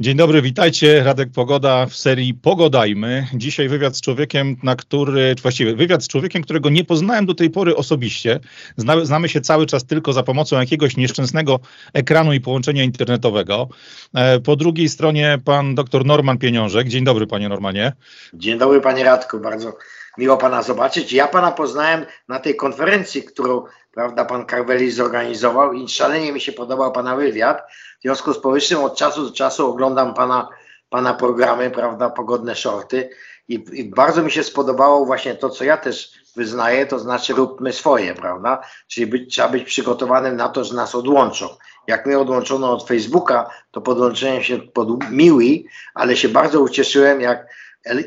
Dzień dobry, witajcie. Radek Pogoda w serii Pogodajmy. Dzisiaj wywiad z człowiekiem, na który, właściwie wywiad z człowiekiem, którego nie poznałem do tej pory osobiście. Znamy, znamy się cały czas tylko za pomocą jakiegoś nieszczęsnego ekranu i połączenia internetowego. E, po drugiej stronie pan dr Norman Pieniążek. Dzień dobry, panie Normanie. Dzień dobry, panie Radku. Bardzo miło pana zobaczyć. Ja pana poznałem na tej konferencji, którą prawda, pan Carveli zorganizował i szalenie mi się podobał pana wywiad. W związku z powyższym od czasu do czasu oglądam pana, pana programy, prawda, pogodne shorty i, i bardzo mi się spodobało właśnie to, co ja też wyznaję, to znaczy róbmy swoje, prawda? Czyli być, trzeba być przygotowanym na to, że nas odłączą. Jak mnie odłączono od Facebooka, to podłączyłem się pod Miwi, ale się bardzo ucieszyłem, jak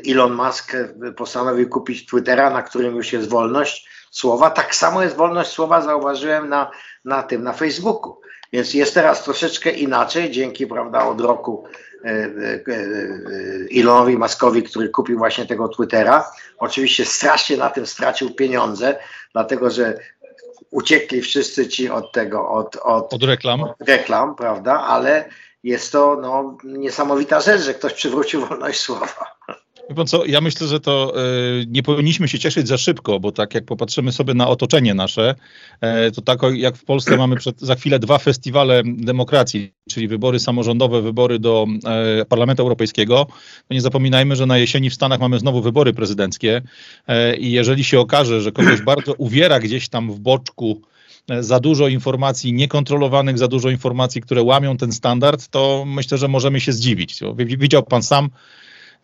Elon Musk postanowił kupić Twittera, na którym już jest wolność słowa. Tak samo jest wolność słowa, zauważyłem na, na tym, na Facebooku. Więc jest teraz troszeczkę inaczej, dzięki, prawda, od roku e, e, e, Elonowi Muskowi, który kupił właśnie tego Twittera. Oczywiście strasznie na tym stracił pieniądze, dlatego że uciekli wszyscy ci od tego, od, od, od reklam. Od reklam, prawda, ale jest to no, niesamowita rzecz, że ktoś przywrócił wolność słowa. Wie co, ja myślę, że to y, nie powinniśmy się cieszyć za szybko, bo tak jak popatrzymy sobie na otoczenie nasze, y, to tak jak w Polsce mamy przed, za chwilę dwa festiwale demokracji, czyli wybory samorządowe, wybory do y, Parlamentu Europejskiego, to nie zapominajmy, że na jesieni w Stanach mamy znowu wybory prezydenckie i jeżeli się okaże, że kogoś bardzo uwiera gdzieś tam w boczku za dużo informacji niekontrolowanych, za dużo informacji, które łamią ten standard, to myślę, że możemy się zdziwić. Widział pan sam,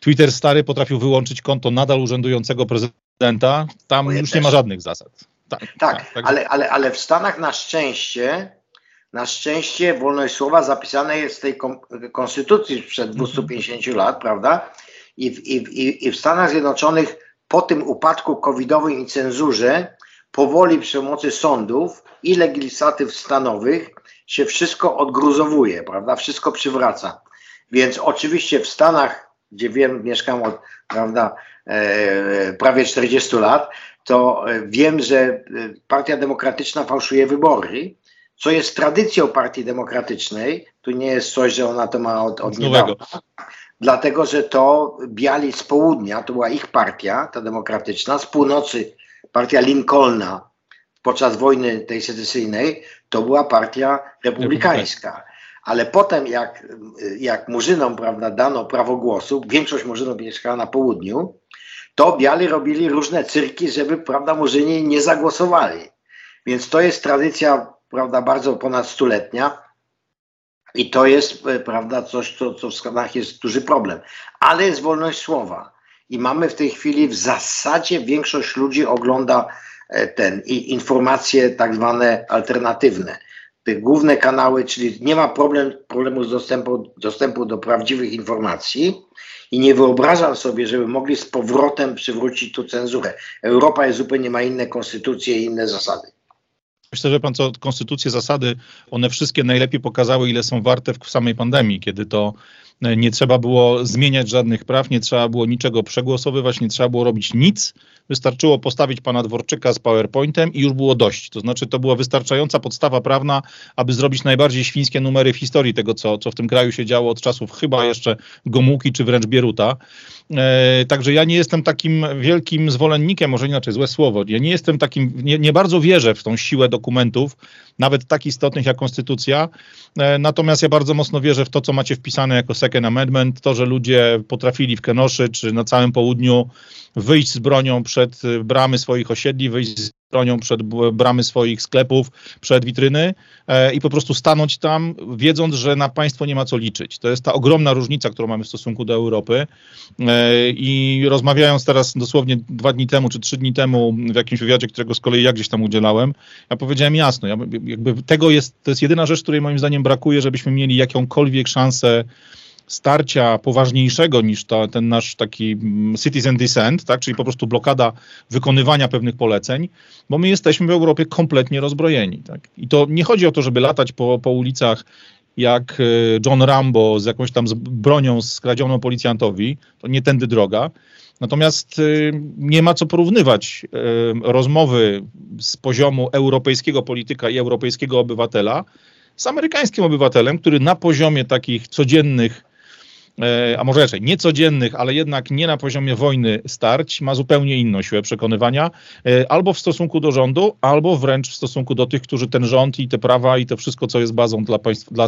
Twitter stary potrafił wyłączyć konto nadal urzędującego prezydenta. Tam już też. nie ma żadnych zasad. Tak, tak, tak ale, ale, ale w Stanach na szczęście na szczęście wolność słowa zapisane jest w tej konstytucji sprzed 250 mhm. lat, prawda? I w, i, I w Stanach Zjednoczonych po tym upadku covidowym i cenzurze powoli przy pomocy sądów i legislatyw stanowych się wszystko odgruzowuje, prawda? Wszystko przywraca. Więc oczywiście w Stanach gdzie wiem, mieszkam od prawda, e, prawie 40 lat, to e, wiem, że e, Partia Demokratyczna fałszuje wybory, co jest tradycją Partii Demokratycznej. Tu nie jest coś, że ona to ma od, od niedawna. Dlatego, że to biali z południa, to była ich partia, ta demokratyczna, z północy partia Lincolna podczas wojny tej secesyjnej, to była partia republikańska ale potem jak, jak Murzynom prawda, dano prawo głosu, większość Murzynów mieszkała na południu, to biali robili różne cyrki, żeby prawda, Murzyni nie zagłosowali. Więc to jest tradycja prawda, bardzo ponad stuletnia i to jest e, prawda, coś, co, co w Stanach jest duży problem. Ale jest wolność słowa i mamy w tej chwili w zasadzie większość ludzi ogląda e, ten i informacje tak zwane alternatywne te główne kanały, czyli nie ma problem, problemu z dostępu, dostępu do prawdziwych informacji i nie wyobrażam sobie, żeby mogli z powrotem przywrócić tu cenzurę. Europa jest zupełnie ma inne konstytucje i inne zasady. Myślę, że pan co, konstytucje, zasady, one wszystkie najlepiej pokazały, ile są warte w samej pandemii, kiedy to nie trzeba było zmieniać żadnych praw, nie trzeba było niczego przegłosowywać, nie trzeba było robić nic. Wystarczyło postawić pana Dworczyka z PowerPointem i już było dość. To znaczy, to była wystarczająca podstawa prawna, aby zrobić najbardziej świńskie numery w historii tego, co, co w tym kraju się działo od czasów chyba jeszcze Gomułki czy wręcz Bieruta. E, także ja nie jestem takim wielkim zwolennikiem, może inaczej, złe słowo, ja nie jestem takim, nie, nie bardzo wierzę w tą siłę dokumentów, nawet tak istotnych jak konstytucja, e, natomiast ja bardzo mocno wierzę w to, co macie wpisane jako second amendment, to, że ludzie potrafili w Kenoszy czy na całym południu wyjść z bronią przed bramy swoich osiedli, wyjść z bronią przed bramy swoich sklepów, przed witryny e, i po prostu stanąć tam, wiedząc, że na państwo nie ma co liczyć. To jest ta ogromna różnica, którą mamy w stosunku do Europy. E, I rozmawiając teraz dosłownie dwa dni temu, czy trzy dni temu w jakimś wywiadzie, którego z kolei ja gdzieś tam udzielałem, ja powiedziałem jasno, ja, jakby tego jest, to jest jedyna rzecz, której moim zdaniem brakuje, żebyśmy mieli jakąkolwiek szansę starcia poważniejszego niż ta, ten nasz taki mm, citizen descent, tak, czyli po prostu blokada wykonywania pewnych poleceń, bo my jesteśmy w Europie kompletnie rozbrojeni. Tak. I to nie chodzi o to, żeby latać po, po ulicach jak e, John Rambo z jakąś tam bronią skradzioną policjantowi, to nie tędy droga. Natomiast e, nie ma co porównywać e, rozmowy z poziomu europejskiego polityka i europejskiego obywatela z amerykańskim obywatelem, który na poziomie takich codziennych a może raczej niecodziennych, ale jednak nie na poziomie wojny starć, ma zupełnie inną siłę przekonywania, albo w stosunku do rządu, albo wręcz w stosunku do tych, którzy ten rząd i te prawa i to wszystko, co jest bazą dla, państw, dla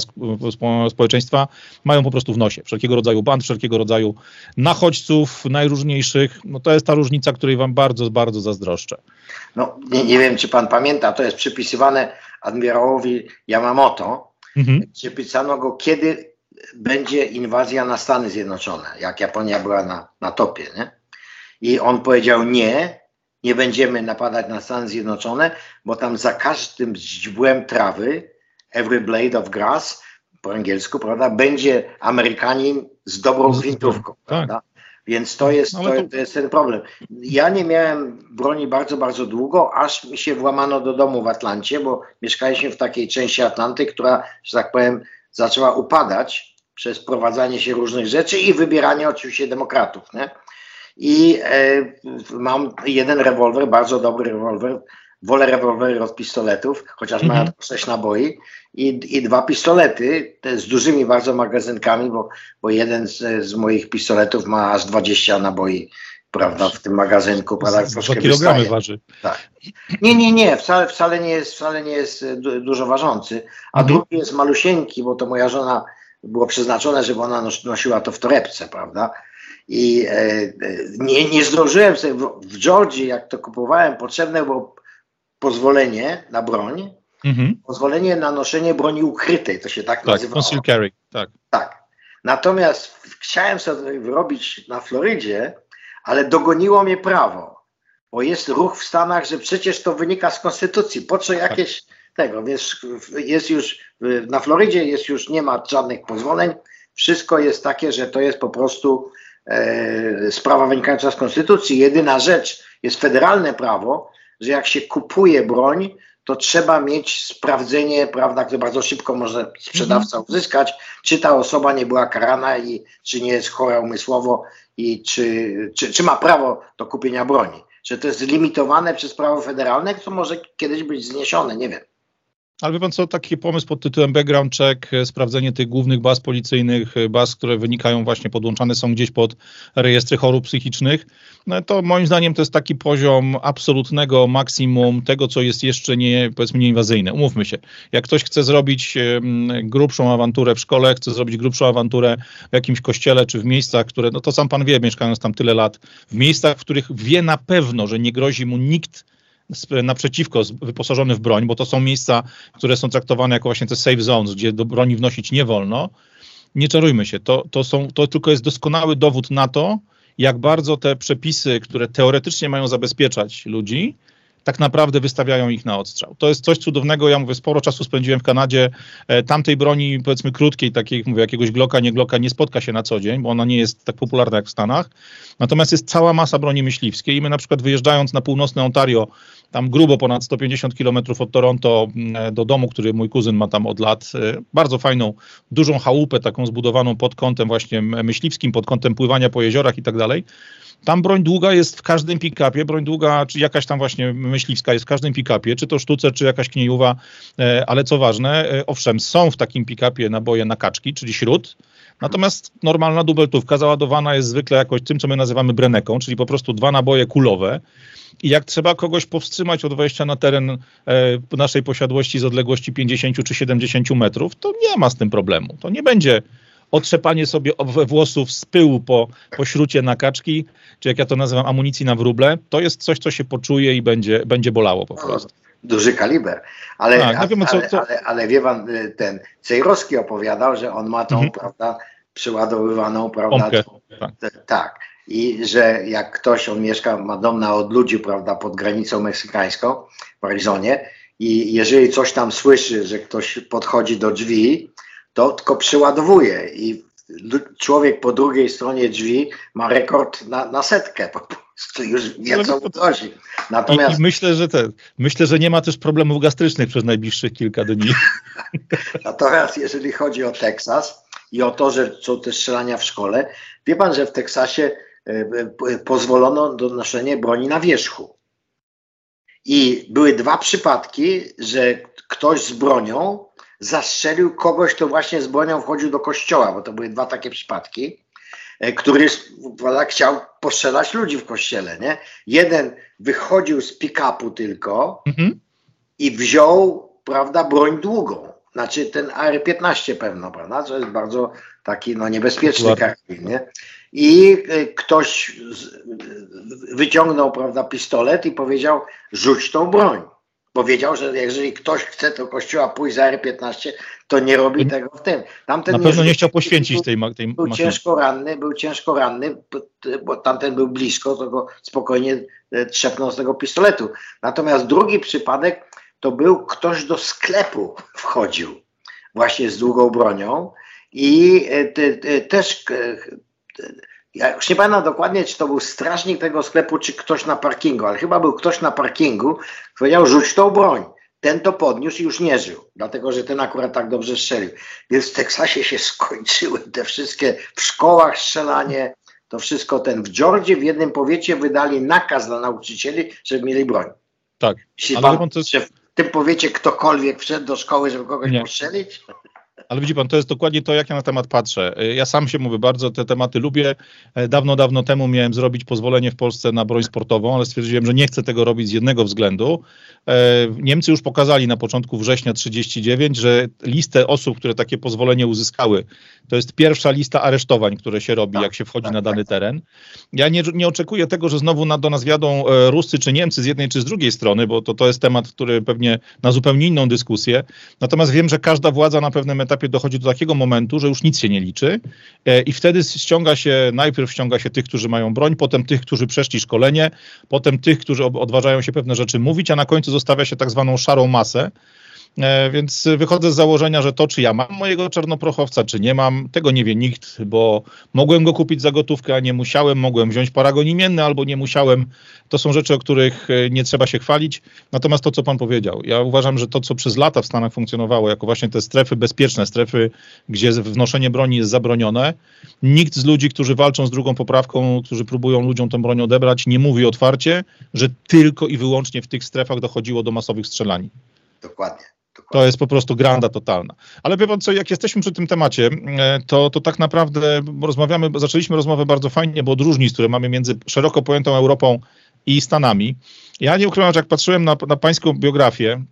społeczeństwa, mają po prostu w nosie. Wszelkiego rodzaju band, wszelkiego rodzaju nachodźców najróżniejszych. No to jest ta różnica, której wam bardzo, bardzo zazdroszczę. No, nie, nie wiem, czy pan pamięta, to jest przypisywane admirałowi Yamamoto. Mhm. Przypisano go, kiedy będzie inwazja na Stany Zjednoczone, jak Japonia była na, na topie. Nie? I on powiedział nie, nie będziemy napadać na Stany Zjednoczone, bo tam za każdym źdźbłem trawy, every blade of grass, po angielsku, prawda, będzie Amerykanin z dobrą gwintówką, tak. prawda? Więc to jest, to, to jest ten problem. Ja nie miałem broni bardzo, bardzo długo, aż mi się włamano do domu w Atlancie, bo mieszkaliśmy w takiej części Atlanty, która, że tak powiem, zaczęła upadać przez prowadzenie się różnych rzeczy i wybieranie oczywiście demokratów. Nie? I e, mam jeden rewolwer, bardzo dobry rewolwer, wolę rewolwery od pistoletów, chociaż mm -hmm. mają 6 naboi i, i dwa pistolety z dużymi bardzo magazynkami, bo, bo jeden z, z moich pistoletów ma aż 20 naboi prawda, w tym magazynku. Prawda, Dwa kilogramy waży. Tak. Nie, nie, nie, wcale, wcale nie jest, wcale nie jest e, du dużo ważący, a mhm. drugi jest malusieńki, bo to moja żona było przeznaczone, żeby ona nos nosiła to w torebce, prawda? I e, e nie, nie zdążyłem sobie w, w Georgii, jak to kupowałem, potrzebne było pozwolenie na broń, mhm. pozwolenie na noszenie broni ukrytej, to się tak, tak nazywa. Conceal carry, tak. Tak. Natomiast chciałem sobie wyrobić na Florydzie, ale dogoniło mnie prawo, bo jest ruch w Stanach, że przecież to wynika z konstytucji. Po co jakieś tego? Więc jest już na Florydzie jest już nie ma żadnych pozwoleń. Wszystko jest takie, że to jest po prostu e, sprawa wynikająca z konstytucji. Jedyna rzecz jest federalne prawo, że jak się kupuje broń, to trzeba mieć sprawdzenie, prawda, które bardzo szybko może sprzedawca mhm. uzyskać, czy ta osoba nie była karana i czy nie jest chora umysłowo i czy, czy, czy ma prawo do kupienia broni. Czy to jest limitowane przez prawo federalne, to może kiedyś być zniesione, nie wiem. Ale wie pan co, taki pomysł pod tytułem background check, e, sprawdzenie tych głównych baz policyjnych, e, baz, które wynikają właśnie, podłączane są gdzieś pod rejestry chorób psychicznych, no to moim zdaniem to jest taki poziom absolutnego maksimum tego, co jest jeszcze nie, powiedzmy, nieinwazyjne. Umówmy się, jak ktoś chce zrobić grubszą awanturę w szkole, chce zrobić grubszą awanturę w jakimś kościele, czy w miejscach, które, no to sam pan wie, mieszkając tam tyle lat, w miejscach, w których wie na pewno, że nie grozi mu nikt naprzeciwko wyposażony w broń, bo to są miejsca, które są traktowane jako właśnie te safe zones, gdzie do broni wnosić nie wolno. Nie czarujmy się, to, to, są, to tylko jest doskonały dowód na to, jak bardzo te przepisy, które teoretycznie mają zabezpieczać ludzi, tak naprawdę wystawiają ich na odstrzał. To jest coś cudownego. Ja mówię, sporo czasu spędziłem w Kanadzie. E, tamtej broni, powiedzmy krótkiej, takiej, mówię, jakiegoś Glocka, nie Glocka, nie spotka się na co dzień, bo ona nie jest tak popularna jak w Stanach. Natomiast jest cała masa broni myśliwskiej i my na przykład wyjeżdżając na północne Ontario, tam grubo ponad 150 kilometrów od Toronto mm, do domu, który mój kuzyn ma tam od lat, e, bardzo fajną, dużą chałupę, taką zbudowaną pod kątem właśnie myśliwskim, pod kątem pływania po jeziorach i tak dalej. Tam broń długa jest w każdym pick-upie, broń długa, czy jakaś tam właśnie myśliwska jest w każdym pick-upie, czy to sztuce, czy jakaś kniejuwa, e, ale co ważne, e, owszem, są w takim pick-upie naboje na kaczki, czyli śród, Natomiast normalna dubeltówka załadowana jest zwykle jakoś tym, co my nazywamy breneką, czyli po prostu dwa naboje kulowe. I jak trzeba kogoś powstrzymać od wejścia na teren e, naszej posiadłości z odległości 50 czy 70 metrów, to nie ma z tym problemu. To nie będzie otrzepanie sobie włosów z pyłu po, po śrucie na kaczki, czy jak ja to nazywam, amunicji na wróble, to jest coś, co się poczuje i będzie, będzie bolało po prostu. Duży kaliber. Ale, tak, ale, co, co... ale, ale, wie pan, y, ten Cejrowski opowiadał, że on ma tą, mhm. prawda, przyładowywaną, prawda? tak. tak. I że jak ktoś, on mieszka, ma dom na odludziu, prawda, pod granicą meksykańską w Arizonie i jeżeli coś tam słyszy, że ktoś podchodzi do drzwi, to tylko przyładowuje i człowiek po drugiej stronie drzwi ma rekord na, na setkę po prostu, już wie co mu chodzi. Natomiast... I, myślę, że te, myślę, że nie ma też problemów gastrycznych przez najbliższych kilka dni. Natomiast jeżeli chodzi o Teksas i o to, że są te strzelania w szkole, wie pan, że w Teksasie pozwolono do noszenia broni na wierzchu. I były dwa przypadki, że ktoś z bronią zastrzelił kogoś, kto właśnie z bronią wchodził do kościoła, bo to były dwa takie przypadki. e, który prawda, chciał postrzelać ludzi w kościele, nie? Jeden wychodził z pick-upu tylko mhm. i wziął, prawda, broń długą. Znaczy ten AR-15 pewno, prawda, co jest bardzo taki no, niebezpieczny karabin, nie? I e, ktoś wyciągnął, prawda, pistolet i powiedział, rzuć tą broń. Powiedział, że jeżeli ktoś chce do kościoła pójść za R15, to nie robi tego w tym. Tamten Na pewno nie, nie chciał poświęcić tej, tej Był ciężko ranny, był ciężko ranny, bo tamten był blisko, to go spokojnie e, trzepnął z tego pistoletu. Natomiast drugi przypadek to był ktoś do sklepu wchodził właśnie z długą bronią i e, te, te, też e, ja już nie pamiętam dokładnie, czy to był strażnik tego sklepu, czy ktoś na parkingu, ale chyba był ktoś na parkingu, powiedział, rzuć tą broń. Ten to podniósł i już nie żył, dlatego że ten akurat tak dobrze strzelił. Więc w Teksasie się skończyły te wszystkie, w szkołach strzelanie, to wszystko ten. W Georgii w jednym powiecie wydali nakaz dla nauczycieli, żeby mieli broń. Tak. Jeśli pan, jest... w tym powiecie ktokolwiek wszedł do szkoły, żeby kogoś nie. postrzelić? Ale widzi pan, to jest dokładnie to, jak ja na temat patrzę. Ja sam się mówię, bardzo te tematy lubię. E, dawno, dawno temu miałem zrobić pozwolenie w Polsce na broń sportową, ale stwierdziłem, że nie chcę tego robić z jednego względu. E, Niemcy już pokazali na początku września 39, że listę osób, które takie pozwolenie uzyskały, to jest pierwsza lista aresztowań, które się robi, jak się wchodzi na dany teren. Ja nie, nie oczekuję tego, że znowu na, do nas wiadą e, Ruscy czy Niemcy z jednej czy z drugiej strony, bo to, to jest temat, który pewnie na zupełnie inną dyskusję. Natomiast wiem, że każda władza na pewnym etapie etapie dochodzi do takiego momentu, że już nic się nie liczy e, i wtedy ściąga się, najpierw ściąga się tych, którzy mają broń, potem tych, którzy przeszli szkolenie, potem tych, którzy odważają się pewne rzeczy mówić, a na końcu zostawia się tak zwaną szarą masę, więc wychodzę z założenia, że to, czy ja mam mojego czarnoprochowca, czy nie mam, tego nie wie nikt, bo mogłem go kupić za gotówkę, a nie musiałem, mogłem wziąć paragon imienny, albo nie musiałem. To są rzeczy, o których e, nie trzeba się chwalić. Natomiast to, co pan powiedział, ja uważam, że to, co przez lata w Stanach funkcjonowało, jako właśnie te strefy bezpieczne, strefy, gdzie wnoszenie broni jest zabronione, nikt z ludzi, którzy walczą z drugą poprawką, którzy próbują ludziom tę broń odebrać, nie mówi otwarcie, że tylko i wyłącznie w tych strefach dochodziło do masowych strzelanin. Dokładnie. To jest po prostu granda totalna. Ale wie pan co, jak jesteśmy przy tym temacie, e, to, to tak naprawdę rozmawiamy, zaczęliśmy rozmowę bardzo fajnie, bo od różnic, które mamy między szeroko pojętą Europą i Stanami. Ja nie ukrywam, że jak patrzyłem na, na pańską biografię,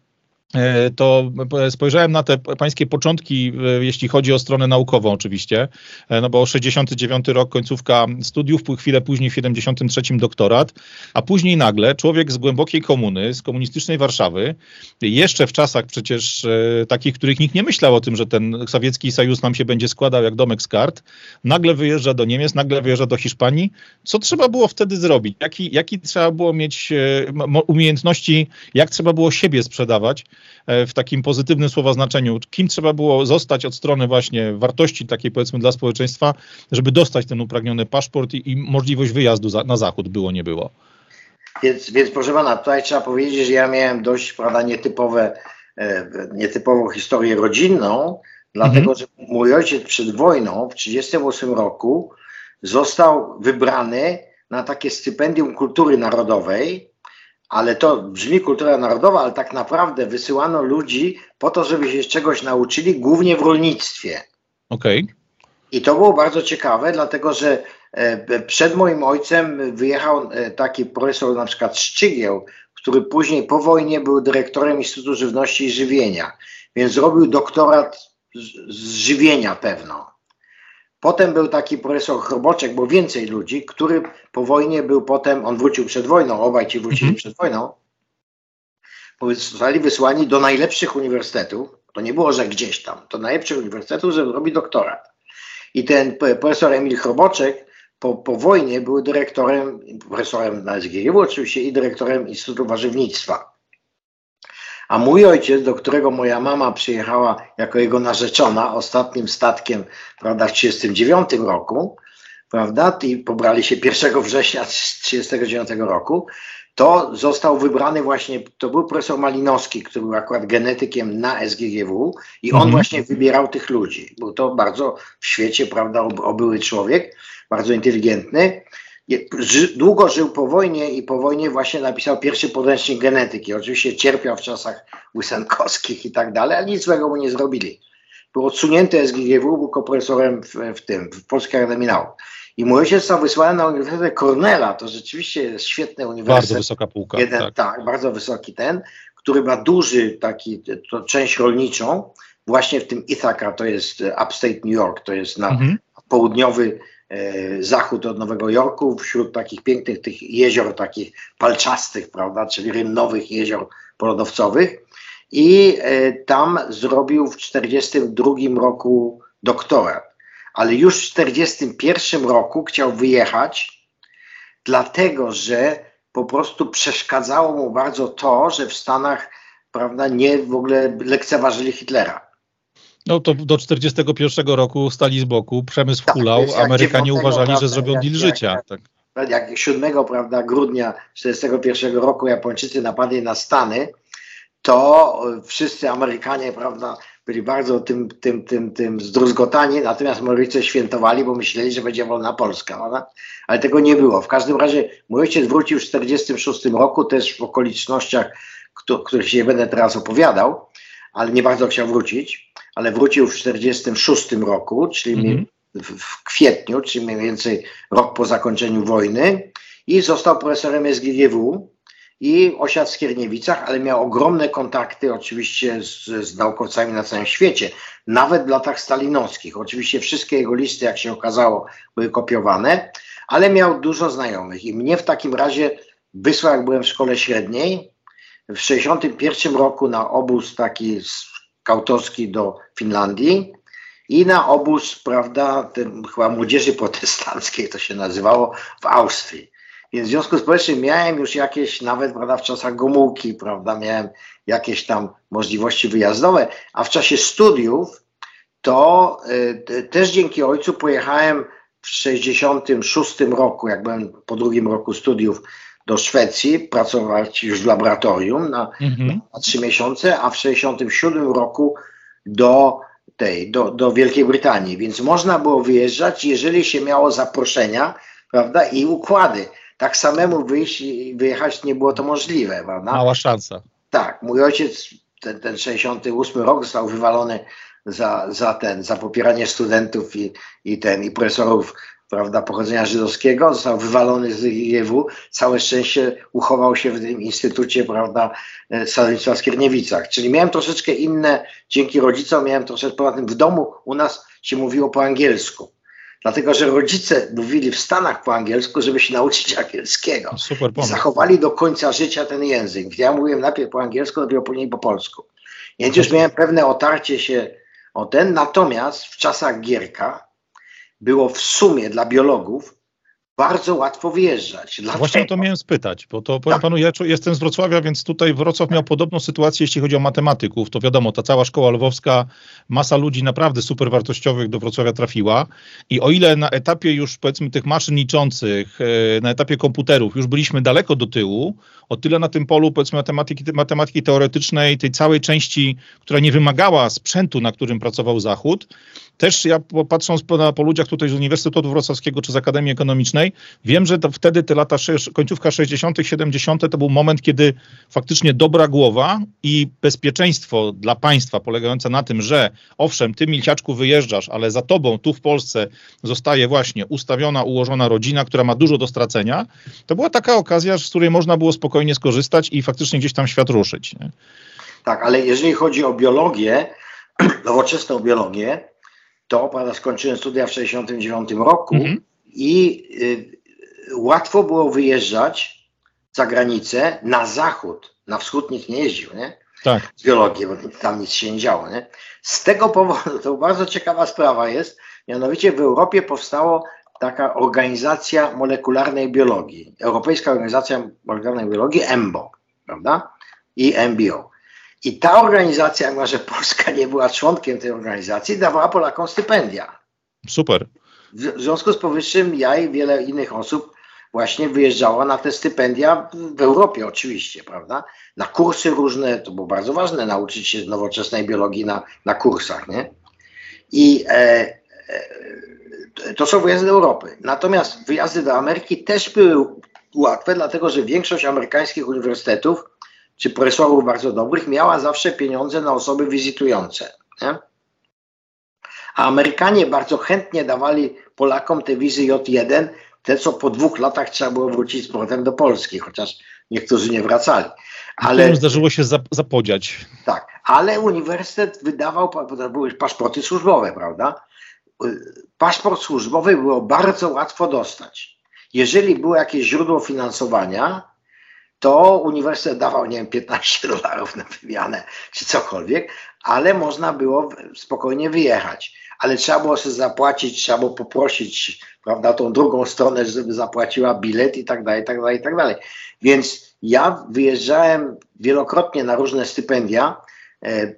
to spojrzałem na te pańskie początki, e, jeśli chodzi o stronę naukową oczywiście, e, no bo 69 rok, końcówka studiów, chwilę później w 73 doktorat, a później nagle człowiek z głębokiej komuny, z komunistycznej Warszawy, jeszcze w czasach przecież takich, których nikt nie myślał o tym, że ten sowiecki sojusz nam się będzie składał jak domek z kart, nagle wyjeżdża do Niemiec, nagle wyjeżdża do Hiszpanii. Co trzeba było wtedy zrobić? Jaki, jaki trzeba było mieć umiejętności, jak trzeba było siebie sprzedawać? E, w takim pozytywnym słowa znaczeniu. Kim trzeba było zostać od strony właśnie wartości takiej powiedzmy dla społeczeństwa, żeby dostać ten upragniony paszport i, i możliwość wyjazdu za, na zachód, było, nie było. Więc, więc proszę pana, tutaj trzeba powiedzieć, że ja miałem dość prawda, nietypowe, e, nietypową historię rodzinną, dlatego mhm. że mój ojciec przed wojną w 1938 roku został wybrany na takie stypendium kultury narodowej ale to brzmi kultura narodowa, ale tak naprawdę wysyłano ludzi po to, żeby się czegoś nauczyli, głównie w rolnictwie. Okej. Okay. I to było bardzo ciekawe, dlatego że e, przed moim ojcem wyjechał e, taki profesor na przykład Szczygieł, który później po wojnie był dyrektorem Instytutu Żywności i Żywienia, więc zrobił doktorat z żywienia pewno. Potem był taki profesor Chroboczek, bo więcej ludzi, który po wojnie był potem, on wrócił przed wojną, obaj ci wrócili -hmm. przed wojną, zostali wysłani do najlepszych uniwersytetów, to nie było, że gdzieś tam, do najlepszych uniwersytetów, żeby robić doktorat. I ten profesor Emil Chroboczek po, po wojnie był dyrektorem, profesorem na SGGW oczywiście i dyrektorem Instytutu Warzywnictwa. A mój ojciec, do którego moja mama przyjechała jako jego narzeczona ostatnim statkiem, prawda, w 1939 roku, prawda, i pobrali się 1 września 1939 roku, to został wybrany właśnie, to był profesor Malinowski, który był akurat genetykiem na SGGW i on mhm. właśnie wybierał tych ludzi. Był to bardzo w świecie, prawda, obyły człowiek, bardzo inteligentny długo żył po wojnie i po wojnie właśnie napisał pierwszy podręcznik genetyki. Oczywiście cierpiał w czasach łysenkowskich i tak dalej, ale nic złego mu nie zrobili. Był odsunięty SGGW, był profesorem w, w tym, w Polskiej Akademii Nauk. I mój ojciec został wysłany na Uniwersytet Cornella, to rzeczywiście jest świetny uniwersytet. Bardzo wysoka półka. Jeden, tak. tak, bardzo wysoki ten, który ma duży taki, to część rolniczą, właśnie w tym Ithaca, to jest upstate New York, to jest na mhm. południowy zachód od Nowego Jorku, wśród takich pięknych tych jezior, takich palczastych, prawda, czyli rynnowych jezior polodowcowych. I e, tam zrobił w 1942 roku doktorat ale już w 1941 roku chciał wyjechać, dlatego że po prostu przeszkadzało mu bardzo to, że w Stanach prawda, nie w ogóle lekceważyli Hitlera. No to do 1941 roku stali z boku, przemysł tak, hulał, Amerykanie uważali, prawda, że zrobią deal życia. Jak, tak. jak 7 prawda, grudnia 1941 roku Japończycy napadli na Stany, to wszyscy Amerykanie prawda, byli bardzo tym, tym, tym, tym zdruzgotani, natomiast moi świętowali, bo myśleli, że będzie wolna Polska, prawda? ale tego nie było. W każdym razie mój ojciec wrócił w 1946 roku, też w okolicznościach, których się nie będę teraz opowiadał, ale nie bardzo chciał wrócić, ale wrócił w 1946 roku, czyli mm -hmm. w, kwietniu, czyli mniej więcej rok po zakończeniu wojny i został profesorem SGGW i osiadł w Skierniewicach, ale miał ogromne kontakty oczywiście z, z, naukowcami na całym świecie, nawet w latach stalinowskich. Oczywiście wszystkie jego listy, jak się okazało, były kopiowane, ale miał dużo znajomych i mnie w takim razie wysłał, jak byłem w szkole średniej, w 1961 roku na obóz taki skautorski do Finlandii i na obóz, prawda, tym, chyba młodzieży protestanckiej to się nazywało, w Austrii. Więc w związku z powyższym miałem już jakieś, nawet prawda, w czasach Gomułki, prawda, miałem jakieś tam możliwości wyjazdowe, a w czasie studiów to y, też dzięki ojcu pojechałem w 66 roku, jak byłem po drugim roku studiów do Szwecji, pracować już w laboratorium na, mhm. na 3 miesiące, a w 67 roku do tej, do, do Wielkiej Brytanii. Więc można było wyjeżdżać, jeżeli się miało zaproszenia, prawda, i układy tak samemu wyjść i wyjechać nie było to możliwe. Prawda? Mała szansa. Tak, mój ojciec, ten, ten 68 rok został wywalony za, za ten, za popieranie studentów i, i ten, i profesorów prawda, pochodzenia żydowskiego, został wywalony z IEW. Całe szczęście uchował się w tym instytucie, prawda, e, sadownictwa w Skierniewicach. Czyli miałem troszeczkę inne, dzięki rodzicom miałem troszeczkę, poza tym w domu u nas się mówiło po angielsku. Dlatego, że rodzice mówili w Stanach po angielsku, żeby się nauczyć angielskiego. No, super pomysł. I zachowali do końca życia ten język. Ja mówiłem najpierw po angielsku, dopiero później po polsku. Więc już miałem pewne otarcie się o ten. Natomiast w czasach Gierka było w sumie dla biologów bardzo łatwo wyjeżdżać. Dlaczego? Właśnie o to miałem spytać, bo to powiem tak. panu, ja jestem z Wrocławia, więc tutaj Wrocław miał podobną sytuację, jeśli chodzi o matematyków. To wiadomo, ta cała szkoła lwowska, masa ludzi naprawdę super wartościowych do Wrocławia trafiła i o ile na etapie już powiedzmy tych maszyn liczących, e, na etapie komputerów już byliśmy daleko do tyłu, o tyle na tym polu powiedzmy matematyki, matematyki teoretycznej, tej całej części, która nie wymagała sprzętu, na którym pracował Zachód, też ja patrząc po, na, po ludziach tutaj z Uniwersytetu Wrocławskiego czy z Akademii Ekonomicznej, wiem, że wtedy te lata, końcówka 60., 70. to był moment, kiedy faktycznie dobra głowa i bezpieczeństwo dla państwa polegające na tym, że owszem, ty milciaczku wyjeżdżasz, ale za tobą tu w Polsce zostaje właśnie ustawiona, ułożona rodzina, która ma dużo do stracenia, to była taka okazja, z której można było spokojnie skorzystać i faktycznie gdzieś tam świat ruszyć. Nie? Tak, ale jeżeli chodzi o biologię, nowoczesną biologię, to prawda, skończyłem studia w 1969 roku mhm. i y, łatwo było wyjeżdżać za granicę na zachód. Na wschód nikt nie jeździł, nie? Tak. Z biologii, bo tam nic się nie działo, nie? Z tego powodu, to bardzo ciekawa sprawa jest, mianowicie w Europie powstała taka organizacja molekularnej biologii, Europejska Organizacja Molekularnej Biologii, EMBO, prawda? I MBO. I ta organizacja, mimo że Polska nie była członkiem tej organizacji, dawała Polakom stypendia. Super. W, związku z powyższym ja i wiele innych osób właśnie wyjeżdżała na te stypendia w Europie oczywiście, prawda? Na kursy różne, to było bardzo ważne nauczyć się nowoczesnej biologii na, na kursach, nie? I e, e, to są wyjazdy do Europy. Natomiast wyjazdy do Ameryki też były łatwe, dlatego że większość amerykańskich uniwersytetów czy profesorów bardzo dobrych, miała zawsze pieniądze na osoby wizytujące. Nie? A Amerykanie bardzo chętnie dawali Polakom te wizy J1, te co po dwóch latach trzeba było wrócić z powrotem do Polski, chociaż niektórzy nie wracali. Ale zdarzyło się zapodziać. Tak, ale uniwersytet wydawał, to były paszporty służbowe, prawda? Paszport służbowy było bardzo łatwo dostać. Jeżeli było jakieś źródło finansowania, to uniwersytet dawał, nie wiem, 15 dolarów na wymianę czy cokolwiek, ale można było spokojnie wyjechać. Ale trzeba było sobie zapłacić, trzeba było poprosić, prawda, tą drugą stronę, żeby zapłaciła bilet i tak dalej, i tak dalej, i tak dalej. Więc ja wyjeżdżałem wielokrotnie na różne stypendia. E, e, e,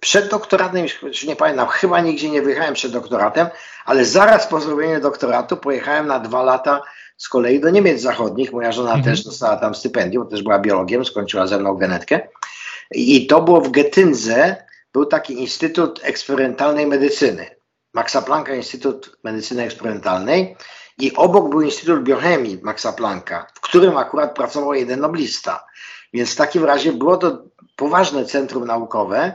przed doktoratem, już nie pamiętam, chyba nigdzie nie wyjechałem przed doktoratem, ale zaraz po zrobieniu doktoratu pojechałem na dwa lata z kolei do Niemiec Zachodnich. Moja żona mhm. też dostała tam stypendium, też była biologiem, skończyła ze mną genetkę. I to było w Getyndze, był taki Instytut Eksperymentalnej Medycyny. Maxa Plancka Instytut Medycyny Eksperymentalnej i obok był Instytut Biochemii Maxa Plancka, w którym akurat pracował jeden noblista. Więc w takim razie było to poważne centrum naukowe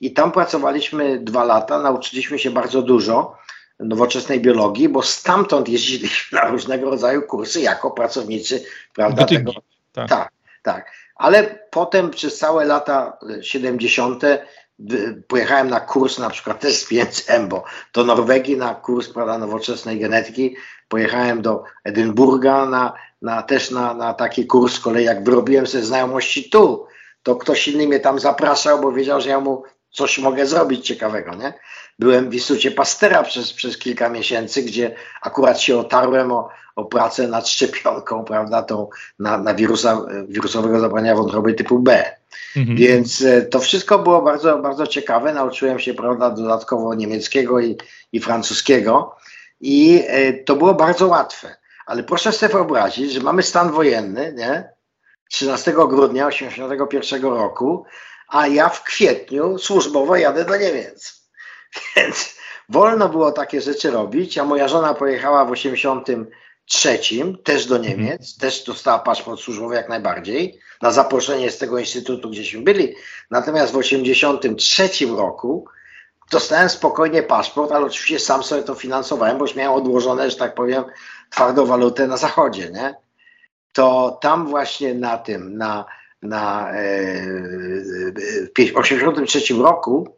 i tam pracowaliśmy dwa lata, nauczyliśmy się bardzo dużo nowoczesnej biologii, bo stamtąd jeździliśmy na różnego rodzaju kursy jako pracownicy, prawda? Tego, tak. tak, tak. Ale potem przez całe lata 70. pojechałem na kurs na przykład też z 5M, bo do Norwegii na kurs prawda, nowoczesnej genetyki, pojechałem do Edynburga na, na, też na, na taki kurs, z kolei jak wyrobiłem sobie znajomości tu, to ktoś inny mnie tam zapraszał, bo wiedział, że ja mu coś mogę zrobić ciekawego, nie? Byłem w Instytucie Pastera przez, przez kilka miesięcy, gdzie akurat się otarłem o, o pracę nad szczepionką, prawda, tą na, na wirusa, wirusowego zapalenia wątroby typu B. Mhm. Więc e, to wszystko było bardzo, bardzo ciekawe. Nauczyłem się, prawda, dodatkowo niemieckiego i, i francuskiego i e, to było bardzo łatwe. Ale proszę sobie wyobrazić, że mamy stan wojenny, nie? 13 grudnia 1981 roku, a ja w kwietniu służbowo jadę do Niemiec. Więc wolno było takie rzeczy robić, a moja żona pojechała w 83 też do Niemiec, mhm. też dostała paszport służbowy jak najbardziej, na zaproszenie z tego instytutu, gdzieśmy byli. Natomiast w 83 roku dostałem spokojnie paszport, ale oczywiście sam sobie to finansowałem, bo już miałem odłożone, że tak powiem, twardą walutę na zachodzie, nie? To tam właśnie na tym, na na, e, w 1983 roku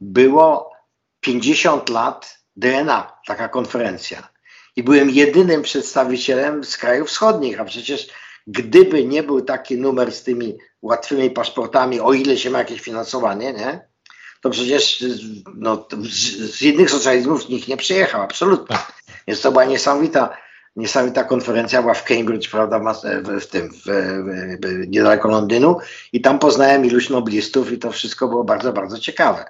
było 50 lat DNA, taka konferencja. I byłem jedynym przedstawicielem z krajów wschodnich, a przecież gdyby nie był taki numer z tymi łatwymi paszportami, o ile się ma jakieś finansowanie, nie? to przecież no, z innych socjalizmów nikt nie przyjechał, absolutnie. Więc to była niesamowita niesamowita konferencja była w Cambridge, prawda, w, w tym, w, w, niedaleko Londynu i tam poznałem iluś noblistów i to wszystko było bardzo, bardzo ciekawe.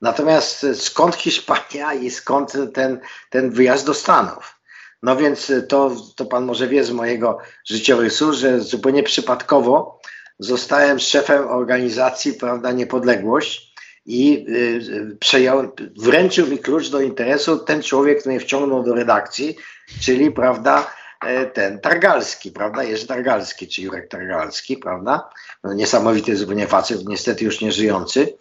Natomiast skąd Hiszpania i skąd ten, ten wyjazd do Stanów? No więc to, to pan może wie z mojego życiorysu, że zupełnie przypadkowo zostałem szefem organizacji, prawda, Niepodległość i y, przejął, wręczył mi klucz do interesu ten człowiek, który mnie wciągnął do redakcji, czyli, prawda, e, ten Targalski, prawda, Jerzy Targalski, czy Jurek Targalski, prawda, no, niesamowity zupełnie facet, niestety już nie żyjący.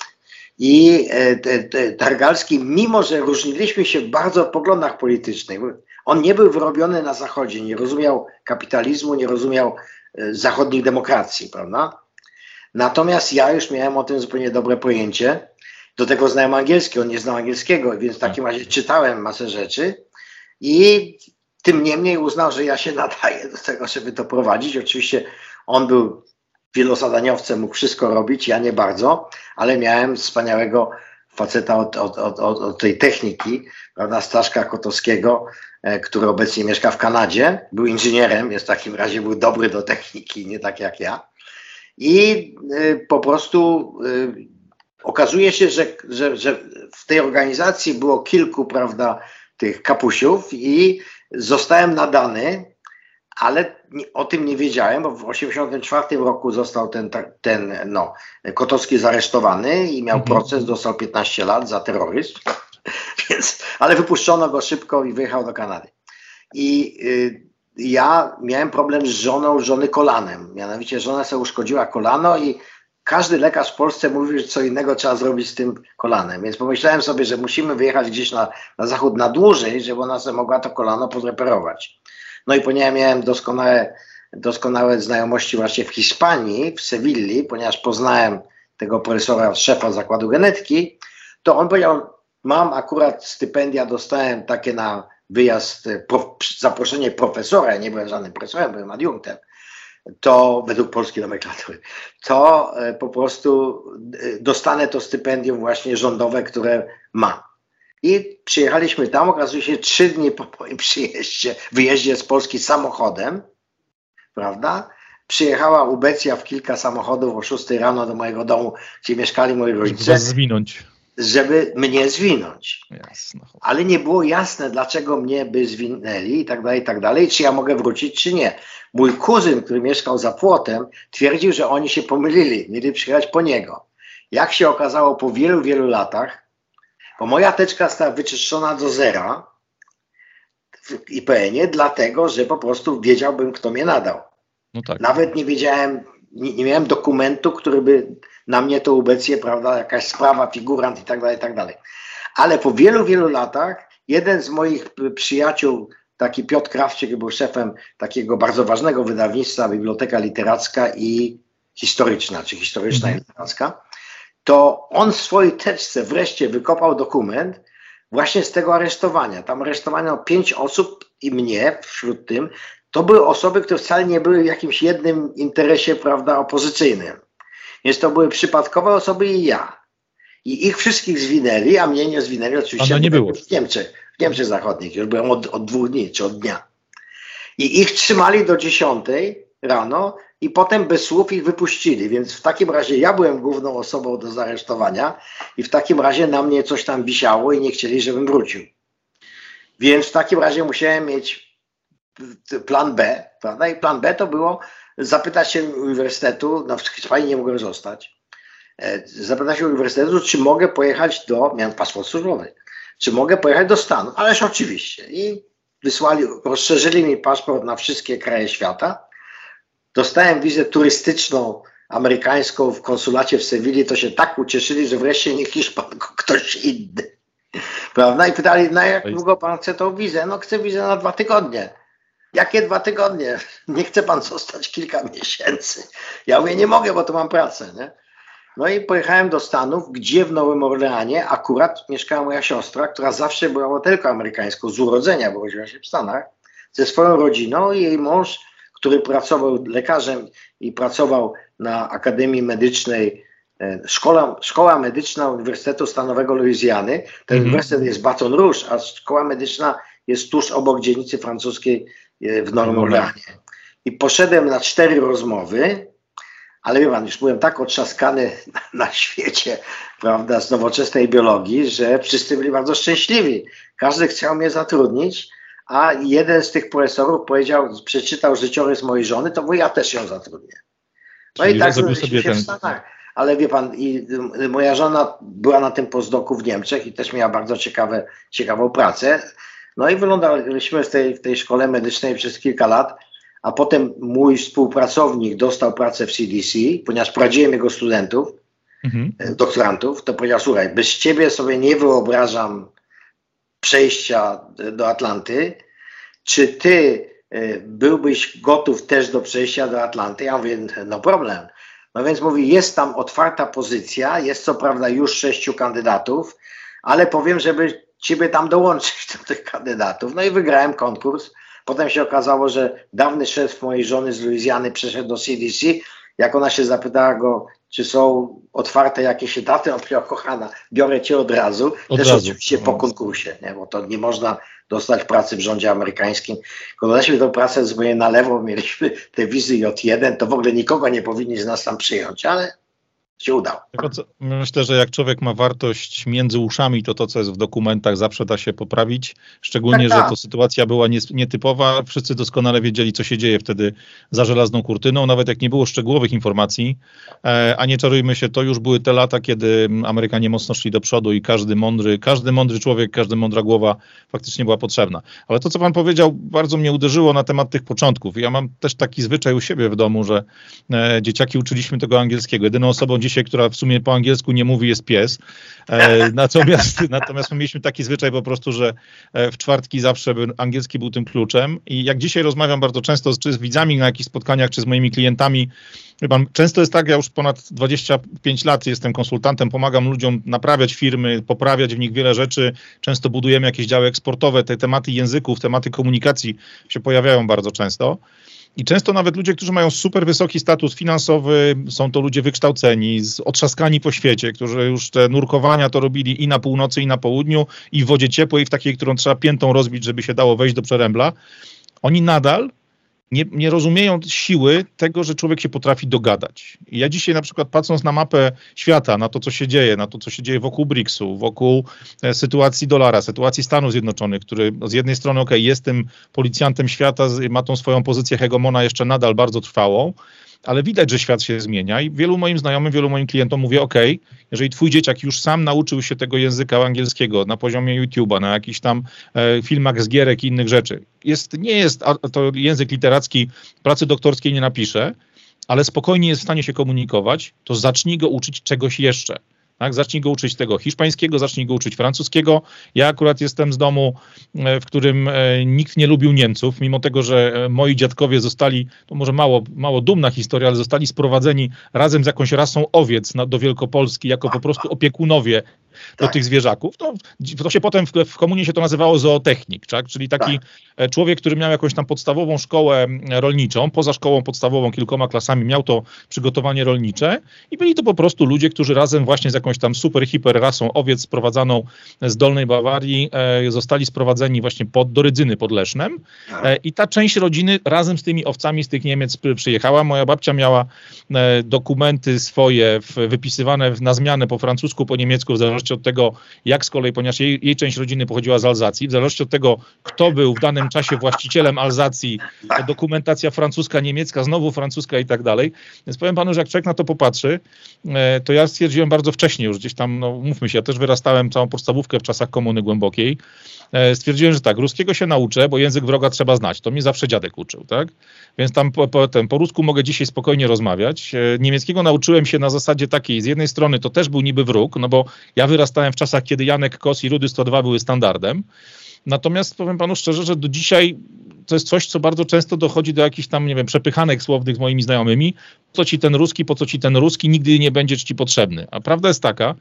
I e, Targalski, mimo że różniliśmy się bardzo w poglądach politycznych, on nie był wyrobiony na Zachodzie, nie rozumiał kapitalizmu, nie rozumiał e, zachodnich demokracji, prawda? Natomiast ja już miałem o tym zupełnie dobre pojęcie. Do tego znałem angielski, on nie znał angielskiego, więc w takim razie czytałem masę rzeczy i tym niemniej uznał, że ja się nadaję do tego, żeby to prowadzić. Oczywiście on był wielozadaniowcem, mógł wszystko robić, ja nie bardzo, ale miałem wspaniałego faceta od, od, od, od tej techniki, prawda, Staszka Kotowskiego, e, który obecnie mieszka w Kanadzie. Był inżynierem, więc w takim razie był dobry do techniki, nie tak jak ja. I y, po prostu y, okazuje się, że, że, że w tej organizacji było kilku, prawda, tych kapusiów i zostałem nadany, ale o tym nie wiedziałem, bo w 1984 roku został ten, ten no, Kotowski zaresztowany i miał mhm. proces, dostał 15 lat za terroryzm, więc, ale wypuszczono go szybko i wyjechał do Kanady. I y, ja miałem problem z żoną żony kolanem. Mianowicie żona sobie uszkodziła kolano i każdy lekarz w Polsce mówi, że co innego trzeba zrobić z tym kolanem. Więc pomyślałem sobie, że musimy wyjechać gdzieś na, na zachód na dłużej, żeby ona sobie mogła to kolano podreperować. No i ponieważ miałem doskonałe, doskonałe znajomości właśnie w Hiszpanii, w Sewilli, ponieważ poznałem tego profesora, szefa zakładu genetyki, to on powiedział, mam akurat stypendia, dostałem takie na wyjazd, zaproszenie profesora, nie byłem żadnym profesorem, byłem adiunktem, to według polskiej nomenklatury, to e, po prostu e, dostanę to stypendium właśnie rządowe, które mam. I przyjechaliśmy tam, okazuje się, trzy dni po moim przyjeździe, wyjeździe z Polski samochodem, prawda? Przyjechała ubecja w kilka samochodów o 6 rano do mojego domu, gdzie mieszkali moi rodzice. Żeby zwinąć. Żeby mnie zwinąć. Jasne. Ale nie było jasne, dlaczego mnie by zwinęli i tak dalej, i tak dalej, czy ja mogę wrócić, czy nie. Mój kuzyn, który mieszkał za płotem, twierdził, że oni się pomylili, mieli przyjechać po niego. Jak się okazało po wielu, wielu latach, bo moja teczka została wyczyszczona do zera w IPN-ie, dlatego że po prostu wiedziałbym, kto mnie nadał. No tak. Nawet nie wiedziałem, nie, nie, miałem dokumentu, który by na mnie to ubecję, prawda, jakaś sprawa, figurant i tak dalej, i tak dalej. Ale po wielu, wielu latach jeden z moich przyjaciół, taki Piotr Krawczyk, był szefem takiego bardzo ważnego wydawnictwa, Biblioteka Literacka i Historyczna, czy Historyczna mm. i Literacka, to on w swojej teczce wreszcie wykopał dokument właśnie z tego aresztowania. Tam aresztowano pięć osób i mnie wśród tym. To były osoby, które wcale nie były w jakimś jednym interesie, prawda, opozycyjnym. Więc to były przypadkowe osoby i ja. I ich wszystkich zwinęli, a mnie nie zwinęli oczywiście Pana nie było. w Niemczech, w Niemczech Zachodnich. Już byłem od, od dwóch dni, czy od dnia. I ich trzymali do dziesiątej rano i potem bez słów ich wypuścili. Więc w takim razie ja byłem główną osobą do zaresztowania i w takim razie na mnie coś tam wisiało i nie chcieli, żebym wrócił. Więc w takim razie musiałem mieć plan B, prawda? I plan B to było zapytać się uniwersytetu, no w Hiszpanii nie mogłem zostać, e, zapytać się uniwersytetu, czy mogę pojechać do, miałem paszport służbowy, czy mogę pojechać do Stanów, ależ oczywiście. I wysłali, rozszerzyli mi paszport na wszystkie kraje świata, dostałem wizę turystyczną amerykańską w konsulacie w Sewilli, to się tak ucieszyli, że wreszcie nie Hiszpan, ktoś inny. Prawda? I pytali, na jak długo pan chce tą wizę? No chcę wizę na dwa tygodnie. Jakie dwa tygodnie? Nie chce pan zostać kilka miesięcy. Ja mówię, nie mogę, bo to mam pracę. Nie? No i pojechałem do Stanów, gdzie w Nowym Orleanie akurat mieszkała moja siostra, która zawsze była tylko amerykańską z urodzenia, bo urodziła się w Stanach, ze swoją rodziną i jej mąż który pracował lekarzem i pracował na Akademii Medycznej, e, szkoła, szkoła Medyczna Uniwersytetu Stanowego Luizjany. Ten -hmm. uniwersytet jest Baton Rouge, a szkoła medyczna jest tuż obok dzielnicy francuskiej e, w Normoranie. I poszedłem na cztery rozmowy, ale wie pan, już byłem tak otrzaskany na, na świecie, prawda, z nowoczesnej biologii, że wszyscy byli bardzo szczęśliwi. Każdy chciał mnie zatrudnić, a jeden z tych profesorów powiedział, przeczytał życiorys mojej żony, to ja też ją zatrudnię. No Czyli i tak sobie się ten... w Stanach. Ale wie pan, i moja żona była na tym pozdoku w Niemczech i też miała bardzo ciekawe, ciekawą pracę. No i wyglądaliśmy w tej, w tej szkole medycznej przez kilka lat, a potem mój współpracownik dostał pracę w CDC, ponieważ prowadziłem jego studentów, mhm. E, doktorantów, to powiedział, słuchaj, bez ciebie sobie nie wyobrażam przejścia do Atlanty, czy ty e, byłbyś gotów też do przejścia do Atlanty? Ja mówię, no problem. No więc mówi, jest tam otwarta pozycja, jest co prawda już sześciu kandydatów, ale powiem, żeby ciebie tam dołączyć do tych kandydatów. No i wygrałem konkurs. Potem się okazało, że dawny szef mojej żony z Luizjany przeszedł do CDC. Jak ona się zapytała go, czy są otwarte jakieś etaty, on powiedział, kochana, biorę cię od razu, od też razu. oczywiście po konkursie, nie? bo to nie można dostać pracy w rządzie amerykańskim. Kiedy daliśmy tę pracę zupełnie na lewo, mieliśmy te wizy J1, to w ogóle nikogo nie powinni z nas tam przyjąć, ale się udało. Myślę, że jak człowiek ma wartość między uszami, to to, co jest w dokumentach, zawsze da się poprawić. Szczególnie, tak, że tak. to sytuacja była nietypowa. Wszyscy doskonale wiedzieli, co się dzieje wtedy za żelazną kurtyną, nawet jak nie było szczegółowych informacji. E, a nie czarujmy się, to już były te lata, kiedy Amerykanie mocno szli do przodu i każdy mądry, każdy mądry człowiek, każda mądra głowa faktycznie była potrzebna. Ale to, co pan powiedział, bardzo mnie uderzyło na temat tych początków. Ja mam też taki zwyczaj u siebie w domu, że e, dzieciaki uczyliśmy tego angielskiego. Jedyną osobą dzisiaj, która w sumie po angielsku nie mówi, jest pies. E, natomiast, natomiast my mieliśmy taki zwyczaj po prostu, że e, w czwartki zawsze angielski był tym kluczem i jak dzisiaj rozmawiam bardzo często czy z widzami na jakichś spotkaniach, czy z moimi klientami, Pan, często jest tak, ja już ponad 25 lat jestem konsultantem, pomagam ludziom naprawiać firmy, poprawiać w nich wiele rzeczy. Często budujemy jakieś działy eksportowe, te tematy języków, tematy komunikacji się pojawiają bardzo często. I często nawet ludzie, którzy mają super wysoki status finansowy, są to ludzie wykształceni, otrzaskani po świecie, którzy już te nurkowania to robili i na północy, i na południu, i w wodzie ciepłej, w takiej, którą trzeba piętą rozbić, żeby się dało wejść do przerębla. Oni nadal nie, nie rozumieją siły tego, że człowiek się potrafi dogadać. Ja dzisiaj na przykład patrząc na mapę świata, na to, co się dzieje, na to, co się dzieje wokół BRICS-u, wokół e, sytuacji dolara, sytuacji Stanów Zjednoczonych, który z jednej strony, ok, jest tym policjantem świata, ma tą swoją pozycję hegemona jeszcze nadal bardzo trwałą, ale widać, że świat się zmienia i wielu moim znajomym, wielu moim klientom mówię, ok, jeżeli twój dzieciak już sam nauczył się tego języka angielskiego na poziomie YouTube'a, na jakichś tam e, filmach z gierek i innych rzeczy, jest, nie jest, a to język literacki pracy doktorskiej nie napisze, ale spokojnie jest w stanie się komunikować, to zacznij go uczyć czegoś jeszcze. Tak? Zacznij go uczyć tego hiszpańskiego, zacznij go uczyć francuskiego. Ja akurat jestem z domu, e, w którym e, nikt nie lubił Niemców, mimo tego, że e, moi dziadkowie zostali, to może mało, mało dumna historia, ale zostali sprowadzeni razem z jakąś rasą owiec na, do Wielkopolski jako po prostu opiekunowie do tak. tych zwierzaków. To, to się potem w, w, komunie się to nazywało zootechnik, tak? czyli taki tak. człowiek, który miał jakąś tam podstawową szkołę rolniczą, poza szkołą podstawową kilkoma klasami miał to przygotowanie rolnicze i byli to po prostu ludzie, którzy razem właśnie z jakąś tam super, hiper rasą owiec sprowadzaną z Dolnej Bawarii e, zostali sprowadzeni właśnie pod, do Rydzyny pod Lesznem e, i ta część rodziny razem z tymi owcami z tych Niemiec przyjechała. Moja babcia miała e, dokumenty swoje w, wypisywane na zmianę po francusku, po niemiecku, w zależności zależności od tego, jak z kolei, ponieważ jej, jej część rodziny pochodziła z Alzacji, w zależności od tego, kto był w danym czasie właścicielem Alzacji, to dokumentacja francuska, niemiecka, znowu francuska i tak dalej. Więc powiem panu, że jak człowiek na to popatrzy, e, to ja stwierdziłem bardzo wcześnie już gdzieś tam, no mówmy się, ja też wyrastałem całą podstawówkę w czasach komuny głębokiej. E, stwierdziłem, że tak, ruskiego się nauczę, bo język wroga trzeba znać. To mi zawsze dziadek uczył, tak? Więc tam po, po, ten, po rusku mogę dzisiaj spokojnie rozmawiać. E, niemieckiego nauczyłem się na zasadzie takiej, z jednej strony to też był niby wróg, no bo ja wyrastałem w czasach, kiedy Janek Kos i Rudy 102 były standardem. Natomiast powiem panu szczerze, że do dzisiaj to jest coś, co bardzo często dochodzi do jakichś tam, nie wiem, przepychanek słownych z moimi znajomymi. Po co ci ten ruski, po co ci ten ruski, nigdy nie będzie ci potrzebny. A prawda jest taka,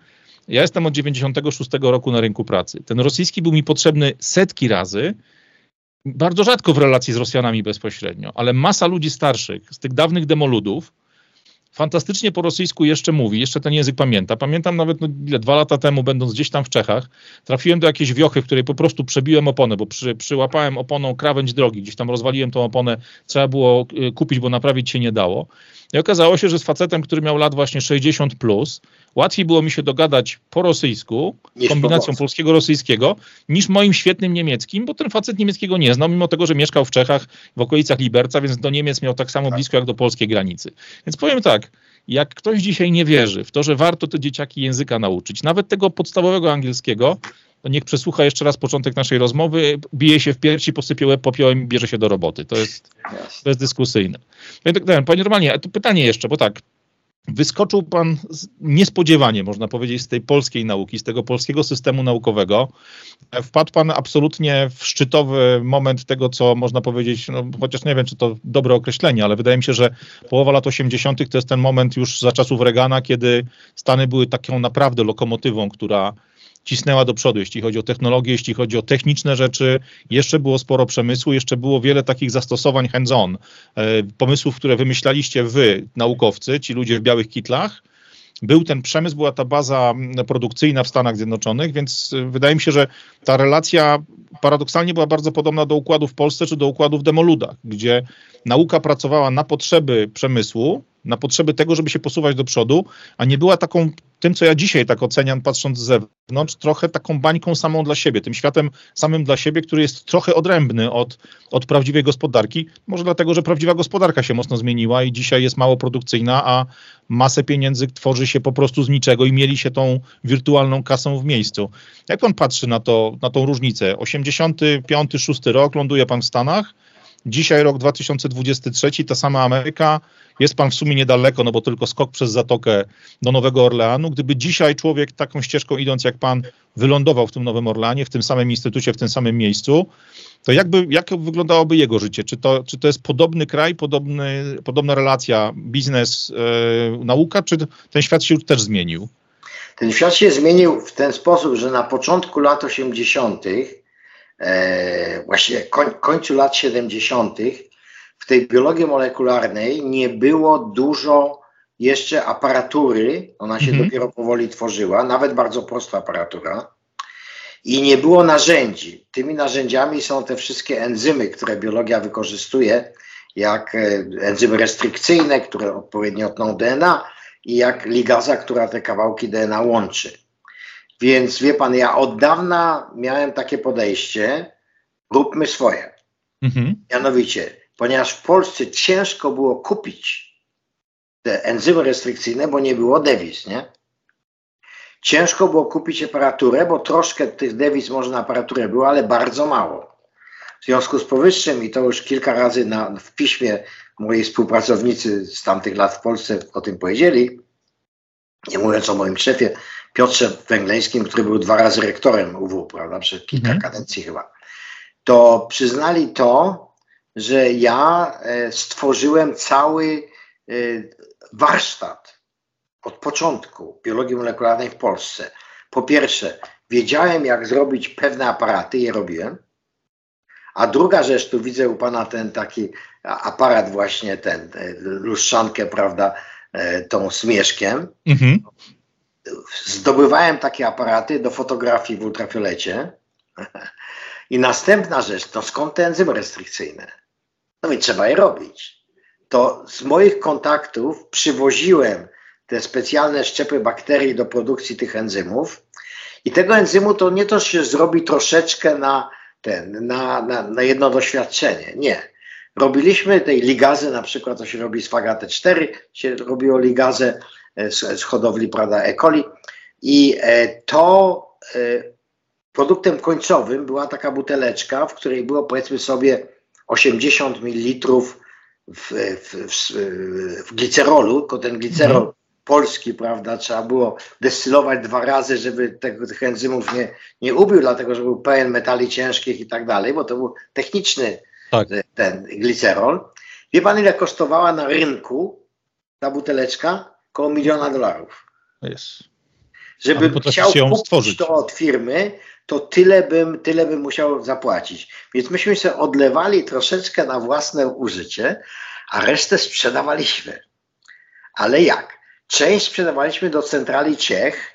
ja jestem od 96 roku na rynku pracy. Ten rosyjski był mi potrzebny setki razy, bardzo rzadko w relacji z Rosjanami bezpośrednio, ale masa ludzi starszych z tych dawnych demoludów, fantastycznie po rosyjsku jeszcze mówi, jeszcze ten język pamięta. Pamiętam nawet no, ile, dwa lata temu, będąc gdzieś tam w Czechach, trafiłem do jakiejś wiochy, w której po prostu przebiłem oponę, bo przy, przyłapałem oponą krawędź drogi, gdzieś tam rozwaliłem tą oponę, trzeba było y, kupić, bo naprawić się nie dało. I okazało się, że z facetem, który miał lat właśnie 60 plus, łatwiej było mi się dogadać po rosyjsku, kombinacją po polskiego-rosyjskiego, niż moim świetnym niemieckim, bo ten facet niemieckiego nie znał, mimo tego, że mieszkał w Czechach, w okolicach Liberca, więc do Niemiec miał tak samo tak. blisko jak do polskiej granicy. Więc powiem tak, jak ktoś dzisiaj nie wierzy w to, że warto te dzieciaki języka nauczyć, nawet tego podstawowego angielskiego, to niech przesłucha jeszcze raz początek naszej rozmowy, bije się w piersi, posypie łeb popiołem i bierze się do roboty. To jest bezdyskusyjne. Panie Romanie, to pytanie jeszcze, bo tak, Wyskoczył pan niespodziewanie, można powiedzieć, z tej polskiej nauki, z tego polskiego systemu naukowego. Wpadł pan absolutnie w szczytowy moment tego, co można powiedzieć, no, chociaż nie wiem, czy to dobre określenie, ale wydaje mi się, że połowa lat 80. to jest ten moment już za czasów Reagana, kiedy Stany były taką naprawdę lokomotywą, która cisnęła do przodu, jeśli chodzi o technologię, jeśli chodzi o techniczne rzeczy. Jeszcze było sporo przemysłu, jeszcze było wiele takich zastosowań hands-on, e, pomysłów, które wymyślaliście wy, naukowcy, ci ludzie w białych kitlach. Był ten przemysł, była ta baza produkcyjna w Stanach Zjednoczonych, więc e, wydaje mi się, że ta relacja paradoksalnie była bardzo podobna do układu w Polsce czy do układu w Demoludach, gdzie nauka pracowała na potrzeby przemysłu, na potrzeby tego, żeby się posuwać do przodu, a nie była taką, tym co ja dzisiaj tak oceniam, patrząc z zewnątrz, trochę taką bańką samą dla siebie, tym światem samym dla siebie, który jest trochę odrębny od, od prawdziwej gospodarki. Może dlatego, że prawdziwa gospodarka się mocno zmieniła i dzisiaj jest mało produkcyjna, a masę pieniędzy tworzy się po prostu z niczego i mieli się tą wirtualną kasą w miejscu. Jak pan patrzy na, to, na tą różnicę? 85-6 rok, ląduje pan w Stanach, Dzisiaj rok 2023, ta sama Ameryka, jest pan w sumie niedaleko, no bo tylko skok przez Zatokę do Nowego Orleanu. Gdyby dzisiaj człowiek taką ścieżką idąc jak pan wylądował w tym Nowym Orleanie, w tym samym instytucie, w tym samym miejscu, to jakby, jak wyglądałoby jego życie? Czy to, czy to jest podobny kraj, podobny, podobna relacja biznes, yy, nauka, czy ten świat się też zmienił? Ten świat się zmienił w ten sposób, że na początku lat 80 e, właśnie koń, końcu lat 70. w tej biologii molekularnej nie było dużo jeszcze aparatury, ona się mhm. dopiero powoli tworzyła, nawet bardzo prosta aparatura. I nie było narzędzi. Tymi narzędziami są te wszystkie enzymy, które biologia wykorzystuje, jak e, enzymy restrykcyjne, które odpowiednio tną DNA i jak ligaza, która te kawałki DNA łączy. Więc wie pan, ja od dawna miałem takie podejście, róbmy swoje. Mhm. Mianowicie, ponieważ w Polsce ciężko było kupić te enzymy restrykcyjne, bo nie było dewiz, nie? Ciężko było kupić aparaturę, bo troszkę tych dewiz może na aparaturę było, ale bardzo mało. W związku z powyższym, i to już kilka razy na, w piśmie moi współpracownicy z tamtych lat w Polsce o tym powiedzieli, nie mówiąc o moim szefie, Piotrze Węgleńskim, który był dwa razy rektorem UW, prawda, przez kilka mhm. kadencji chyba, to przyznali to, że ja e, stworzyłem cały e, warsztat od początku biologii molekularnej w Polsce. Po pierwsze, wiedziałem, jak zrobić pewne aparaty, je robiłem. A druga rzecz, tu widzę u pana ten taki aparat, właśnie ten, e, lustrzankę, prawda, tą smieszkiem. Mhm zdobywałem takie aparaty do fotografii w ultrafiolecie. I następna rzecz, to skąd te enzymy restrykcyjne? No i trzeba je robić. To z moich kontaktów przywoziłem te specjalne szczepy bakterii do produkcji tych enzymów. I tego enzymu to nie to się zrobi troszeczkę na, ten, na, na, na jedno doświadczenie. Nie. Robiliśmy tej ligazy, na przykład to się robi z FAGAT4, się robiło ligazę z, z hodowli E. coli. I e, to e, produktem końcowym była taka buteleczka, w której było powiedzmy sobie 80 ml w, w, w, w glicerolu, tylko ten glicerol mhm. polski, prawda, trzeba było destylować dwa razy, żeby tego, tych enzymów nie, nie ubił, dlatego że był pełen metali ciężkich i tak dalej, bo to był techniczny tak. ten glicerol. Wie pan, ile kosztowała na rynku ta buteleczka? Koło miliona dolarów. Jest. Żeby chciał kupić stworzyć. to od firmy, to tyle bym, tyle bym musiał zapłacić. Więc myśmy się odlewali troszeczkę na własne użycie, a resztę sprzedawaliśmy. Ale jak? Część sprzedawaliśmy do centrali Czech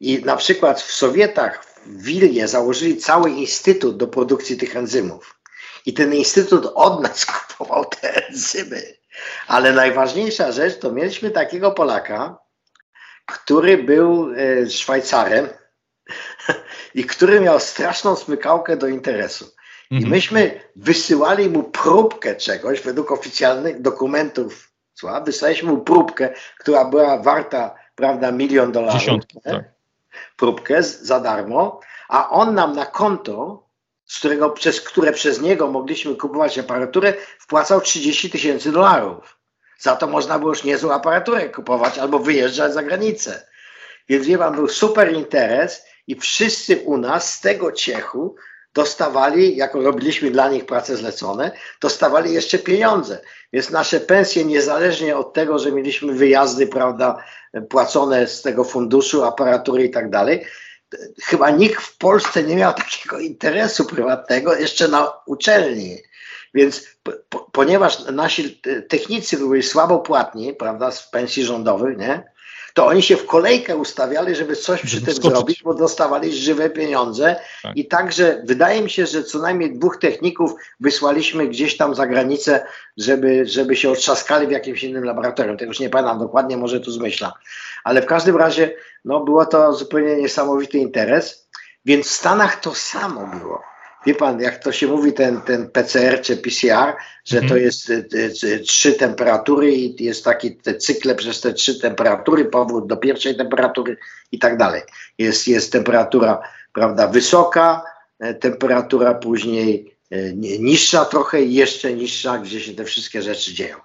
i na przykład w Sowietach w Wilnie założyli cały instytut do produkcji tych enzymów. I ten instytut od nas kupował te enzymy. Ale najważniejsza rzecz to mieliśmy takiego Polaka, który był e, Szwajcarem i który miał straszną smykałkę do interesu. I mhm. myśmy wysyłali mu próbkę czegoś według oficjalnych dokumentów. Słucha, wysłaliśmy mu próbkę, która była warta, prawda, milion dolarów. Dziesiątki, tak. Próbkę za darmo, a on nam na konto, z którego, przez które przez niego mogliśmy kupować aparaturę, wpłacał 30 tysięcy dolarów. Za to można było już niezłą aparaturę kupować albo wyjeżdżać za granicę. Więc wie pan, był super interes i wszyscy u nas z tego ciechu dostawali, jako robiliśmy dla nich prace zlecone, dostawali jeszcze pieniądze. Więc nasze pensje, niezależnie od tego, że mieliśmy wyjazdy, prawda, płacone z tego funduszu, aparatury i tak dalej, chyba nikt w Polsce nie miał takiego interesu prywatnego jeszcze na uczelni. Więc po, ponieważ nasi technicy byli słabo płatni, prawda, z pensji rządowych, nie? to oni się w kolejkę ustawiali, żeby coś przy żeby tym skoczyć. zrobić, bo dostawali żywe pieniądze. Tak. I także wydaje mi się, że co najmniej dwóch techników wysłaliśmy gdzieś tam za granicę, żeby, żeby się otrzaskali w jakimś innym laboratorium. Tego już nie pamiętam dokładnie, może tu zmyślam. Ale w każdym razie no, było to zupełnie niesamowity interes. Więc w Stanach to samo było wie pan, jak to się mówi, ten, ten PCR czy PCR, że to mhm. jest y, y, trzy temperatury i jest taki te cykle przez te trzy temperatury, powrót do pierwszej temperatury i tak dalej. Jest, jest temperatura, prawda, wysoka, e, temperatura później e, niższa trochę i jeszcze niższa, gdzie się te wszystkie rzeczy dzieją.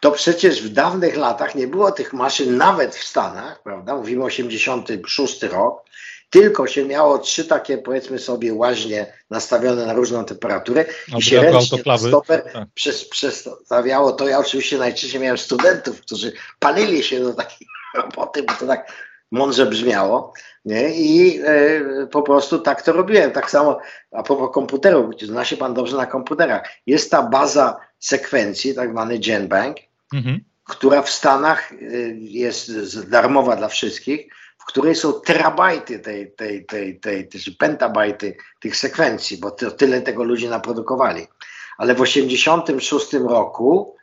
To przecież w dawnych latach nie było tych maszyn nawet w Stanach, prawda? Mówimy 86 rok, tylko się miało trzy takie, powiedzmy sobie, łaźnie nastawione na różną temperaturę i się ręcznie stoper tak. przestawiało to. Ja oczywiście najczęściej miałem studentów, którzy palili się do takiej roboty, bo to tak mądrze brzmiało. Nie? I e, po prostu tak to robiłem. Tak samo a propos komputerów, zna się pan dobrze na komputerach. Jest ta baza sekwencji, tak zwany GenBank, mhm. która w Stanach e, jest darmowa dla wszystkich której są terabajty tej, tej, tej, tej, tej czy pentabajty tych sekwencji, bo to, tyle tego ludzie naprodukowali. Ale w 1986 roku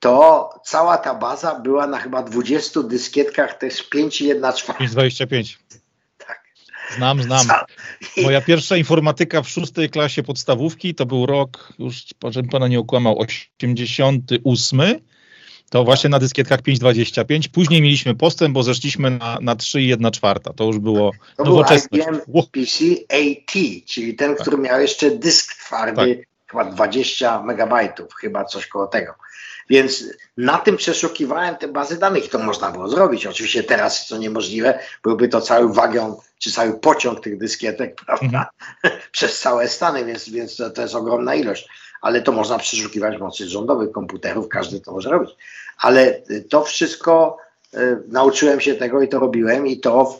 to cała ta baza była na chyba 20 dyskietkach też 5,1 czwarta. 5,25. Tak. Znam, znam. Moja pierwsza informatyka w szóstej klasie podstawówki to był rok, już żebym pana nie okłamał, 88 to właśnie na dyskietkach 5.25. Później mieliśmy postęp, bo zeszliśmy na, na 3,1 czwarta. To już było to nowoczesność. IBM PC AT, czyli ten, tak. który miał jeszcze dysk twardy, tak. chyba 20 megabajtów, chyba coś koło tego. Więc na tym przeszukiwałem te bazy danych to można było zrobić. Oczywiście teraz jest to niemożliwe, byłby to cały wagon czy cały pociąg tych dyskietek, prawda, mhm. przez całe Stany, więc, więc to, to jest ogromna ilość ale to można przeszukiwać mocy rządowych komputerów, każdy to może robić. Ale to wszystko y, nauczyłem się tego i to robiłem i to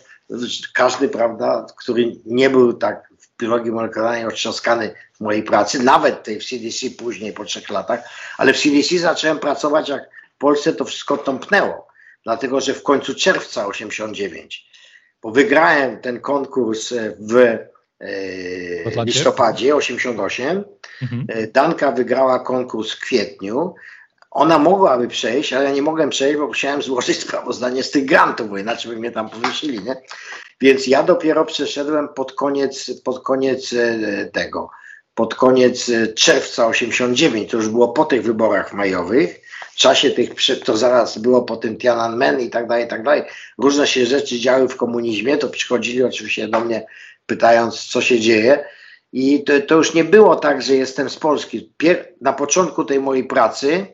każdy, prawda, który nie był tak w biologii molekularnej otrzaskany w mojej pracy, nawet tej w CDC później po trzech latach, ale w CDC zacząłem pracować, jak w Polsce to wszystko tąpnęło, dlatego że w końcu czerwca 89, bo wygrałem ten konkurs w w listopadzie 88. Mhm. E, Danka wygrała konkurs w kwietniu. Ona mogłaby przejść, ale ja nie mogłem przejść, bo musiałem złożyć sprawozdanie z tych grantów, bo inaczej by mnie tam powiesili, nie? Więc ja dopiero przeszedłem pod koniec, pod koniec e, tego, pod koniec e, czerwca 89, to już było po tych wyborach majowych, w czasie tych, to zaraz było po tym Tiananmen i tak dalej, i tak dalej. Różne się rzeczy działy w komunizmie, to przychodzili oczywiście do mnie pytając, co się dzieje. I to, to już nie było tak, że jestem z Polski. Pier na początku tej mojej pracy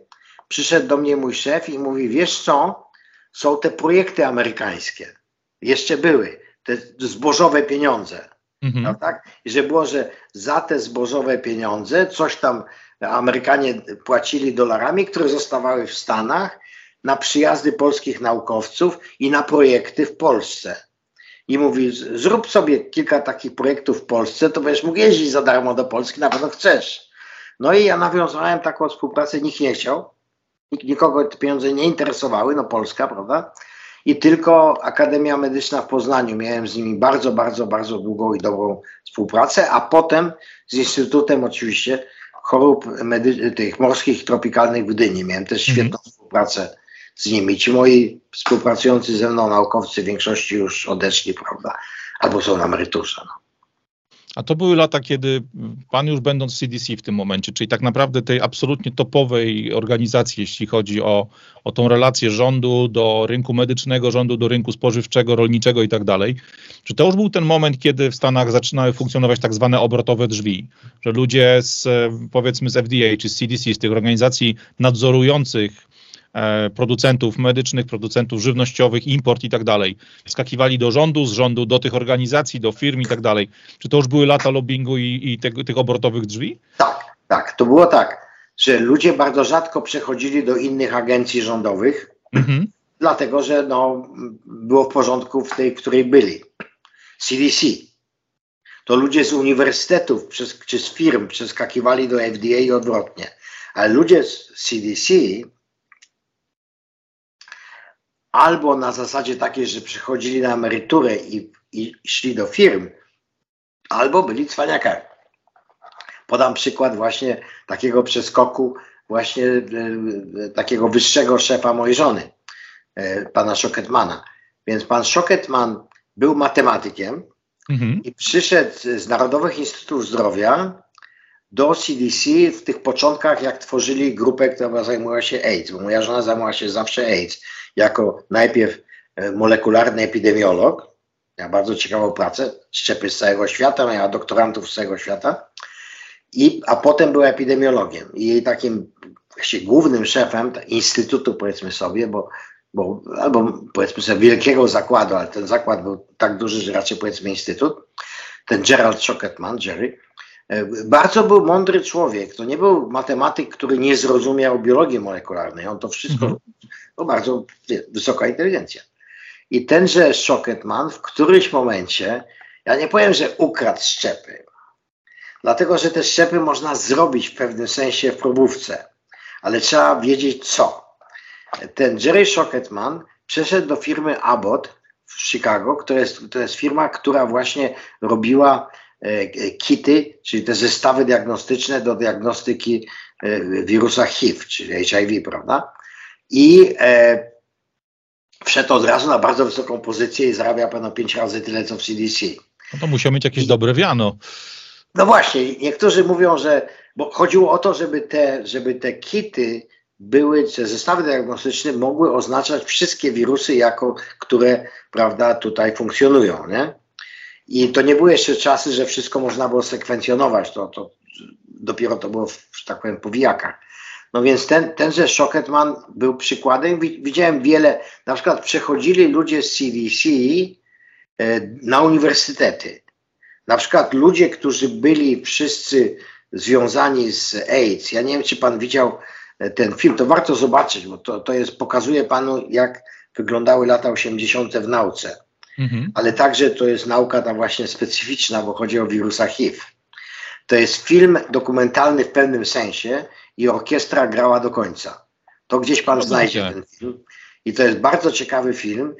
przyszedł do mnie mój szef i mówi: Wiesz co, są te projekty amerykańskie. Jeszcze były te zbożowe pieniądze. Mhm. No tak? I że było, że za te zbożowe pieniądze coś tam Amerykanie płacili dolarami, które zostawały w Stanach na przyjazdy polskich naukowców i na projekty w Polsce i mówi, zrób sobie kilka takich projektów w Polsce, to będziesz mógł jeździć za darmo do Polski, na pewno chcesz. No i ja nawiązałem taką współpracę, nikt nie chciał, nikogo te pieniądze nie interesowały, no Polska, prawda? I tylko Akademia Medyczna w Poznaniu, miałem z nimi bardzo, bardzo, bardzo długą i dobrą współpracę, a potem z Instytutem oczywiście chorób tych morskich tropikalnych w Gdyni. Miałem też mhm. świetną współpracę z nimi. Ci moi współpracujący ze mną naukowcy w większości już odeszli, prawda, albo są na emeryturze. No. A to były lata, kiedy pan już będąc w CDC w tym momencie, czyli tak naprawdę tej absolutnie topowej organizacji, jeśli chodzi o, o tą relację rządu do rynku medycznego, rządu do rynku spożywczego, rolniczego i tak dalej. Czy to już był ten moment, kiedy w Stanach zaczynały funkcjonować tak zwane obrotowe drzwi, że ludzie z powiedzmy z FDA czy z CDC, z tych organizacji nadzorujących producentów medycznych, producentów żywnościowych, import i tak dalej. Skakiwali do rządu, z rządu do tych organizacji, do firm i tak dalej. Czy to już były lata lobbingu i, i te, tych obrotowych drzwi? Tak, tak. To było tak, że ludzie bardzo rzadko przechodzili do innych agencji rządowych, mhm. dlatego że no, było w porządku w tej, w której byli. CDC. to ludzie z uniwersytetów przez, czy z firm przeskakiwali do FDA i odwrotnie. Ale ludzie z CDC albo na zasadzie takiej, że przychodzili na emeryturę i, i szli do firm, albo byli cwaniakami. Podam przykład właśnie takiego przeskoku, właśnie e, takiego wyższego szefa mojej żony, e, pana Szoketmana. Więc pan Szoketman był matematykiem mhm. i przyszedł z Narodowych Instytutów Zdrowia do CDC w tych początkach, jak tworzyli grupę, która zajmowała się AIDS, bo moja żona zajmowała się zawsze AIDS, jako najpierw molekularny epidemiolog, miała bardzo ciekawą pracę, szczepy z całego świata, miała doktorantów z całego świata, i, a potem była epidemiologiem. I jej takim głównym szefem instytutu, powiedzmy sobie, bo, bo albo powiedzmy sobie wielkiego zakładu, ale ten zakład był tak duży, że raczej powiedzmy instytut, ten Gerald Shocketman, Jerry, e, bardzo był mądry człowiek. To nie był matematyk, który nie zrozumiał biologii molekularnej. On to wszystko, mhm. to bardzo wysoka inteligencja. I tenże Shocketman w którymś momencie, ja nie powiem, że ukradł szczepy, dlatego że te szczepy można zrobić w pewnym sensie w probówce, ale trzeba wiedzieć co. Ten Jerry Shocketman przeszedł do firmy Abbott w Chicago, która jest, to jest firma, która właśnie robiła e, kity, czyli te zestawy diagnostyczne do diagnostyki e, wirusa HIV, czyli HIV, prawda? I e, wszedł od razu na bardzo wysoką pozycję i zarabia pewno pięć razy tyle, co w CDC. No to musiał mieć jakieś dobre wiano. No właśnie, niektórzy mówią, że bo chodziło o to, żeby te, żeby te kity były, te zestawy diagnostyczne mogły oznaczać wszystkie wirusy, jako, które prawda, tutaj funkcjonują. Nie? I to nie były jeszcze czasy, że wszystko można było sekwencjonować, to, to dopiero to było, że tak powiem, po wijakach. No więc ten, tenże Shocketman był przykładem. Widziałem wiele, na przykład przechodzili ludzie z CDC e, na uniwersytety. Na przykład ludzie, którzy byli wszyscy związani z AIDS. Ja nie wiem, czy pan widział e, ten film, to warto zobaczyć, bo to, to jest, pokazuje panu, jak wyglądały lata 80. w nauce. Mhm. Ale także to jest nauka ta właśnie specyficzna, bo chodzi o wirusa HIV. To jest film dokumentalny w pewnym sensie i orkiestra grała do końca. To gdzieś pan no znajdzie ten film. I to jest bardzo ciekawy film.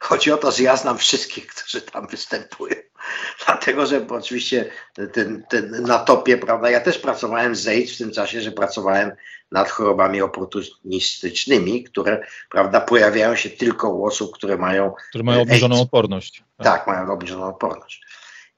Chodzi o to, że ja znam wszystkich, którzy tam występują. Dlatego, że oczywiście ten, ten, na topie, prawda, ja też pracowałem z AIDS w tym czasie, że pracowałem nad chorobami oportunistycznymi, które, prawda, pojawiają się tylko u osób, które mają Które mają obniżoną AIDS. odporność. Tak. tak, mają obniżoną odporność.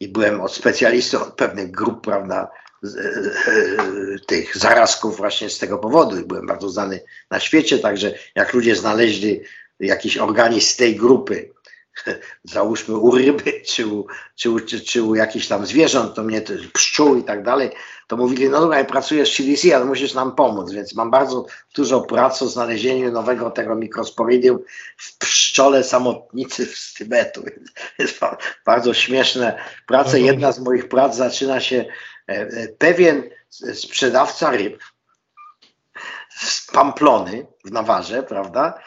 I byłem od specjalistą od pewnych grup, prawda, z, e, e, tych zarazków właśnie z tego powodu i byłem bardzo znany na świecie, także jak ludzie znaleźli jakiś organizm z tej grupy, załóżmy u ryby, czy u, czy, u, czy, czy u jakichś tam zwierząt, to mnie pszczół i tak dalej, to mówili, no dobra, ja pracuję z CDC, ale musisz nam pomóc, więc mam bardzo dużo pracy o znalezieniu nowego tego mikrosporidium w pszczole samotnicy z Tybetu. Jest bardzo śmieszne prace. Mhm. Jedna z moich prac zaczyna się, e, e, pewien sprzedawca ryb z Pamplony w Nawarze, prawda,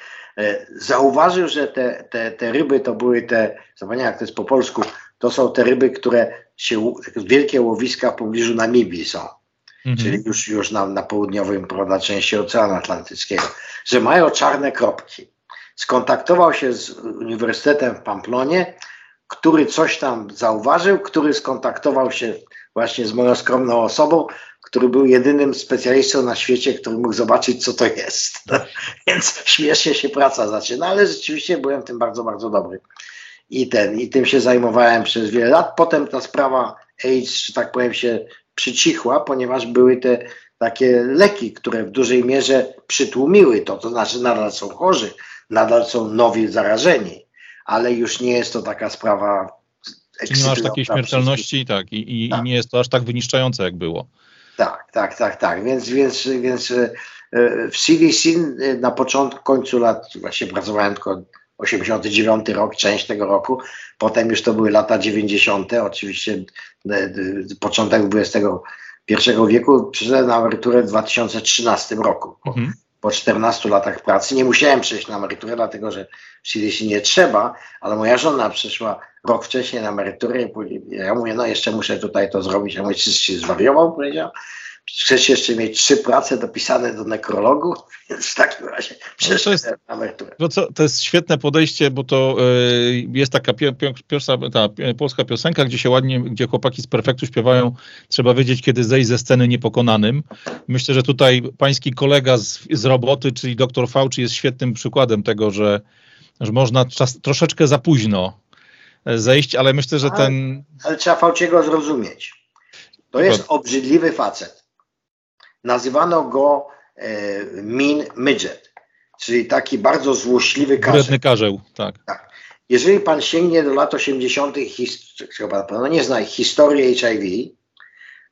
zauważył, że te, te, te ryby to były te, zapomniałem jak to jest po polsku, to są te ryby, które się, wielkie łowiska w pobliżu Namibii są. Mhm. Czyli już, już na, na południowym, prawda, części Oceanu Atlantyckiego, że mają czarne kropki. Skontaktował się z Uniwersytetem w Pamplonie, który coś tam zauważył, który skontaktował się właśnie z moją skromną osobą, który był jedynym specjalistą na świecie, który mógł zobaczyć, co to jest. No, więc śmiesznie się praca zaczyna, ale rzeczywiście byłem tym bardzo, bardzo dobry. I ten, i tym się zajmowałem przez wiele lat. Potem ta sprawa AIDS, że tak powiem, się przycichła, ponieważ były te takie leki, które w dużej mierze przytłumiły to, to znaczy nadal są chorzy, nadal są nowi zarażeni, ale już nie jest to taka sprawa nie masz takiej śmiertelności tak, i, i, tak. i nie jest to aż tak wyniszczające, jak było. Tak, tak, tak, tak. Więc, więc, więc e, w CDC e, na początku, końcu lat, właśnie pracowałem tylko 89 rok, część tego roku, potem już to były lata 90. Oczywiście e, początek XXI wieku. Przyszedłem na emeryturę w 2013 roku. Mhm. Po 14 latach pracy. Nie musiałem przejść na emeryturę, dlatego że CDC nie trzeba, ale moja żona przeszła rok wcześniej na emeryturę i ja mówię, no jeszcze muszę tutaj to zrobić. Ja mówię, się zwariował? Powiedział. Chcesz jeszcze mieć trzy prace dopisane do nekrologu? Więc w takim razie przeszedłem na emeryturę. No co, to jest świetne podejście, bo to y, jest taka pio, pio, piosa, ta polska piosenka, gdzie się ładnie, gdzie chłopaki z perfektu śpiewają, trzeba wiedzieć, kiedy zejść ze sceny niepokonanym. Myślę, że tutaj pański kolega z, z roboty, czyli dr Fauci jest świetnym przykładem tego, że, że można czas, troszeczkę za późno zejść, ale myślę, że ale, ten... Ale trzeba Fauciego zrozumieć. To jest obrzydliwy facet. Nazywano go e, Min Midget, czyli taki bardzo złośliwy karzeł. Wredny karzeł, tak. tak. Jeżeli pan sięgnie do lat 80., chyba pan nie zna historii HIV,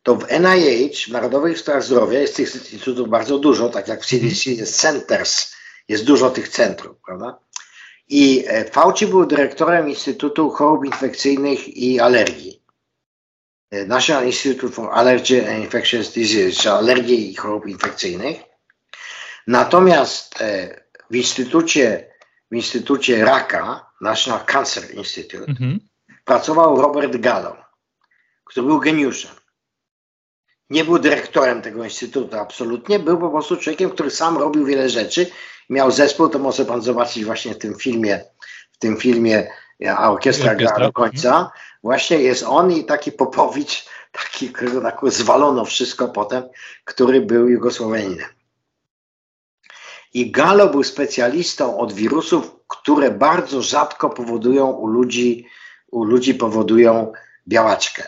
to w NIH, w Narodowej Instytucie Zdrowia, jest tych instytutów bardzo dużo, tak jak w CDC jest centers, jest dużo tych centrów, prawda? I e, Fauci był dyrektorem Instytutu Chorób Infekcyjnych i Alergii. E, National Institute for Allergy and Infectious Diseases, czyli alergii i chorób infekcyjnych. Natomiast e, w Instytucie, w Instytucie Raka, National Cancer Institute, mhm. pracował Robert Gallo, który był geniuszem. Nie był dyrektorem tego instytutu absolutnie, był po prostu człowiekiem, który sam robił wiele rzeczy. Miał zespół, to może pan zobaczyć właśnie w tym filmie, w tym filmie a orkiestra gra do końca. Właśnie jest on i taki Popowicz, taki, którego zwalono wszystko potem, który był Jugosłoweninem. I Galo był specjalistą od wirusów, które bardzo rzadko powodują u ludzi, u ludzi powodują białaczkę.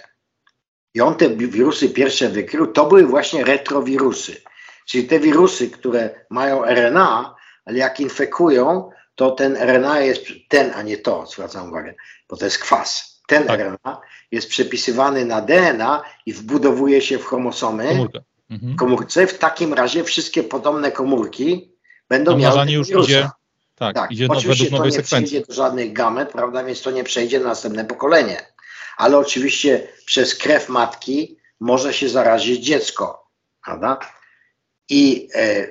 I on te wirusy pierwsze wykrył, to były właśnie retrowirusy. Czyli te wirusy, które mają RNA, ale jak infekują, to ten RNA jest, ten, a nie to, zwracam uwagę, bo to jest kwas. Ten tak. RNA jest przepisywany na DNA i wbudowuje się w chromosomy, Komórka. mhm. komórce. W takim razie wszystkie podobne komórki będą miały już idzie, tak, tak. idzie Oczywiście to nie sekwencji. przejdzie do żadnych gamet, prawda, więc to nie przejdzie na następne pokolenie. Ale oczywiście przez krew matki może się zarazić dziecko, prawda? I e,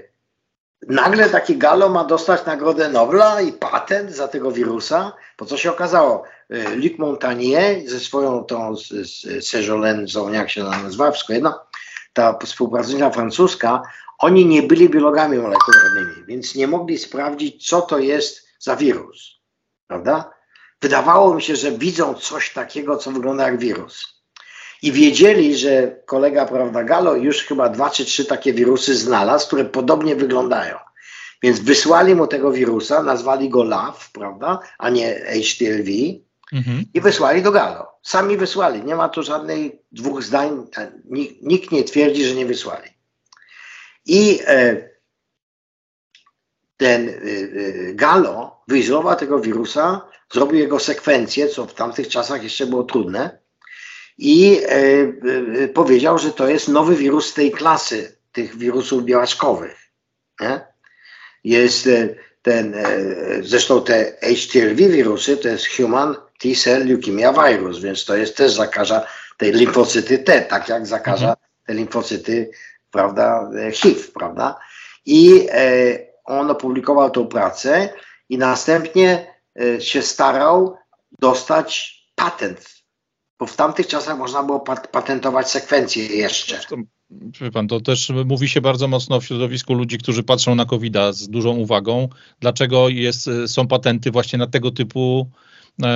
nagle taki Gallo ma dostać Nagrodę Nobla i patent za tego wirusa, bo co się okazało? E, Luc Montagnier ze swoją tą Sejolenzą, jak się nazywa, wszystko jedno, ta współpracownicza francuska, oni nie byli biologami molekularnymi, więc nie mogli sprawdzić, co to jest za wirus, prawda? Wydawało mi się, że widzą coś takiego, co wygląda jak wirus. I wiedzieli, że kolega, prawda, Gallo już chyba dwa czy trzy takie wirusy znalazł, które podobnie wyglądają. Więc wysłali mu tego wirusa, nazwali go LAV, prawda, a nie HTLV mhm. i wysłali do Gallo. Sami wysłali, nie ma tu żadnej dwóch zdań, nikt, nikt nie twierdzi, że nie wysłali. I e, ten e, e, Gallo wyizolował tego wirusa, zrobił jego sekwencję, co w tamtych czasach jeszcze było trudne, i e, e, powiedział, że to jest nowy wirus tej klasy, tych wirusów białaczkowych. Nie? Jest e, ten, zresztą te HTLV wirusy to jest Human T-cell leukemia virus, więc to jest też zakaża tej limfocyty T, tak jak zakaża mhm. te limfocyty, prawda, HIV, prawda? I on opublikował tą pracę i następnie się starał dostać patent bo w tamtych czasach można było patentować sekwencje jeszcze. Wie pan, to też mówi się bardzo mocno w środowisku ludzi, którzy patrzą na covid z dużą uwagą. Dlaczego jest, są patenty właśnie na tego typu, e,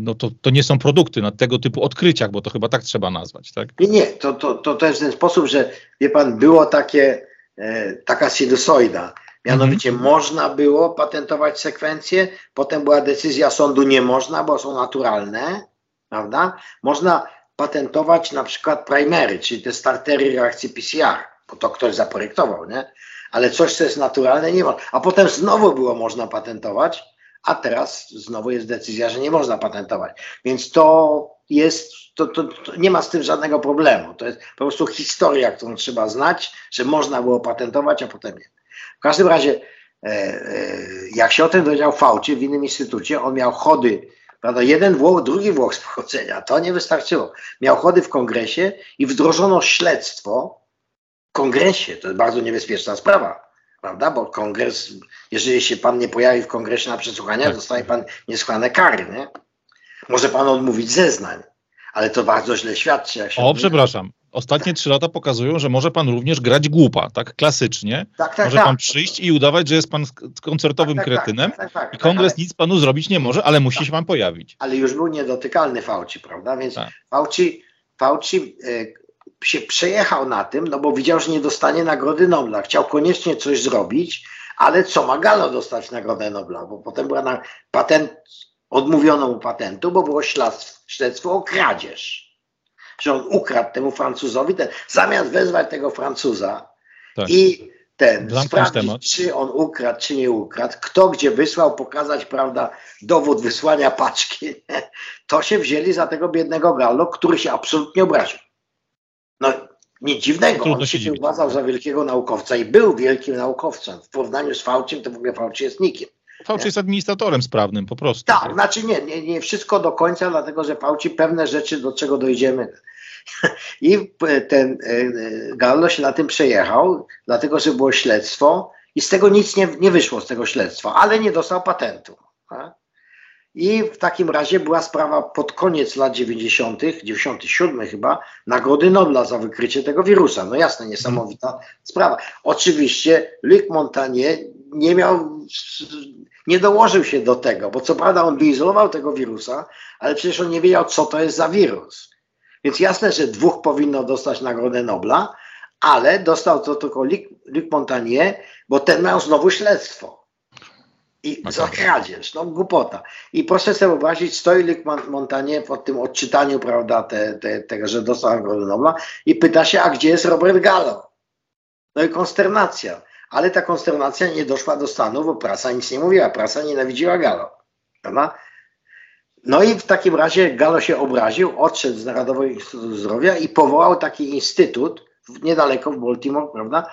no to, to nie są produkty, na tego typu odkryciach, bo to chyba tak trzeba nazwać, tak? Nie, nie, to, to, to też w ten sposób, że wie pan, było takie, e, taka sinusoida. Mianowicie mhm. można było patentować sekwencje, potem była decyzja sądu, nie można, bo są naturalne prawda? Można patentować na przykład primery, czyli te startery reakcji PCR, bo to ktoś zaprojektował, nie? Ale coś, co jest naturalne, nie ma. A potem znowu było można patentować, a teraz znowu jest decyzja, że nie można patentować. Więc to jest, to, to, to, nie ma z tym żadnego problemu. To jest po prostu historia, którą trzeba znać, że można było patentować, a potem nie. W każdym razie, e, e, jak się o tym dowiedział Fauci w innym instytucie, on miał chody Prawda? Jeden Włoch, drugi Włoch z pochodzenia. To nie wystarczyło. Miał chody w kongresie i wdrożono śledztwo w kongresie. To jest bardzo niebezpieczna sprawa. prawda? Bo kongres, jeżeli się pan nie pojawi w kongresie na przesłuchaniach, tak. dostaje pan niesłychane kary, nie? Może pan odmówić zeznań, ale to bardzo źle świadczy. O, mówi. przepraszam. Ostatnie trzy lata pokazują, że może pan również grać głupa, tak klasycznie. Tak, tak, może tak. pan przyjść i udawać, że jest pan koncertowym tak, tak, tak kretynem i kongres nic panu zrobić nie może, ale musi się pan pojawić. Ale już był niedotykalny Fauci, prawda? Więc Fauci, Fauci y, się przejechał na tym, no bo widział, że nie dostanie Nagrody Nobla. Chciał koniecznie coś zrobić, ale co ma Galo dostać Nagrodę Nobla? Bo potem była na patent, odmówiono mu patentu, bo było śledztwo o kradzież. Że on ukradł temu Francuzowi, ten, zamiast wezwać tego Francuza tak. i ten, sprawdzić, temat. czy on ukradł, czy nie ukradł, kto gdzie wysłał, pokazać, prawda, dowód wysłania paczki, to się wzięli za tego biednego Gallo, który się absolutnie obraził. No, nic dziwnego, on się uważał za wielkiego naukowca i był wielkim naukowcem. W porównaniu z Faucim, to w ogóle Fauci jest nikim. Fauci jest administratorem sprawnym po prostu. Tak, znaczy nie, nie, nie wszystko do końca, dlatego że Fauci pewne rzeczy, do czego dojdziemy. I ten e, Gallo się na tym przejechał, dlatego że było śledztwo i z tego nic nie, nie wyszło z tego śledztwa, ale nie dostał patentu. I w takim razie była sprawa pod koniec lat 90., 97 chyba, Nagrody Nobla za wykrycie tego wirusa. No jasne, niesamowita sprawa. Oczywiście Luc Montagnier nie miał, nie dołożył się do tego, bo co prawda on wyizolował tego wirusa, ale przecież on nie wiedział, co to jest za wirus. Więc jasne, że dwóch powinno dostać Nagrodę Nobla, ale dostał to tylko Luc, Montagnier, bo ten miał znowu śledztwo. I za kradzież, no głupota. I proszę sobie wyobrazić, stoi Luc Montagnier po tym odczytaniu, prawda, te, te, tego, że dostał Nagrodę Nobla i pyta się, a gdzie jest Robert Gallo? No i konsternacja. Ale ta konsternacja nie doszła do stanu, bo prasa nic nie mówiła. Prasa nienawidziła Gallo. Prawda? No i w takim razie Gallo się obraził, odszedł z Narodowego Instytutu Zdrowia i powołał taki instytut niedaleko w Baltimore, prawda?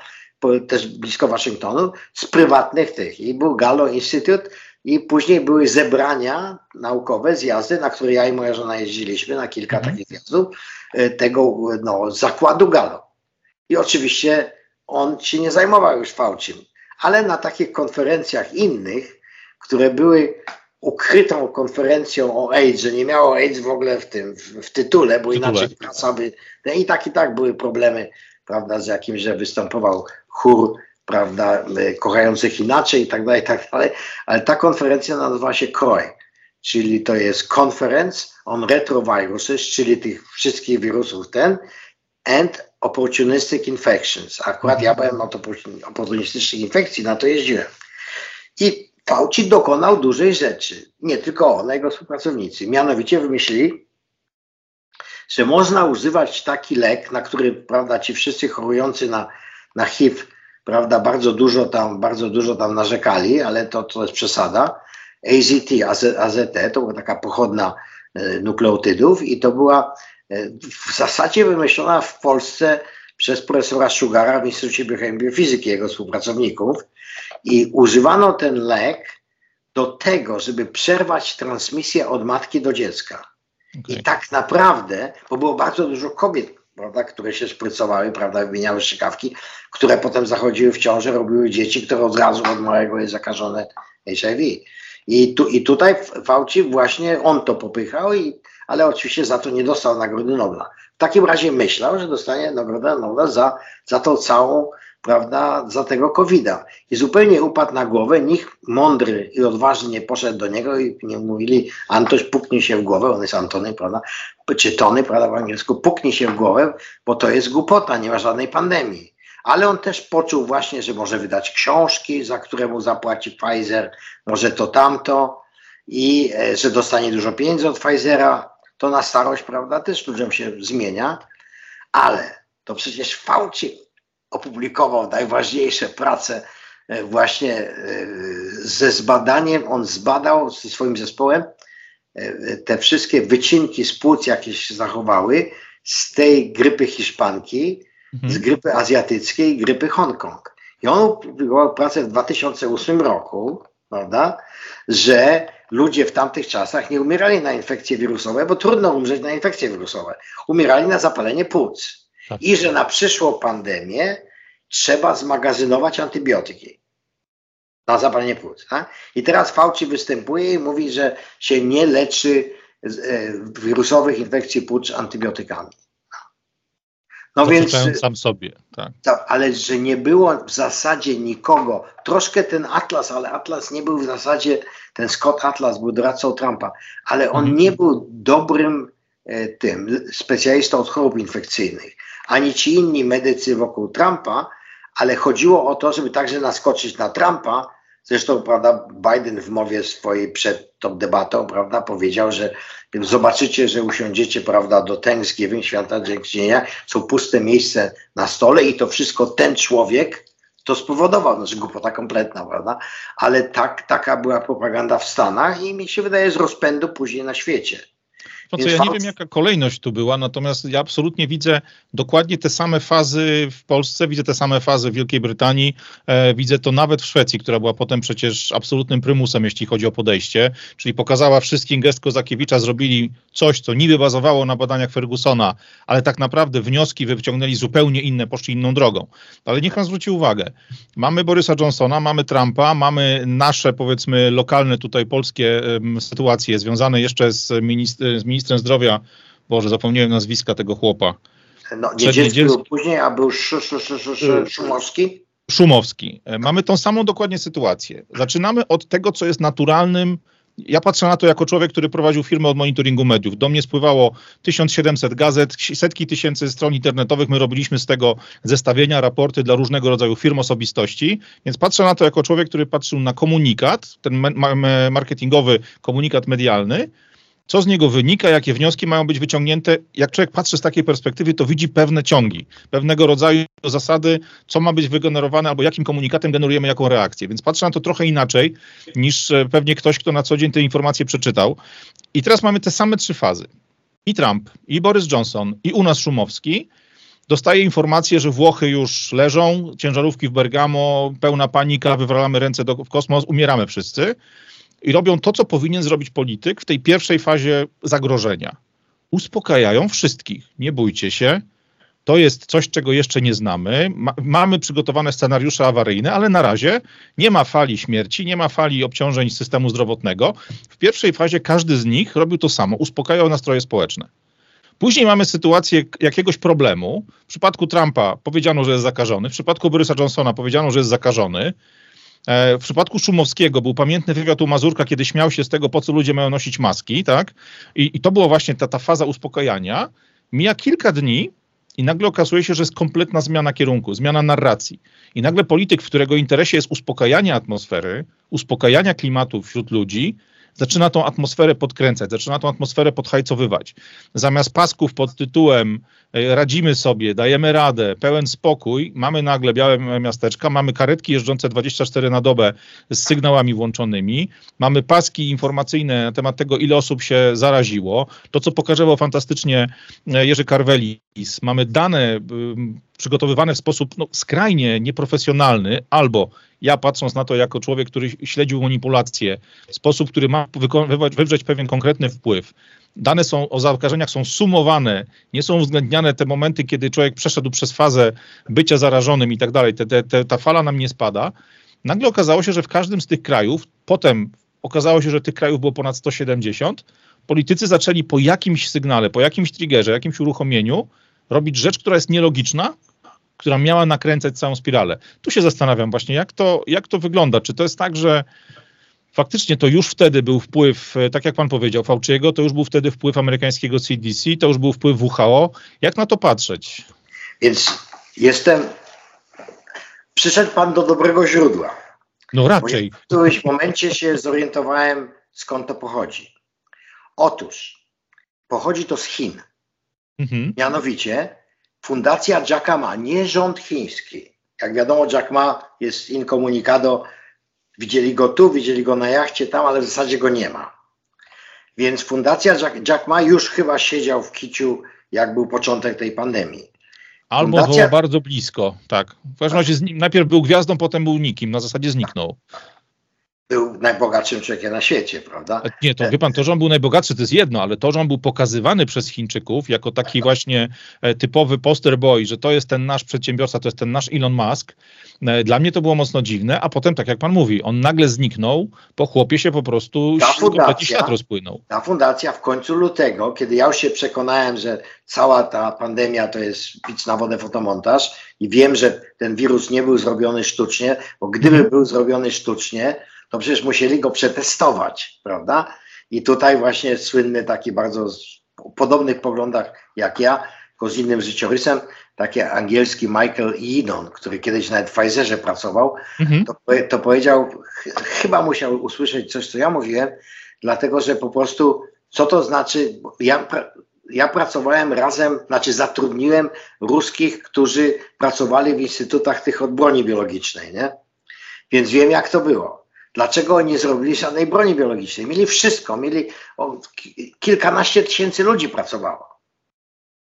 też blisko Waszyngtonu, z prywatnych tych. I był Gallo Instytut i później były zebrania naukowe, zjazdy, na które ja i moja żona jeździliśmy, na kilka mm. takich zjazdów, e, tego no, zakładu Gallo. I oczywiście on się nie zajmował już Faucim, ale na takich konferencjach innych, które były ukrytą konferencją o AIDS, że nie miało AIDS w ogóle w tym, w, w tytule, bo tytule. inaczej prasa by... No I tak i tak były problemy, prawda, z jakimś, że występował chór, prawda, e, kochających inaczej i tak dalej, i tak dalej, ale ta konferencja nazywa się CROI, czyli to jest Conference on Retroviruses, czyli tych wszystkich wirusów ten, and Opportunistic Infections. Akurat ja byłem od oportunistycznych infekcji, na to jeździłem. I Fauci dokonał dużej rzeczy. Nie tylko on, jego współpracownicy. Mianowicie wymyślili, że można używać taki lek, na który, prawda, ci wszyscy chorujący na na HIV, prawda, bardzo dużo tam, bardzo dużo tam narzekali, ale to, to jest przesada. AZT, AZT to była taka pochodna e, nukleotydów i to była e, w zasadzie wymyślona w Polsce przez profesora Sugara w Instytucie Biofizyki, jego współpracowników i używano ten lek do tego, żeby przerwać transmisję od matki do dziecka. Okay. I tak naprawdę, bo było bardzo dużo kobiet, prawda, które się sprycowały, prawda, wymieniały strzykawki, które potem zachodziły w ciąży, robiły dzieci, które od razu od małego jest zakażone HIV. I, tu, i tutaj Fauci właśnie on to popychał, i, ale oczywiście za to nie dostał Nagrody Nobla. W takim razie myślał, że dostanie Nagrodę Nobla za, za tą całą prawda, za tego COVID-a. I zupełnie upadł na głowę, nikt mądry i odważny nie poszedł do niego i nie mówili, Antoś puknij się w głowę, on jest Antony, prawda, czy Tony, prawda, w angielsku, puknij się w głowę, bo to jest głupota, nie ma żadnej pandemii. Ale on też poczuł właśnie, że może wydać książki, za które mu zapłaci Pfizer, może to tamto i e, że dostanie dużo pieniędzy od Pfizera. To na starość, prawda, też ludziom się zmienia, ale to przecież Fauci opublikował najważniejsze prace e, właśnie e, ze zbadaniem. On zbadał ze swoim zespołem e, te wszystkie wycinki z płuc, jakie się zachowały z tej grypy hiszpanki, mhm. z grypy azjatyckiej, grypy Hongkong. I on opublikował pracę w 2008 roku, prawda, że ludzie w tamtych czasach nie umierali na infekcje wirusowe, bo trudno umrzeć na infekcje wirusowe. Umierali na zapalenie płuc. Tak. I że na przyszłą pandemię trzeba zmagazynować antybiotyki na zapalenie płuc. Tak? I teraz Fauci występuje i mówi, że się nie leczy e, wirusowych infekcji płuc antybiotykami. No więc sam sobie, tak. To, ale że nie było w zasadzie nikogo, troszkę ten Atlas, ale Atlas nie był w zasadzie, ten Scott Atlas był doradcą Trumpa, ale on mhm. nie był dobrym e, tym specjalistą od chorób infekcyjnych, ani ci inni medycy wokół Trumpa, ale chodziło o to, żeby także naskoczyć na Trumpa. Zresztą, prawda, Biden w mowie swojej przed tą debatą, prawda, powiedział, że zobaczycie, że usiądziecie, prawda, do Thanksgiving, święta dziękczynienia, są puste miejsca na stole i to wszystko ten człowiek to spowodował, znaczy głupota kompletna, prawda, ale tak, taka była propaganda w Stanach i mi się wydaje z rozpędu później na świecie. No co, ja nie wiem, jaka kolejność tu była, natomiast ja absolutnie widzę dokładnie te same fazy w Polsce, widzę te same fazy w Wielkiej Brytanii, e, widzę to nawet w Szwecji, która była potem przecież absolutnym prymusem, jeśli chodzi o podejście, czyli pokazała wszystkim gest Kozakiewicza, zrobili coś, co niby bazowało na badaniach Fergusona, ale tak naprawdę wnioski wyciągnęli zupełnie inne, poszli inną drogą. Ale niech pan zwróci uwagę, mamy Borysa Johnsona, mamy Trumpa, mamy nasze, powiedzmy, lokalne tutaj polskie um, sytuacje związane jeszcze z, ministr, z ministrem zdrowia, Boże, zapomniałem nazwiska tego chłopa. No, Niedzielski był później, a był sz, sz, sz, Szumowski? Szumowski. E, mamy tą samą dokładnie sytuację. Zaczynamy od tego, co jest naturalnym ja patrzę na to jako człowiek, który prowadził firmę od monitoringu mediów. Do mnie spływało 1700 gazet, setki tysięcy stron internetowych. My robiliśmy z tego zestawienia, raporty dla różnego rodzaju firm osobistości. Więc patrzę na to jako człowiek, który patrzył na komunikat, ten marketingowy komunikat medialny co z niego wynika, jakie wnioski mają być wyciągnięte. Jak człowiek patrzy z takiej perspektywy, to widzi pewne ciągi, pewnego rodzaju zasady, co ma być wygenerowane albo jakim komunikatem generujemy jaką reakcję. Więc patrzę na to trochę inaczej niż e, pewnie ktoś, kto na co dzień te informacje przeczytał. I teraz mamy te same trzy fazy. I Trump, i Boris Johnson, i u nas Szumowski dostaje informację, że Włochy już leżą, ciężarówki w Bergamo, pełna panika, wywralamy ręce do, w kosmos, umieramy wszyscy i robią to, co powinien zrobić polityk w tej pierwszej fazie zagrożenia. Uspokajają wszystkich. Nie bójcie się. To jest coś, czego jeszcze nie znamy. Ma, mamy przygotowane scenariusze awaryjne, ale na razie nie ma fali śmierci, nie ma fali obciążeń systemu zdrowotnego. W pierwszej fazie każdy z nich robił to samo, uspokajał nastroje społeczne. Później mamy sytuację jakiegoś problemu. W przypadku Trumpa powiedziano, że jest zakażony, w przypadku Borysa Johnsona powiedziano, że jest zakażony. E, w przypadku Szumowskiego był pamiętny wywiad u Mazurka, kiedy śmiał się z tego, po co ludzie mają nosić maski, tak? I, i to była właśnie ta, ta faza uspokajania. Mija kilka dni i nagle okazuje się, że jest kompletna zmiana kierunku, zmiana narracji. I nagle polityk, w którego interesie jest uspokajanie atmosfery, uspokajania klimatu wśród ludzi, zaczyna tą atmosferę podkręcać, zaczyna tą atmosferę podhajcowywać. Zamiast pasków pod tytułem e, radzimy sobie, dajemy radę, pełen spokój, mamy nagle białe miasteczka, mamy karetki jeżdżące 24 na dobę z sygnałami włączonymi, mamy paski informacyjne na temat tego, ile osób się zaraziło. To, co pokazywał fantastycznie e, Jerzy Karwelis, mamy dane przygotowywane w sposób no, skrajnie nieprofesjonalny, albo ja patrząc na to jako człowiek, który śledził manipulację, sposób, który ma wywrzeć pewien konkretny wpływ, dane są o zakażeniach są sumowane, nie są uwzględniane te momenty, kiedy człowiek przeszedł przez fazę bycia zarażonym i tak dalej, ta fala nam nie spada. Nagle okazało się, że w każdym z tych krajów, potem okazało się, że tych krajów było ponad 170, politycy zaczęli po jakimś sygnale, po jakimś triggerze, jakimś uruchomieniu robić rzecz, która jest nielogiczna, która miała nakręcać całą spiralę. Tu się zastanawiam właśnie, jak to, jak to wygląda. Czy to jest tak, że faktycznie to już wtedy był wpływ, e, tak jak pan powiedział, Fauciego, to już był wtedy wpływ amerykańskiego CDC, to już był wpływ WHO. Jak na to patrzeć? Więc jestem. Przyszedł pan do dobrego źródła. No raczej. W którymś momencie się zorientowałem, skąd to pochodzi. Otóż pochodzi to z Chin. Mhm. Mianowicie Fundacja Jacka Ma, nie rząd chiński. Jak wiadomo, Jack Ma jest inkomunikado. Widzieli go tu, widzieli go na jachcie tam, ale w zasadzie go nie ma. Więc Fundacja Jack, Jack Ma już chyba siedział w kiciu, jak był początek tej pandemii. Albo Fundacja... było bardzo blisko, tak. W każdym razie najpierw był gwiazdą, potem był nikim, na zasadzie zniknął. Był najbogatszym człowiekiem na świecie, prawda? Nie, to wie pan, to, że on był najbogatszy, to jest jedno, ale to, że on był pokazywany przez Chińczyków jako taki właśnie e, typowy poster boy, że to jest ten nasz przedsiębiorca, to jest ten nasz Elon Musk, e, dla mnie to było mocno dziwne, a potem, tak jak pan mówi, on nagle zniknął, po chłopie się po prostu ta fundacja, świat rozpłynął. Ta fundacja w końcu lutego, kiedy ja już się przekonałem, że cała ta pandemia to jest pić na wodę fotomontaż i wiem, że ten wirus nie był zrobiony sztucznie, bo gdyby mhm. był zrobiony sztucznie, to przecież musieli go przetestować, prawda? I tutaj właśnie słynny taki bardzo o podobnych poglądach jak ja, tylko z innym życiorysem, taki angielski Michael Eden, który kiedyś nawet w Pfizerze pracował, mhm. to, to powiedział, ch chyba musiał usłyszeć coś, co ja mówiłem, dlatego że po prostu, co to znaczy, ja, ja pracowałem razem, znaczy zatrudniłem ruskich, którzy pracowali w instytutach tych od broni biologicznej, nie? Więc wiem, jak to było. Dlaczego oni nie zrobili żadnej broni biologicznej? Mieli wszystko, mieli o, kilkanaście tysięcy ludzi pracowało.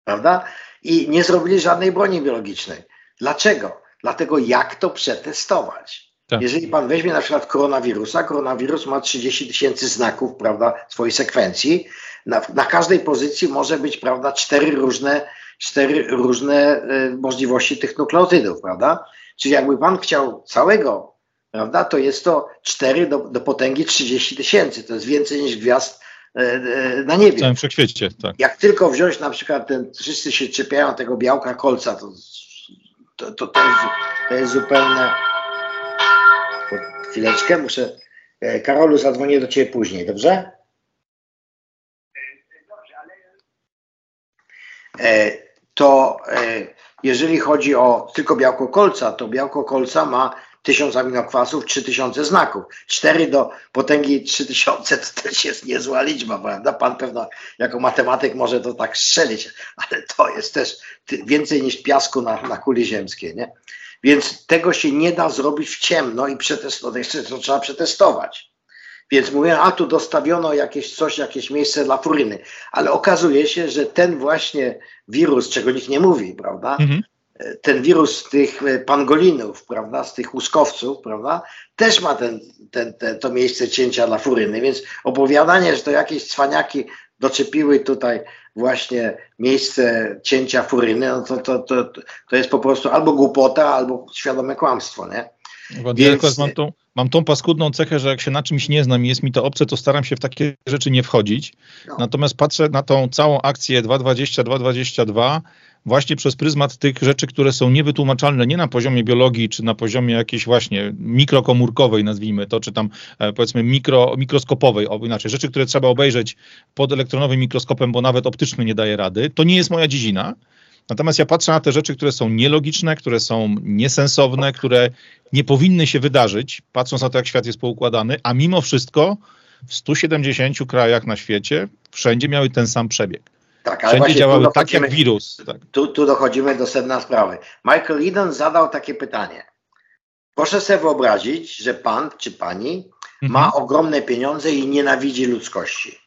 Prawda? I nie zrobili żadnej broni biologicznej. Dlaczego? Dlatego jak to przetestować? Tak. Jeżeli pan weźmie na przykład koronawirusa, koronawirus ma 30 tysięcy znaków, prawda, swojej sekwencji. Na, na, każdej pozycji może być, prawda, cztery różne, cztery różne y, możliwości tych nukleotydów, prawda? Czyli jakby pan chciał całego prawda, to jest to 4 do, do potęgi 30 tysięcy. To jest więcej niż gwiazd e, e, na niebie. W całym wszechświecie, tak. Jak tylko wziąć na przykład ten, wszyscy się czepiają tego białka kolca, to, to, to, to, jest, to jest zupełne... Chwileczkę, muszę... E, Karolu, zadzwonię do Ciebie później, dobrze? Dobrze, ale... To jeżeli chodzi o tylko białko kolca, to białko kolca ma tysiąc aminokwasów, trzy tysiące znaków. Cztery do potęgi trzy tysiące to też jest niezła liczba, prawda? Pan pewno jako matematyk może to tak strzelić, ale to jest też więcej niż piasku na, na kuli ziemskiej, nie? Więc tego się nie da zrobić w ciemno i przetestować, to trzeba przetestować. Więc mówię, a tu dostawiono jakieś coś, jakieś miejsce dla furyny. Ale okazuje się, że ten właśnie wirus, czego nikt nie mówi, prawda, mhm ten wirus tych e, pangolinów, prawda, z tych łuskowców, prawda, też ma ten, ten, ten, to miejsce cięcia dla furyny, więc opowiadanie, że to jakieś cwaniaki doczepiły tutaj właśnie miejsce cięcia furyny, no to, to, to, to jest po prostu albo głupota, albo świadome kłamstwo, nie? Więc... Mam tą, mam tą paskudną cechę, że jak się na czymś nie znam i jest mi to obce, to staram się w takie rzeczy nie wchodzić. No. Natomiast patrzę na tą całą akcję 2.20, 2.22 właśnie przez pryzmat tych rzeczy, które są niewytłumaczalne nie na poziomie biologii, czy na poziomie jakiejś właśnie mikrokomórkowej, nazwijmy to, czy tam e, powiedzmy mikro, mikroskopowej, o, inaczej, rzeczy, które trzeba obejrzeć pod elektronowym mikroskopem, bo nawet optyczny nie daje rady. To nie jest moja dziedzina. Natomiast ja patrzę na te rzeczy, które są nielogiczne, które są niesensowne, które nie powinny się wydarzyć, patrząc na to, jak świat jest poukładany, a mimo wszystko w 170 krajach na świecie wszędzie miały ten sam przebieg. Tak, ale Wszędzie działały tak jak wirus. Tak. Tu, tu dochodzimy do sedna sprawy. Michael Eden zadał takie pytanie. Proszę sobie wyobrazić, że pan czy pani mhm. ma ogromne pieniądze i nienawidzi ludzkości.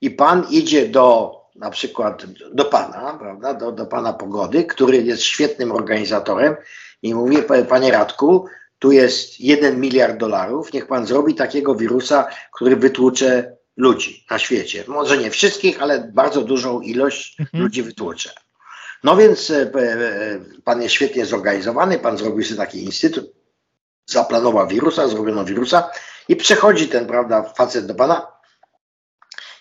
I pan idzie do na przykład do pana, prawda, do, do pana pogody, który jest świetnym organizatorem i mówi, panie Radku, tu jest jeden miliard dolarów, niech pan zrobi takiego wirusa, który wytłucze ludzi na świecie. Może nie wszystkich, ale bardzo dużą ilość mhm. ludzi wytłucze. No więc e, e, pan jest świetnie zorganizowany, pan zrobił sobie taki instytut, zaplanował wirusa, zrobiono wirusa i przechodzi ten, prawda, facet do pana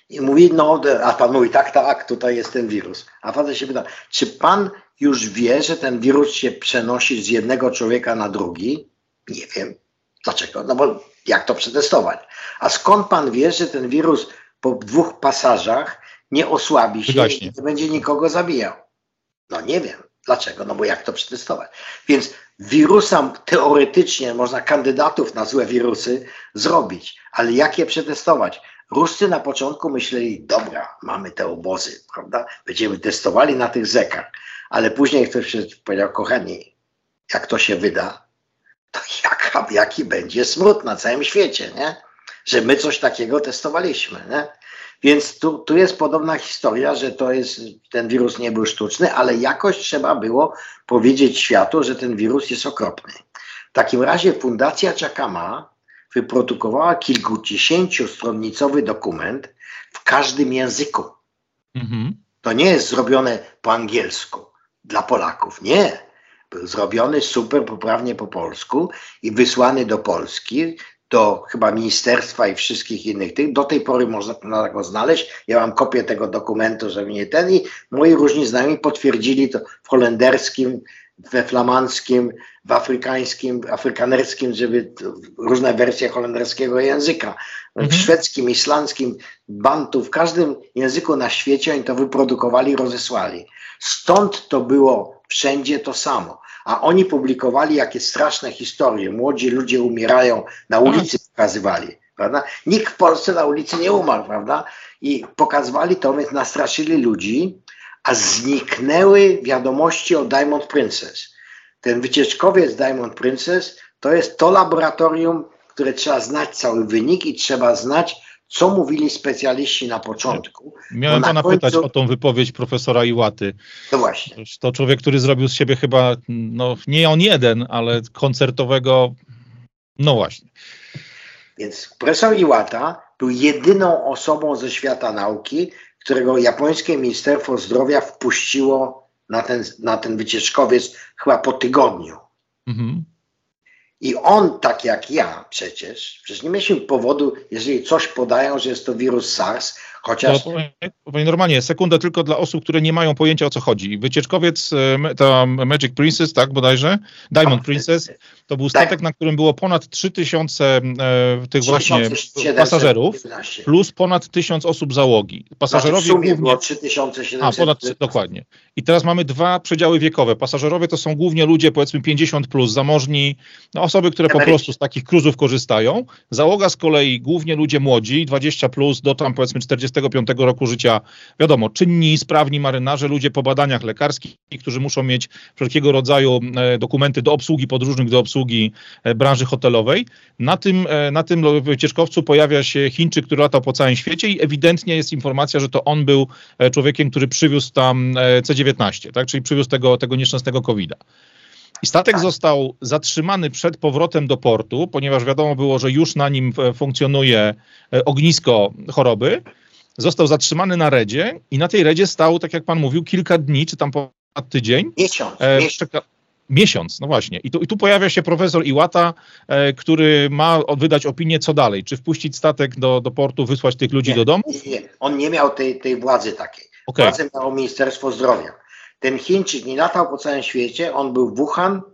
i mówi, no, a pan mówi, tak, tak, tutaj jest ten wirus. A facet się pyta, czy pan już wie, że ten wirus się przenosi z jednego człowieka na drugi? Nie wiem. Dlaczego? No bo jak to przetestować? A skąd pan wie, że ten wirus po dwóch pasażach nie osłabi się i nie będzie nikogo zabijał? No nie wiem. Dlaczego? No bo jak to przetestować? Więc wirusa teoretycznie można kandydatów na złe wirusy zrobić, ale jak je przetestować? Ruscy na początku myśleli, dobra, mamy te obozy, prawda? Będziemy testowali na tych zekach, ale później ktoś powiedział, kochani, jak to się wyda, to jaka, jaki będzie smród na całym świecie, nie? Że my coś takiego testowaliśmy, nie? Więc tu, tu jest podobna historia, że to jest, ten wirus nie był sztuczny, ale jakoś trzeba było powiedzieć światu, że ten wirus jest okropny. W takim razie Fundacja Czakama wyprodukowała kilkudziesięciostronnicowy dokument w każdym języku. Mhm. To nie jest zrobione po angielsku dla Polaków. Nie. Zrobiony super poprawnie po polsku i wysłany do Polski, do chyba ministerstwa i wszystkich innych tych. Do tej pory można go znaleźć. Ja mam kopię tego dokumentu, żeby nie ten i moi różni znajomi potwierdzili to w holenderskim, we flamandzkim, w afrykańskim, afrykanerskim, żeby różne wersje holenderskiego języka, w mhm. szwedzkim, islandzkim, bantu, w każdym języku na świecie oni to wyprodukowali, rozesłali. Stąd to było wszędzie to samo. A oni publikowali jakie straszne historie. Młodzi ludzie umierają, na ulicy pokazywali. Prawda? Nikt w Polsce na ulicy nie umarł, prawda? I pokazywali to, więc nastraszyli ludzi, a zniknęły wiadomości o Diamond Princess. Ten wycieczkowiec Diamond Princess to jest to laboratorium, które trzeba znać cały wynik i trzeba znać, co mówili specjaliści na początku. Miałem pana końcu... pytać o tą wypowiedź profesora Iłaty. To właśnie. To człowiek, który zrobił z siebie chyba, no nie on jeden, ale koncertowego, no właśnie. Więc profesor Iłata był jedyną osobą ze świata nauki, którego japońskie Ministerstwo Zdrowia wpuściło na ten, na ten wycieczkowiec chyba po tygodniu. Mhm. I on, tak jak ja przecież, przecież nie mieliśmy powodu, jeżeli coś podają, że jest to wirus SARS, chociaż... No, panie normalnie, sekundę tylko dla osób, które nie mają pojęcia o co chodzi. Wycieczkowiec, e, ta Magic Princess, tak bodajże, Diamond Princess, to był statek, na którym było ponad 3000 e, tych właśnie pasażerów, plus ponad 1000 osób załogi. Pasażerowie znaczy w sumie było 3700. A, ponad, dokładnie. I teraz mamy dwa przedziały wiekowe. Pasażerowie to są głównie ludzie powiedzmy 50 plus, zamożni, no, osoby, które po prostu z takich cruzów korzystają. Załoga z kolei głównie ludzie młodzi, 20 plus do tam powiedzmy 45 roku życia. Wiadomo, czynni, sprawni marynarze, ludzie po badaniach lekarskich, którzy muszą mieć wszelkiego rodzaju e, dokumenty do obsługi podróżnych, do obsługi e, branży hotelowej. Na tym, e, na tym wycieczkowcu pojawia się Chińczyk, który latał po całym świecie i ewidentnie jest informacja, że to on był człowiekiem, który przywiózł tam C19, tak? czyli przywiózł tego, tego nieszczęsnego COVID-a. I statek tak. został zatrzymany przed powrotem do portu, ponieważ wiadomo było, że już na nim funkcjonuje ognisko choroby. Został zatrzymany na redzie i na tej redzie stał, tak jak pan mówił, kilka dni, czy tam ponad tydzień. Miesiąc. E, miesiąc, no właśnie. I tu, I tu pojawia się profesor Iwata, e, który ma wydać opinię, co dalej. Czy wpuścić statek do, do portu, wysłać tych ludzi nie, do domu? Nie, on nie miał tej, tej władzy takiej. Okay. Władzę miało Ministerstwo Zdrowia. Ten Chińczyk nie latał po całym świecie, on był w Wuhan, mhm.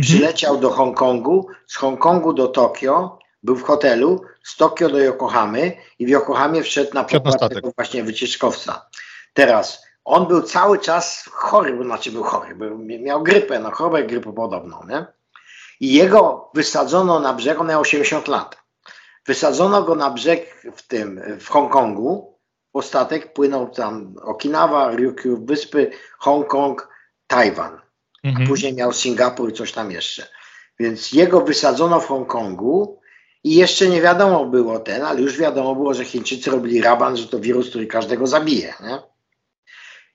przyleciał do Hongkongu, z Hongkongu do Tokio, był w hotelu, z Tokio do Yokohamy i w Yokohamie wszedł na pokład tego właśnie wycieczkowca. Teraz, on był cały czas chory, bo znaczy był chory, był, miał grypę, no chorobę grypopodobną, nie? I jego wysadzono na brzeg, on miał 80 lat. Wysadzono go na brzeg w tym, w Hongkongu, Ostatek płynął tam Okinawa, Ryukyu, wyspy, Hongkong, Tajwan. Mhm. A później miał Singapur i coś tam jeszcze. Więc jego wysadzono w Hongkongu i jeszcze nie wiadomo było ten, ale już wiadomo było, że Chińczycy robili raban, że to wirus, który każdego zabije. Nie?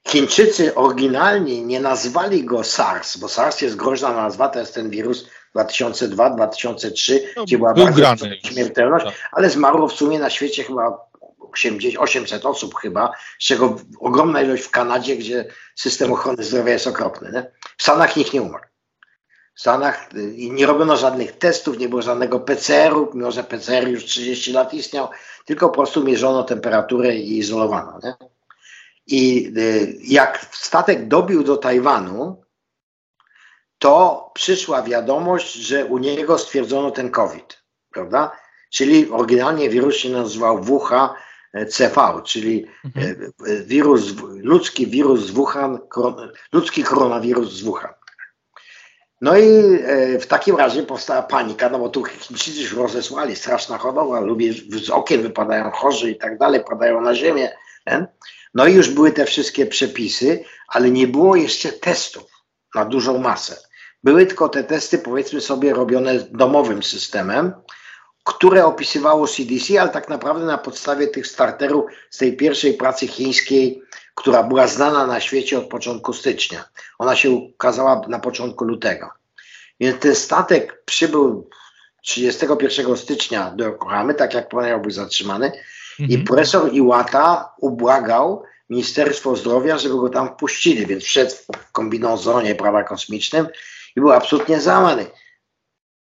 Chińczycy oryginalnie nie nazwali go SARS, bo SARS jest groźna nazwa, to jest ten wirus 2002-2003, no, gdzie była bardzo śmiertelność, tak. ale zmarło w sumie na świecie chyba 800 osób chyba, z czego ogromna ilość w Kanadzie, gdzie system ochrony zdrowia jest okropny. Nie? W Stanach nikt nie umarł. Stanach y, nie robiono żadnych testów, nie było żadnego PCR-u, mimo że PCR już 30 lat istniał, tylko po prostu mierzono temperaturę i izolowano. Nie? I y, jak statek dobił do Tajwanu, to przyszła wiadomość, że u niego stwierdzono ten COVID, prawda? Czyli oryginalnie wirus się nazywał WH CV, czyli mhm. E, wirus, ludzki wirus z Wuhan, ludzki koronawirus z Wuhan. No i e, w takim razie powstała panika, no bo tu Chińczycy już rozesłali, straszna choroba, lubię, z okien wypadają chorzy i tak dalej, padają na ziemię. No i już były te wszystkie przepisy, ale nie było jeszcze testów na dużą masę. Były tylko te testy, powiedzmy sobie, robione domowym systemem, które opisywało CDC, ale tak naprawdę na podstawie tych starterów z tej pierwszej pracy chińskiej, która była znana na świecie od początku stycznia. Ona się ukazała na początku lutego. Więc ten statek przybył 31 stycznia do Yokohamy, tak jak miał być zatrzymany. Mhm. I profesor Iwata ubłagał Ministerstwo Zdrowia, żeby go tam wpuścili, więc wszedł w kombinezonie prawa kosmicznym i był absolutnie załamany.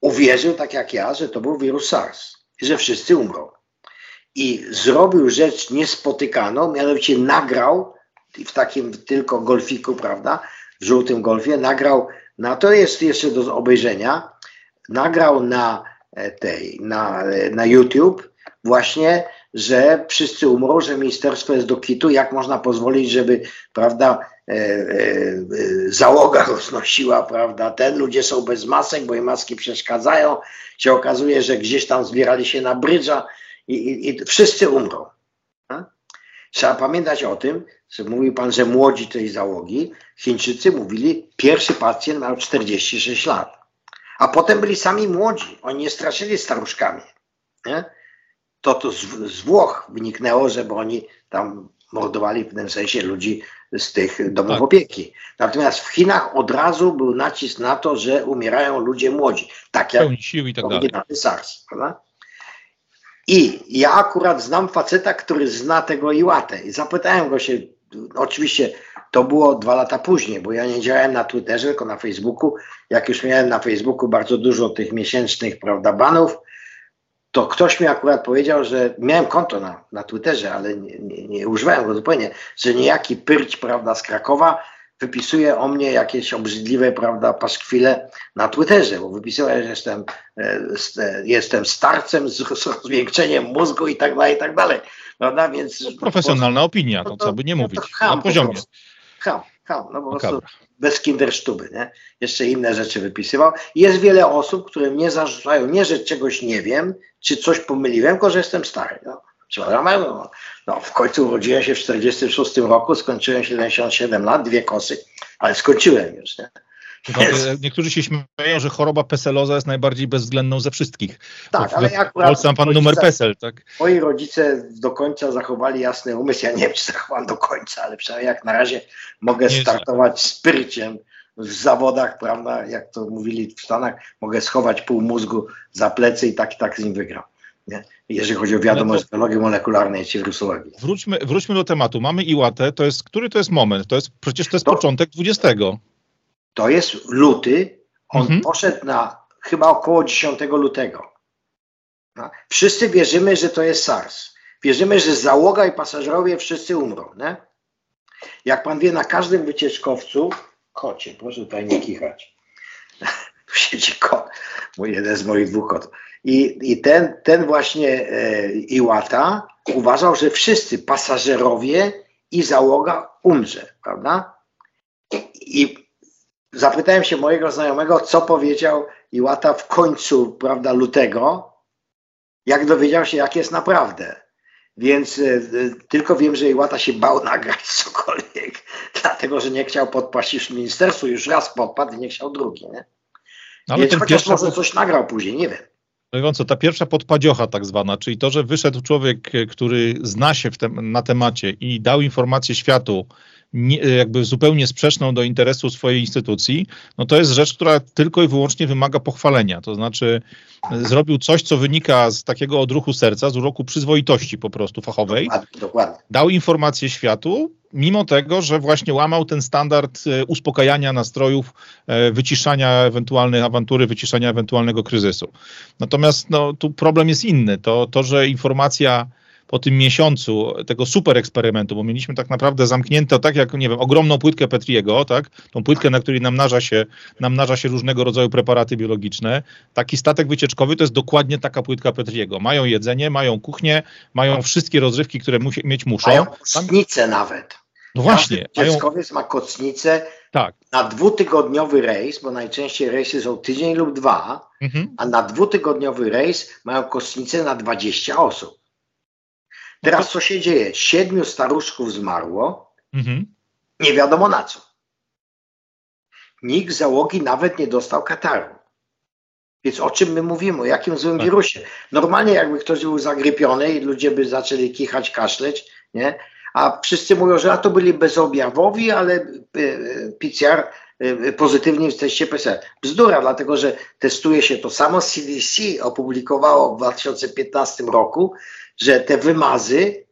Uwierzył, tak jak ja, że to był wirus SARS i że wszyscy umrą. I zrobił rzecz niespotykaną, mianowicie nagrał w takim tylko golfiku, prawda, w żółtym golfie, nagrał, na to jest jeszcze do obejrzenia, nagrał na e, tej, na, e, na YouTube właśnie, że wszyscy umrą, że ministerstwo jest do kitu, jak można pozwolić, żeby, prawda, e, e, załoga roznosiła, prawda, ten, ludzie są bez masek, bo im maski przeszkadzają, się okazuje, że gdzieś tam zbierali się na brydża i, i, i wszyscy umrą. Trzeba pamiętać o tym, że mówił pan, że młodzi tej załogi, Chińczycy mówili, pierwszy pacjent miał 46 lat. A potem byli sami młodzi. Oni nie straszyli staruszkami. Nie? To to z, z Włoch wyniknęło, żeby oni tam mordowali w pewnym sensie ludzi z tych domów tak. opieki. Natomiast w Chinach od razu był nacisk na to, że umierają ludzie młodzi. Tak jak sił i tak dalej. SARS. Prawda? I ja akurat znam faceta, który zna tego Iłatę. I zapytałem go się, oczywiście to było dwa lata później, bo ja nie działałem na Twitterze, tylko na Facebooku. Jak już miałem na Facebooku bardzo dużo tych miesięcznych, prawda, banów, to ktoś mi akurat powiedział, że miałem konto na, na Twitterze, ale nie, nie, nie używałem go zupełnie, że niejaki Pyrć, prawda, z Krakowa wypisuje o mnie jakieś obrzydliwe, prawda, paszkwile na Twitterze, bo wypisuje, że jestem, e, jestem starcem z, z mózgu i tak dalej, i tak dalej. Prawda? Więc, no, profesjonalna prostu, opinia, to, to, co by nie mówić, ham, na poziomie. Ham, ham, no po no prostu bez kindersztuby, nie? Jeszcze inne rzeczy wypisywał. Jest wiele osób, które mnie zarzucają, nie, że czegoś nie wiem, czy coś pomyliłem, tylko że jestem stary. No. No, no, w końcu urodziłem się w 46 roku, skończyłem 77 lat, dwie kosy, ale skończyłem już. Nie? No, niektórzy się śmieją, że choroba peseloza jest najbardziej bezwzględną ze wszystkich. Tak, ale ja akurat... Polsce pan numer PESEL, tak? Moi rodzice do końca zachowali jasny umysł. Ja nie wiem, czy zachowam do końca, ale przynajmniej jak na razie mogę nie startować spryciem w zawodach, prawda, jak to mówili w Stanach, mogę schować pół mózgu za plecy i tak i tak z nim wygram. Nie? Jeżeli chodzi o wiadomość to... biologii molekularnej czy wirusologii. Wróćmy, wróćmy do tematu. Mamy Iłatę, to jest, który to jest moment? To jest, przecież to jest to, początek 20. To jest luty. On mhm. poszedł na chyba około 10 lutego. No. Wszyscy wierzymy, że to jest SARS. Wierzymy, że załoga i pasażerowie wszyscy umrą. Nie? Jak pan wie, na każdym wycieczkowcu, kocie, proszę tutaj nie kichać. tu siedzi kot, mój jeden z moich dwóch kotów. I, i ten, ten właśnie e, Iwata uważał, że wszyscy pasażerowie i załoga umrze, prawda? I zapytałem się mojego znajomego, co powiedział Iwata w końcu, prawda, lutego, jak dowiedział się, jak jest naprawdę. Więc y, tylko wiem, że Iwata się bał nagrać cokolwiek, dlatego że nie chciał podpaść ministerstwu, już raz podpadł i nie chciał drugi. Nie? No, ale Więc chociaż pierwszy... może coś nagrał później, nie wiem. No co, ta pierwsza podpadziocha tak zwana, czyli to, że wyszedł człowiek, który zna się te, na temacie i dał informację światu, nie, jakby zupełnie sprzeczną do interesu swojej instytucji, no to jest rzecz, która tylko i wyłącznie wymaga pochwalenia. To znaczy zrobił coś, co wynika z takiego odruchu serca, z uroku przyzwoitości po prostu fachowej. Dokładnie, dokładnie. Dał informację światu, mimo tego, że właśnie łamał ten standard e, uspokajania nastrojów, e, wyciszania ewentualnej awantury, wyciszania ewentualnego kryzysu. Natomiast no, tu problem jest inny. To, to że informacja po tym miesiącu tego super eksperymentu, bo mieliśmy tak naprawdę zamknięte, tak jak, nie wiem, ogromną płytkę Petriego, tak, tą płytkę, na której namnaża się, namnaża się różnego rodzaju preparaty biologiczne, taki statek wycieczkowy to jest dokładnie taka płytka Petriego. Mają jedzenie, mają kuchnię, mają wszystkie rozrywki, które musi, mieć muszą. Mają kocnicę nawet. No właśnie. Dzieckowiec mają... ma kocnicę tak. na dwutygodniowy rejs, bo najczęściej rejsy są tydzień lub dwa, mhm. a na dwutygodniowy rejs mają kocnicę na 20 osób. Teraz co się dzieje? Siedmiu staruszków zmarło, mhm. nie wiadomo na co. Nikt załogi nawet nie dostał kataru. Więc o czym my mówimy? O jakim złym tak. wirusie? Normalnie jakby ktoś był zagrypiony i ludzie by zaczęli kichać, kaszleć, nie? A wszyscy mówią, że a to byli bezobjawowi, ale e, PCR y, pozytywni w teście PCR. Bzdura, dlatego że testuje się to samo CDC opublikowało w 2015 roku, że te wymazy,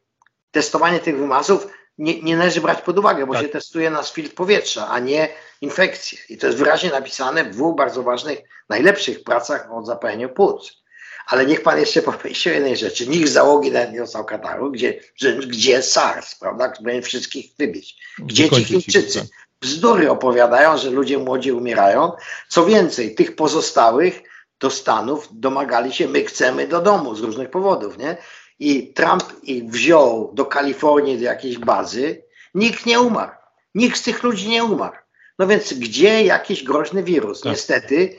testowanie tych wymazów nie, nie należy brać pod uwagę, bo tak. się testuje na filtr powietrza, a nie infekcje. I to jest wyraźnie napisane w dwóch bardzo ważnych, najlepszych pracach o zapaleniu płuc. Ale niech pan jeszcze o jednej rzeczy. Nikt z załogi nawet nie dostał kataru, gdzie, że, gdzie SARS, prawda, który wszystkich wybić. Gdzie ci Chińczycy? Tak. Bzdury opowiadają, że ludzie młodzi umierają. Co więcej, tych pozostałych do Stanów domagali się, my chcemy do domu z różnych powodów, nie? I Trump ich wziął do Kalifornii, do jakiejś bazy, nikt nie umarł. Nikt z tych ludzi nie umarł. No więc gdzie jakiś groźny wirus? Tak. Niestety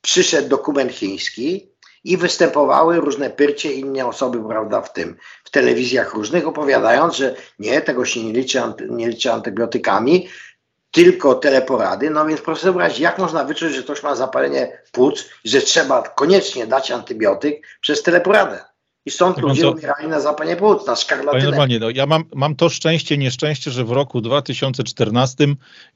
przyszedł dokument chiński i występowały różne pyrcie inne osoby, prawda, w tym, w telewizjach różnych, opowiadając, że nie, tego się nie liczy, nie liczy antybiotykami, tylko teleporady. No więc proszę wyobrazić, jak można wyczuć, że ktoś ma zapalenie płuc, że trzeba koniecznie dać antybiotyk przez teleporadę. I stąd tak, ludzie co? umierali na zapalenie płuc, na szkarlatynę. normalnie, no, ja mam, mam to szczęście, nieszczęście, że w roku 2014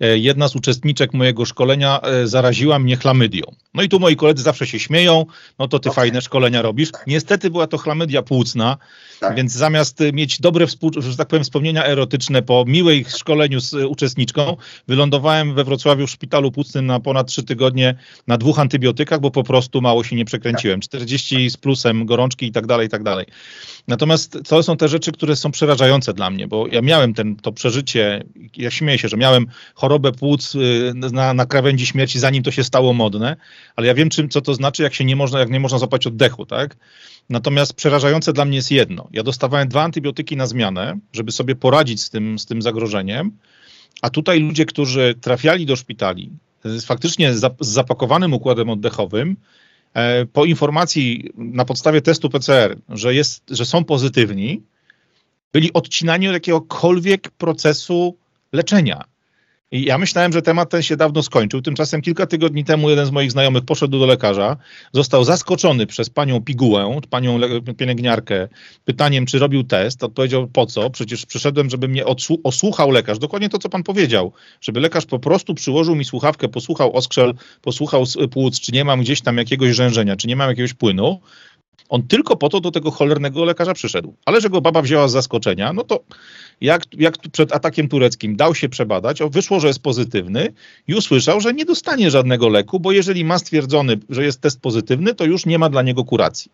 e, jedna z uczestniczek mojego szkolenia e, zaraziła mnie chlamydią. No i tu moi koledzy zawsze się śmieją, no to ty okay. fajne szkolenia robisz. Tak. Niestety była to chlamydia płucna, tak. więc zamiast mieć dobre, że tak powiem, wspomnienia erotyczne po miłej szkoleniu z uczestniczką, wylądowałem we Wrocławiu w szpitalu płucnym na ponad trzy tygodnie na dwóch antybiotykach, bo po prostu mało się nie przekręciłem. 40 z plusem gorączki i tak dalej, i tak dalej. Natomiast to są te rzeczy, które są przerażające dla mnie, bo ja miałem ten, to przeżycie, ja śmieję się, że miałem chorobę płuc y, na, na krawędzi śmierci, zanim to się stało modne, ale ja wiem, czym, co to znaczy, jak się nie można, jak nie można złapać oddechu, tak? Natomiast przerażające dla mnie jest jedno. Ja dostawałem dwa antybiotyki na zmianę, żeby sobie poradzić z tym, z tym zagrożeniem, a tutaj ludzie, którzy trafiali do szpitali, faktycznie z zapakowanym układem oddechowym, po informacji na podstawie testu PCR, że, jest, że są pozytywni, byli odcinani od jakiegokolwiek procesu leczenia. I ja myślałem, że temat ten się dawno skończył. Tymczasem kilka tygodni temu jeden z moich znajomych poszedł do lekarza, został zaskoczony przez panią pigułę, panią pielęgniarkę, pytaniem, czy robił test. Odpowiedział, po co? Przecież przyszedłem, żeby mnie osłuchał lekarz. Dokładnie to, co pan powiedział. Żeby lekarz po prostu przyłożył mi słuchawkę, posłuchał oskrzel, posłuchał płuc, czy nie mam gdzieś tam jakiegoś rzężenia, czy nie mam jakiegoś płynu. On tylko po to do tego cholernego lekarza przyszedł. Ale że go baba wzięła z zaskoczenia, no to jak, jak przed atakiem tureckim dał się przebadać, o, wyszło, że jest pozytywny i usłyszał, że nie dostanie żadnego leku, bo jeżeli ma stwierdzony, że jest test pozytywny, to już nie ma dla niego kuracji.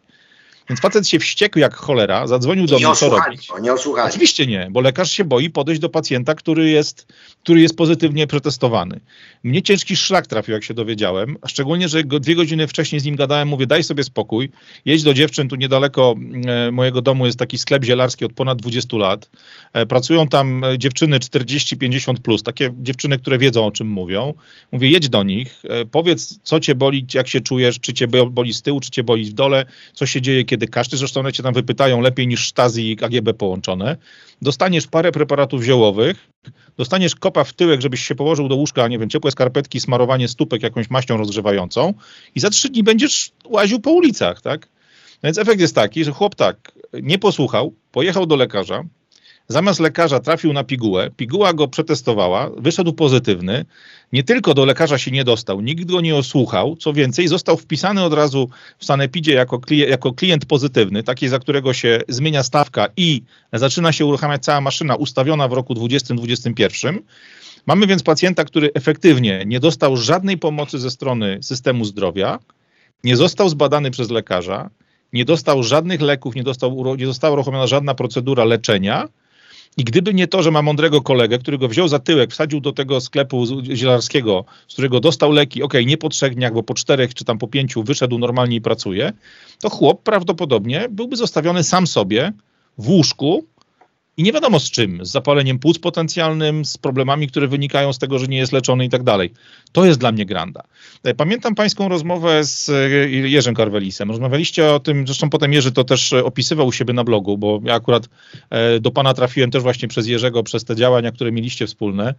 Więc facet się wściekł jak cholera, zadzwonił do mnie, co robić. Nie osłuchali. Oczywiście nie, bo lekarz się boi podejść do pacjenta, który jest, który jest pozytywnie przetestowany. Mnie ciężki szlak trafił, jak się dowiedziałem, szczególnie, że go, dwie godziny wcześniej z nim gadałem, mówię, daj sobie spokój, jedź do dziewczyn, tu niedaleko e, mojego domu jest taki sklep zielarski od ponad 20 lat. E, pracują tam e, dziewczyny 40-50+, plus, takie dziewczyny, które wiedzą, o czym mówią. Mówię, jedź do nich, e, powiedz, co cię boli, jak się czujesz, czy cię boli z tyłu, czy cię boli w dole, co się dzieje, kiedy kiedy każdy, zresztą one cię tam wypytają lepiej niż Stasi i KGB połączone, dostaniesz parę preparatów ziołowych, dostaniesz kopa w tyłek, żebyś się położył do łóżka, nie wiem, ciepłe skarpetki, smarowanie stópek jakąś maścią rozgrzewającą i za trzy dni będziesz łaził po ulicach, tak? Więc efekt jest taki, że chłop tak nie posłuchał, pojechał do lekarza, Zamiast lekarza trafił na pigułę, piguła go przetestowała, wyszedł pozytywny. Nie tylko do lekarza się nie dostał, nikt go nie osłuchał, co więcej, został wpisany od razu w sanepidzie jako klient, jako klient pozytywny, taki, za którego się zmienia stawka i zaczyna się uruchamiać cała maszyna ustawiona w roku 2021. Mamy więc pacjenta, który efektywnie nie dostał żadnej pomocy ze strony systemu zdrowia, nie został zbadany przez lekarza, nie dostał żadnych leków, nie, dostał, nie została uruchomiona żadna procedura leczenia, i gdyby nie to, że ma mądrego kolegę, który go wziął za tyłek, wsadził do tego sklepu zielarskiego, z którego dostał leki, ok, nie po trzech dniach, bo po czterech czy tam po pięciu wyszedł normalnie i pracuje, to chłop prawdopodobnie byłby zostawiony sam sobie w łóżku i nie wiadomo z czym, z zapaleniem płuc potencjalnym, z problemami, które wynikają z tego, że nie jest leczony i tak dalej. To jest dla mnie granda. E, pamiętam pańską rozmowę z e, Jerzym Karwelisem. Rozmawialiście o tym, zresztą potem Jerzy to też opisywał u siebie na blogu, bo ja akurat e, do pana trafiłem też właśnie przez Jerzego, przez te działania, które mieliście wspólne.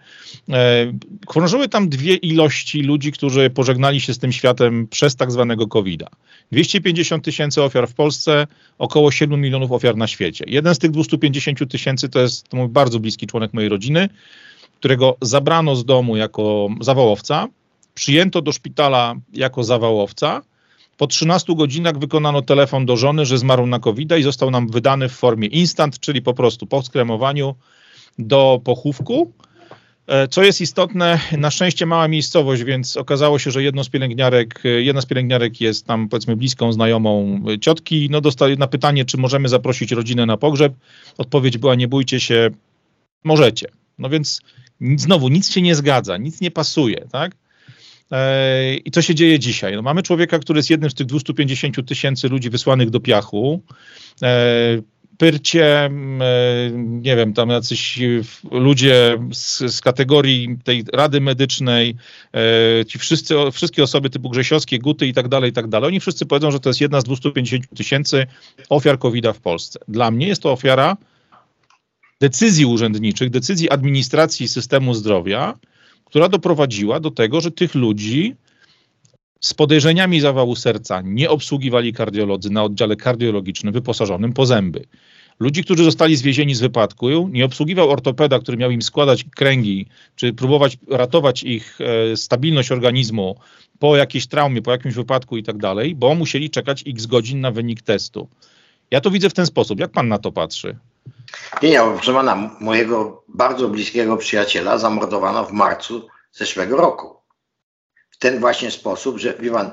Krążyły tam dwie ilości ludzi, którzy pożegnali się z tym światem przez tak zwanego COVID-a. 250 tysięcy ofiar w Polsce, około 7 milionów ofiar na świecie. Jeden z tych 250 tysięcy to jest to bardzo bliski członek mojej rodziny. którego zabrano z domu jako zawałowca, przyjęto do szpitala jako zawałowca. Po 13 godzinach wykonano telefon do żony, że zmarł na covid i został nam wydany w formie instant, czyli po prostu po skremowaniu do pochówku. E, co jest istotne, na szczęście mała miejscowość, więc okazało się, że z pielęgniarek, jedna z pielęgniarek jest tam powiedzmy bliską znajomą ciotki. No dostali na pytanie, czy możemy zaprosić rodzinę na pogrzeb. Odpowiedź była, nie bójcie się, możecie. No więc znowu nic się nie zgadza, nic nie pasuje, tak? E, I co się dzieje dzisiaj? No mamy człowieka, który jest jednym z tych 250 tysięcy ludzi wysłanych do piachu. E, Pyrcie, nie wiem, tam jacyś ludzie z, z kategorii tej Rady Medycznej, e, ci wszyscy, wszystkie osoby typu Grzesiowskie, Guty i tak dalej, i tak dalej, oni wszyscy powiedzą, że to jest jedna z 250 tysięcy ofiar covid w Polsce. Dla mnie jest to ofiara decyzji urzędniczych, decyzji administracji systemu zdrowia, która doprowadziła do tego, że tych ludzi z podejrzeniami zawału serca nie obsługiwali kardiolodzy na oddziale kardiologicznym wyposażonym po zęby. Ludzi, którzy zostali zwiezieni z wypadku, nie obsługiwał ortopeda, który miał im składać kręgi, czy próbować ratować ich e, stabilność organizmu po jakiejś traumie, po jakimś wypadku i tak dalej, bo musieli czekać x godzin na wynik testu. Ja to widzę w ten sposób. Jak pan na to patrzy? Nie, nie, proszę pana, mojego bardzo bliskiego przyjaciela zamordowano w marcu zeszłego roku. Ten właśnie sposób, że wie pan,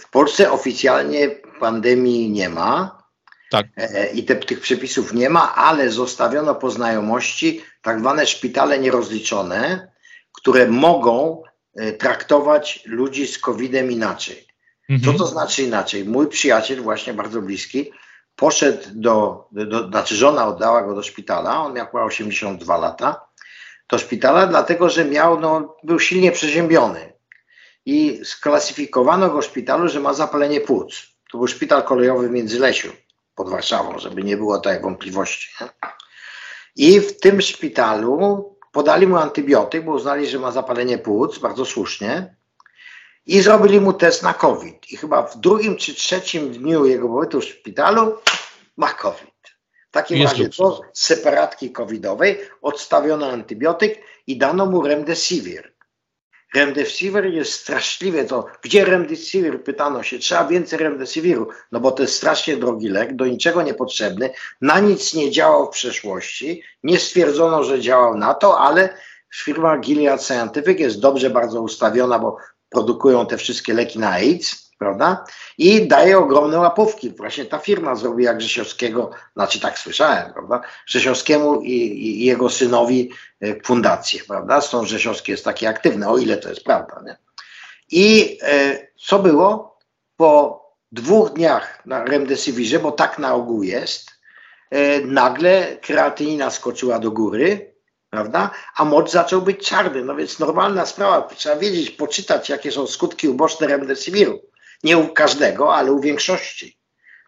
w Polsce oficjalnie pandemii nie ma. Tak. E, I te, tych przepisów nie ma, ale zostawiono po znajomości tak zwane szpitale nierozliczone, które mogą e, traktować ludzi z COVID-em inaczej. Mhm. Co to znaczy inaczej? Mój przyjaciel, właśnie bardzo bliski, poszedł do, do, znaczy żona oddała go do szpitala, on miał 82 lata, do szpitala, dlatego że miał, no, był silnie przeziębiony. I sklasyfikowano go w szpitalu, że ma zapalenie płuc. To był szpital kolejowy w Międzylesiu pod Warszawą, żeby nie było tej wątpliwości. I w tym szpitalu podali mu antybiotyk, bo uznali, że ma zapalenie płuc, bardzo słusznie i zrobili mu test na COVID. I chyba w drugim czy trzecim dniu jego pobytu w szpitalu ma COVID. Takim Jest razie do separatki covidowej odstawiono antybiotyk i dano mu remdesivir. Remdesivir jest straszliwie to. Gdzie remdesivir? Pytano się. Trzeba więcej remdesiviru, no bo to jest strasznie drogi lek, do niczego niepotrzebny, na nic nie działał w przeszłości. Nie stwierdzono, że działał na to, ale firma Gilead Scientific jest dobrze bardzo ustawiona, bo produkują te wszystkie leki na AIDS, prawda? I daje ogromne łapówki. Właśnie ta firma zrobiła Grzesiowskiego, znaczy tak słyszałem, prawda? Grzesiowskiemu i, i jego synowi e, fundację, prawda? Stąd Grzesiowski jest taki aktywny, o ile to jest prawda, nie? I e, co było? Po dwóch dniach na remdesivirze, bo tak na ogół jest, e, nagle kreatynina skoczyła do góry, prawda? A moc zaczął być czarny. No więc normalna sprawa, trzeba wiedzieć, poczytać, jakie są skutki uboczne remdesiviru. Nie u każdego, ale u większości.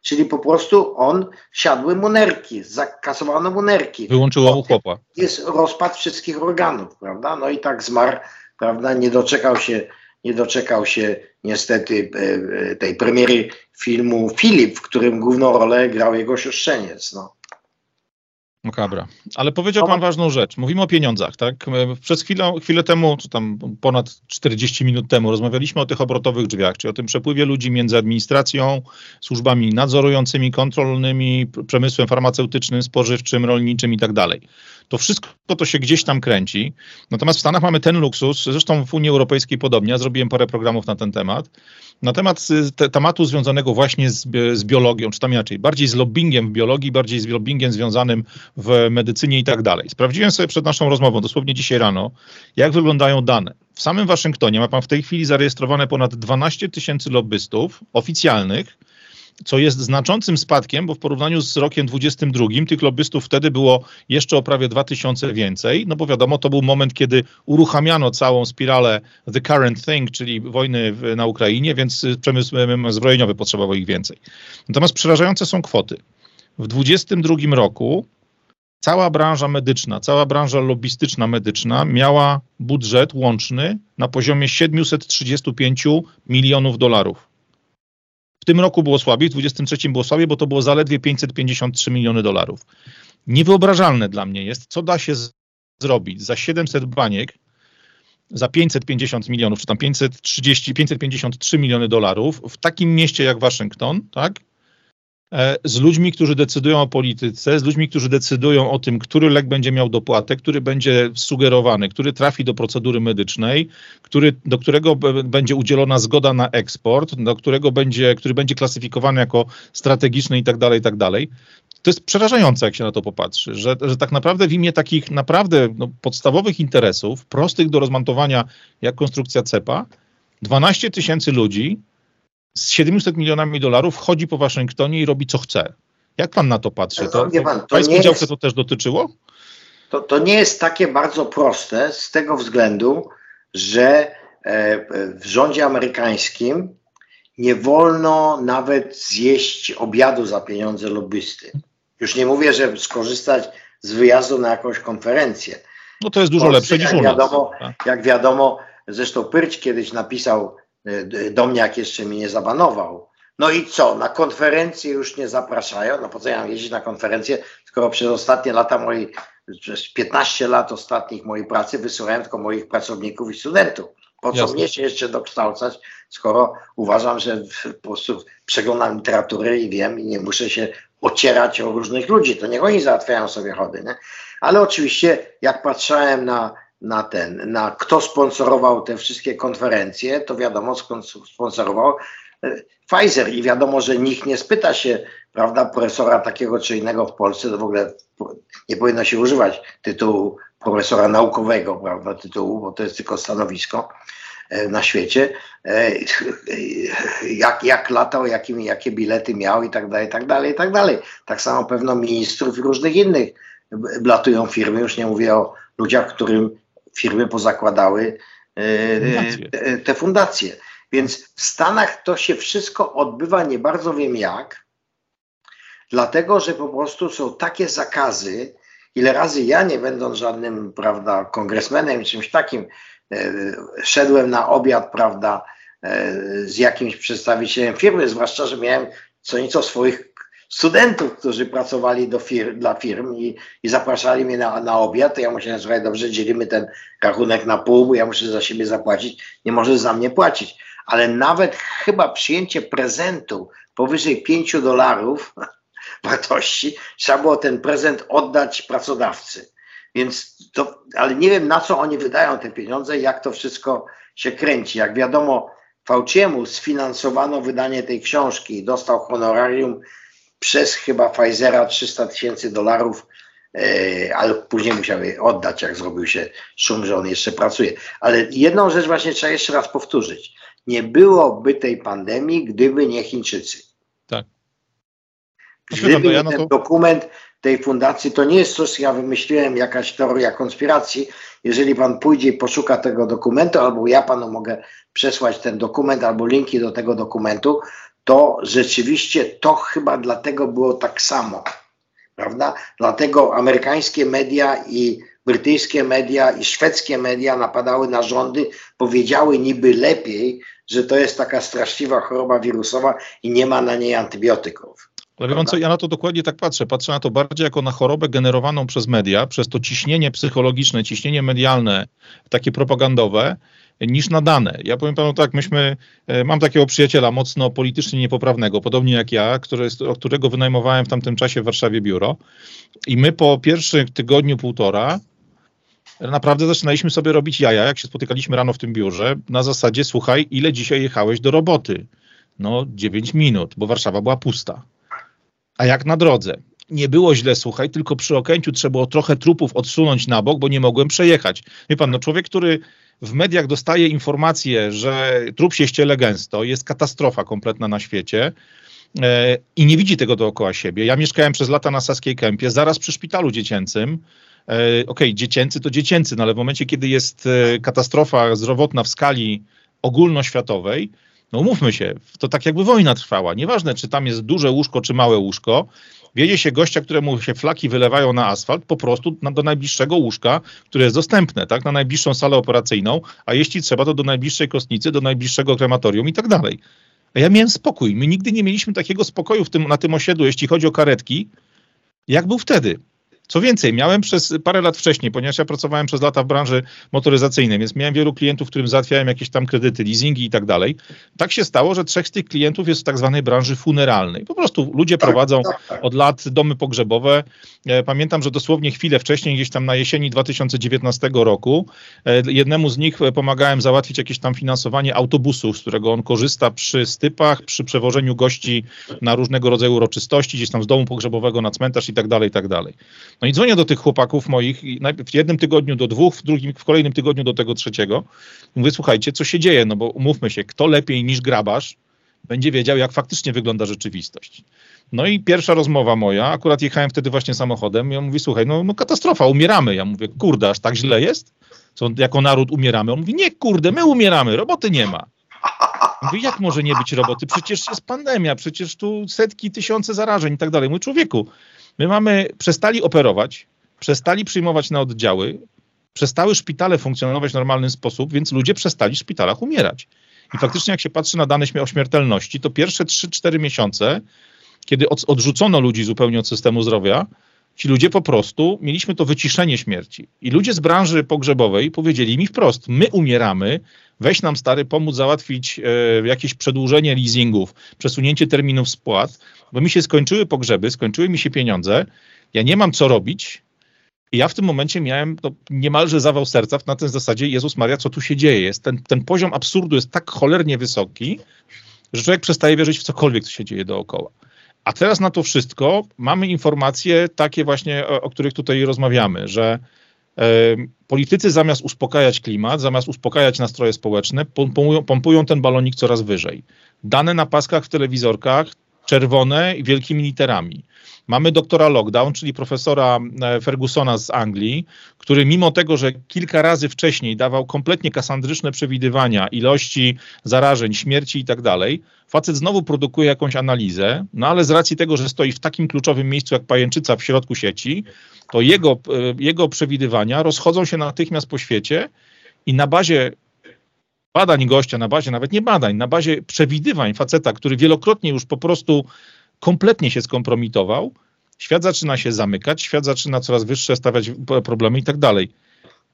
Czyli po prostu on siadły mu nerki, zakasowano mu nerki. Wyłączyło mu chłopa. Jest rozpad wszystkich organów, prawda? No i tak zmarł, prawda? Nie doczekał się, nie doczekał się niestety e, e, tej premiery filmu Filip, w którym główną rolę grał jego siostrzeniec. No. Makabra. Ale powiedział Pan ważną rzecz. Mówimy o pieniądzach, tak? Przez chwilę, chwilę temu, czy tam ponad 40 minut temu, rozmawialiśmy o tych obrotowych drzwiach, czyli o tym przepływie ludzi między administracją, służbami nadzorującymi, kontrolnymi, przemysłem farmaceutycznym, spożywczym, rolniczym i tak dalej. To wszystko to się gdzieś tam kręci. Natomiast w Stanach mamy ten luksus, zresztą w Unii Europejskiej podobnie, ja zrobiłem parę programów na ten temat, na temat y, te, tematu związanego właśnie z, z, biologią, czy tam inaczej, bardziej z lobbyingiem w biologii, bardziej z lobbyingiem związanym w medycynie i tak dalej. Sprawdziłem sobie przed naszą rozmową, dosłownie dzisiaj rano, jak wyglądają dane. W samym Waszyngtonie ma pan w tej chwili zarejestrowane ponad 12 tysięcy lobbystów oficjalnych, co jest znaczącym spadkiem, bo w porównaniu z rokiem 22 tych lobbystów wtedy było jeszcze o prawie 2000 więcej, no bo wiadomo, to był moment, kiedy uruchamiano całą spiralę the current thing, czyli wojny w, na Ukrainie, więc przemysł zbrojeniowy potrzebował ich więcej. Natomiast przerażające są kwoty. W 22 roku cała branża medyczna, cała branża lobbystyczna medyczna miała budżet łączny na poziomie 735 milionów dolarów. W tym roku było słabiej, w 2023 było słabiej, bo to było zaledwie 553 miliony dolarów. Niewyobrażalne dla mnie jest, co da się zrobić za 700 baniek, za 550 milionów, czy tam 530, 553 miliony dolarów w takim mieście jak Waszyngton, tak? E, z ludźmi, którzy decydują o polityce, z ludźmi, którzy decydują o tym, który lek będzie miał dopłatę, który będzie sugerowany, który trafi do procedury medycznej, który, do którego będzie udzielona zgoda na eksport, do którego będzie, który będzie klasyfikowany jako strategiczny i tak dalej, tak dalej. To jest przerażające, jak się na to popatrzy, że, że tak naprawdę w imię takich naprawdę no, podstawowych interesów, prostych do rozmontowania, jak konstrukcja CEPA, 12 tysięcy ludzi z 700 milionami dolarów chodzi po Waszyngtonie i robi co chce. Jak pan na to patrzy? To, to, pan, to pańską działkę to też dotyczyło? To, to nie jest takie bardzo proste z tego względu, że e, w rządzie amerykańskim nie wolno nawet zjeść obiadu za pieniądze lobbysty. Już nie mówię, że skorzystać z wyjazdu na jakąś konferencję. No to jest dużo lepsze niż u nas. Wiadomo, tak. jak wiadomo, zresztą Pyrć kiedyś napisał e, do mnie, jak jeszcze mnie nie zabanował. No i co, na konferencję już nie zapraszają? No po co ja mam jeździć na konferencję, skoro przez ostatnie lata mojej, przez 15 lat ostatnich mojej pracy wysyłałem tylko moich pracowników i studentów. Po co Jasne. mnie się jeszcze dokształcać, skoro uważam, że po prostu przeglądam literaturę i wiem i nie muszę się ocierać o różnych ludzi. To niech oni załatwiają sobie chody. Nie? Ale oczywiście, jak patrzałem na, na ten, na kto sponsorował te wszystkie konferencje, to wiadomo, sponsorował e, Pfizer. I wiadomo, że nikt nie spyta się, prawda, profesora takiego czy innego w Polsce, to w ogóle nie powinno się używać tytułu profesora naukowego, prawda, tytułu, bo to jest tylko stanowisko e, na świecie, e, jak, jak latał, jakie bilety miał i tak dalej, i tak dalej, i tak dalej. Tak samo pewno ministrów i różnych innych blatują firmy, już nie mówię o ludziach, którym firmy pozakładały te, te fundacje. Więc w Stanach to się wszystko odbywa, nie bardzo wiem jak, dlatego że po prostu są takie zakazy, ile razy ja, nie będąc żadnym, prawda, kongresmenem, czymś takim, e, szedłem na obiad, prawda, e, z jakimś przedstawicielem firmy, zwłaszcza, że miałem co nieco swoich studentów, którzy pracowali fir dla firm i, i, zapraszali mnie na, na obiad, to ja musiałem, słuchaj, dobrze, dzielimy ten rachunek na pół, bo ja muszę za siebie zapłacić, nie możesz za mnie płacić. Ale nawet chyba przyjęcie prezentu powyżej 5 dolarów wartości, trzeba było ten prezent oddać pracodawcy. Więc to, ale nie wiem na co oni wydają te pieniądze, jak to wszystko się kręci. Jak wiadomo, Fauciemu sfinansowano wydanie tej książki dostał honorarium przez chyba Pfizera 300 tysięcy dolarów, e, ale później musiał je oddać, jak zrobił się szum, że on jeszcze pracuje. Ale jedną rzecz właśnie trzeba jeszcze raz powtórzyć. Nie byłoby tej pandemii, gdyby nie Chińczycy. Tak. Gdyby ja ten to... dokument tej fundacji, to nie jest coś, ja wymyśliłem, jakaś teoria konspiracji. Jeżeli pan pójdzie i poszuka tego dokumentu, albo ja panu mogę przesłać ten dokument, albo linki do tego dokumentu, to rzeczywiście to chyba dlatego było tak samo. Prawda? Dlatego amerykańskie media i brytyjskie media i szwedzkie media napadały na rządy, powiedziały niby lepiej, że to jest taka straszliwa choroba wirusowa i nie ma na niej antybiotyków. Ale wie pan co, ja na to dokładnie tak patrzę. Patrzę na to bardziej jako na chorobę generowaną przez media, przez to ciśnienie psychologiczne, ciśnienie medialne, takie propagandowe, niż na dane. Ja powiem panu tak, myśmy, e, mam takiego przyjaciela mocno politycznie niepoprawnego, podobnie jak ja, który, którego wynajmowałem w tamtym czasie w Warszawie biuro i my po pierwszym tygodniu, półtora naprawdę zaczynaliśmy sobie robić jaja, jak się spotykaliśmy rano w tym biurze, na zasadzie słuchaj, ile dzisiaj jechałeś do roboty? No 9 minut, bo Warszawa była pusta. A jak na drodze? Nie było źle, słuchaj, tylko przy Okęciu trzeba było trochę trupów odsunąć na bok, bo nie mogłem przejechać. Wie pan, no człowiek, który w mediach dostaje informację, że trup się ściele gęsto, jest katastrofa kompletna na świecie e, i nie widzi tego dookoła siebie. Ja mieszkałem przez lata na Saskiej Kępie, zaraz przy szpitalu dziecięcym. E, okej, okay, dziecięcy to dziecięcy, no ale w momencie, kiedy jest e, katastrofa zdrowotna w skali ogólnoświatowej, no umówmy się, to tak jakby wojna trwała. Nieważne, czy tam jest duże łóżko, czy małe łóżko, wiedzie się gościa, któremu się flaki wylewają na asfalt, po prostu do najbliższego łóżka, które jest dostępne, tak, na najbliższą salę operacyjną, a jeśli trzeba, to do najbliższej kostnicy, do najbliższego krematorium i tak dalej. A ja miałem spokój. My nigdy nie mieliśmy takiego spokoju w tym, na tym osiedlu, jeśli chodzi o karetki, jak był wtedy. Co więcej, miałem przez parę lat wcześniej, ponieważ ja pracowałem przez lata w branży motoryzacyjnej, więc miałem wielu klientów, którym załatwiałem jakieś tam kredyty, leasingi i tak dalej. Tak się stało, że trzech z tych klientów jest w tak zwanej branży funeralnej. Po prostu ludzie tak, prowadzą tak, tak. od lat domy pogrzebowe. E, pamiętam, że dosłownie chwilę wcześniej, gdzieś tam na jesieni 2019 roku, e, jednemu z nich pomagałem załatwić jakieś tam finansowanie autobusu, z którego on korzysta przy stypach, przy przewożeniu gości na różnego rodzaju uroczystości, gdzieś tam z domu pogrzebowego na cmentarz i tak dalej, i tak dalej. No i dzwonię do tych chłopaków moich, i w jednym tygodniu do dwóch, w drugim, w kolejnym tygodniu do tego trzeciego. Mówię, słuchajcie, co się dzieje, no bo umówmy się, kto lepiej niż grabarz będzie wiedział, jak faktycznie wygląda rzeczywistość. No i pierwsza rozmowa moja, akurat jechałem wtedy właśnie samochodem, ja mówię, słuchaj, no, no katastrofa, umieramy. Ja mówię, kurde, aż tak źle jest? Co, jako naród umieramy? On mówi, nie, kurde, my umieramy, roboty nie ma. Mówię, jak może nie być roboty? Przecież jest pandemia, przecież tu setki, tysiące zarażeń i tak dalej. Mój człowieku, my mamy, przestali operować, przestali przyjmować na oddziały, przestały szpitale funkcjonować w normalny sposób, więc ludzie przestali w szpitalach umierać. I faktycznie jak się patrzy na dane o śmiertelności, to pierwsze 3-4 miesiące, kiedy od, odrzucono ludzi zupełnie od systemu zdrowia, ci ludzie po prostu, mieliśmy to wyciszenie śmierci. I ludzie z branży pogrzebowej powiedzieli mi wprost, my umieramy, weź nam stary pomóc załatwić e, jakieś przedłużenie leasingów, przesunięcie terminów spłat, bo mi się skończyły pogrzeby, skończyły mi się pieniądze, ja nie mam co robić, i ja w tym momencie miałem no, niemalże zawał serca na tej zasadzie, Jezus Maria, co tu się dzieje? Jest ten, ten poziom absurdu jest tak cholernie wysoki, że człowiek przestaje wierzyć w cokolwiek, co się dzieje dookoła. A teraz na to wszystko mamy informacje takie właśnie, o, o których tutaj rozmawiamy, że e, politycy zamiast uspokajać klimat, zamiast uspokajać nastroje społeczne, pompują, pompują ten balonik coraz wyżej. Dane na paskach w telewizorkach czerwone i wielkimi literami. Mamy doktora Lockdown, czyli profesora e, Fergusona z Anglii, który mimo tego, że kilka razy wcześniej dawał kompletnie kasandryczne przewidywania ilości zarażeń, śmierci i tak dalej, facet znowu produkuje jakąś analizę, no ale z racji tego, że stoi w takim kluczowym miejscu jak pajęczyca w środku sieci, to jego, e, jego przewidywania rozchodzą się natychmiast po świecie i na bazie badań gościa, na bazie nawet nie badań, na bazie przewidywań faceta, który wielokrotnie już po prostu kompletnie się skompromitował, świat zaczyna się zamykać, świat zaczyna coraz wyższe stawiać problemy i tak dalej.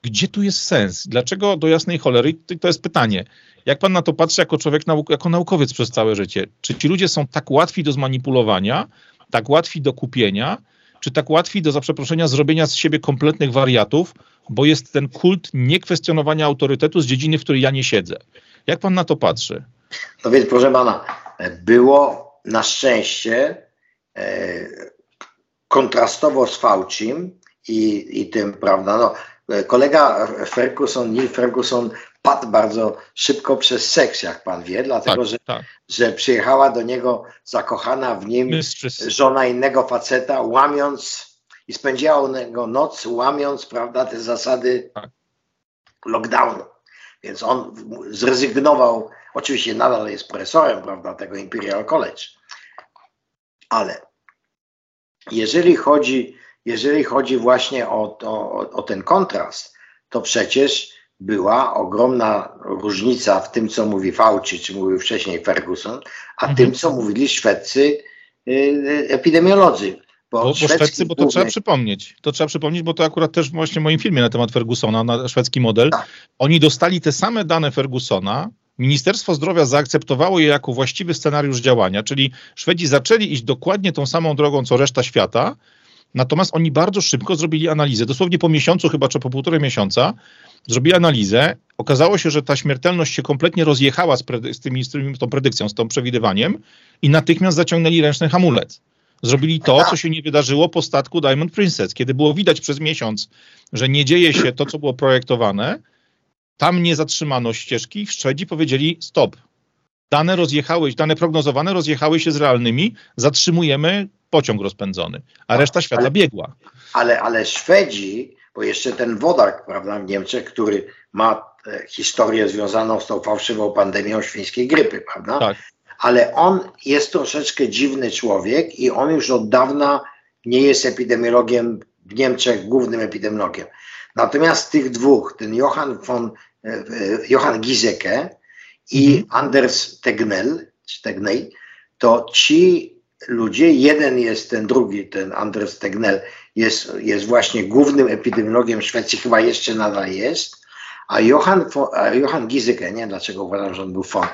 Gdzie tu jest sens? Dlaczego do jasnej cholery? To jest pytanie. Jak pan na to patrzy jako człowiek, jako naukowiec przez całe życie? Czy ci ludzie są tak łatwi do zmanipulowania, tak łatwi do kupienia, czy tak łatwi do, za przeproszenia, zrobienia z siebie kompletnych wariatów, bo jest ten kult niekwestionowania autorytetu z dziedziny, w której ja nie siedzę. Jak pan na to patrzy? No więc, proszę pana, było na szczęście e, kontrastowo z Faucim i, i tym, prawda, no, kolega Ferguson, Neil Ferguson padł bardzo szybko przez seks, jak pan wie, dlatego, tak, że, tak. że przyjechała do niego zakochana w nim żona innego faceta, łamiąc i spędziła noc, łamiąc, prawda, te zasady tak. lockdownu. Więc on zrezygnował, oczywiście nadal jest profesorem, prawda, tego Imperial College, ale jeżeli chodzi, jeżeli chodzi właśnie o, o, o ten kontrast, to przecież była ogromna różnica w tym, co mówi Fauci, czy mówił wcześniej Ferguson, a mhm. tym, co mówili szwedzcy y, y, epidemiolodzy. Bo, bo, szwedzcy, bo to trzeba przypomnieć. To trzeba przypomnieć, bo to akurat też właśnie w moim filmie na temat Fergusona, na szwedzki model. Tak. Oni dostali te same dane Fergusona. Ministerstwo Zdrowia zaakceptowało je jako właściwy scenariusz działania, czyli Szwedzi zaczęli iść dokładnie tą samą drogą, co reszta świata, natomiast oni bardzo szybko zrobili analizę. Dosłownie po miesiącu, chyba czy po półtorej miesiąca, zrobili analizę. Okazało się, że ta śmiertelność się kompletnie rozjechała z, predy- z, tymi, z tymi, tą predykcją, z tą przewidywaniem i natychmiast zaciągnęli ręczny hamulec. Zrobili to, co się nie wydarzyło po statku Diamond Princess, kiedy było widać przez miesiąc, że nie dzieje się to, co było projektowane. Tam nie zatrzymano ścieżki. Szwedzi powiedzieli stop. Dane rozjechały, dane prognozowane rozjechały się z realnymi. Zatrzymujemy pociąg rozpędzony, a reszta świata ale, biegła. Ale, ale Szwedzi, bo jeszcze ten Wodark, prawda, w Niemczech, który ma e, historię związaną z tą fałszywą pandemią świńskiej grypy, prawda? Tak ale on jest troszeczkę dziwny człowiek i on już od dawna nie jest epidemiologiem w Niemczech, głównym epidemiologiem. Natomiast tych dwóch, ten Johann von e, e, Johann Giesecke i mhm. Anders Tegnell, Tegnell, to ci ludzie. Jeden jest ten drugi, ten Andres Tegnell, jest, jest właśnie głównym epidemiologiem Szwecji, chyba jeszcze nadal jest. A Johan, Johan Gizeke, nie dlaczego uważam, że on był von,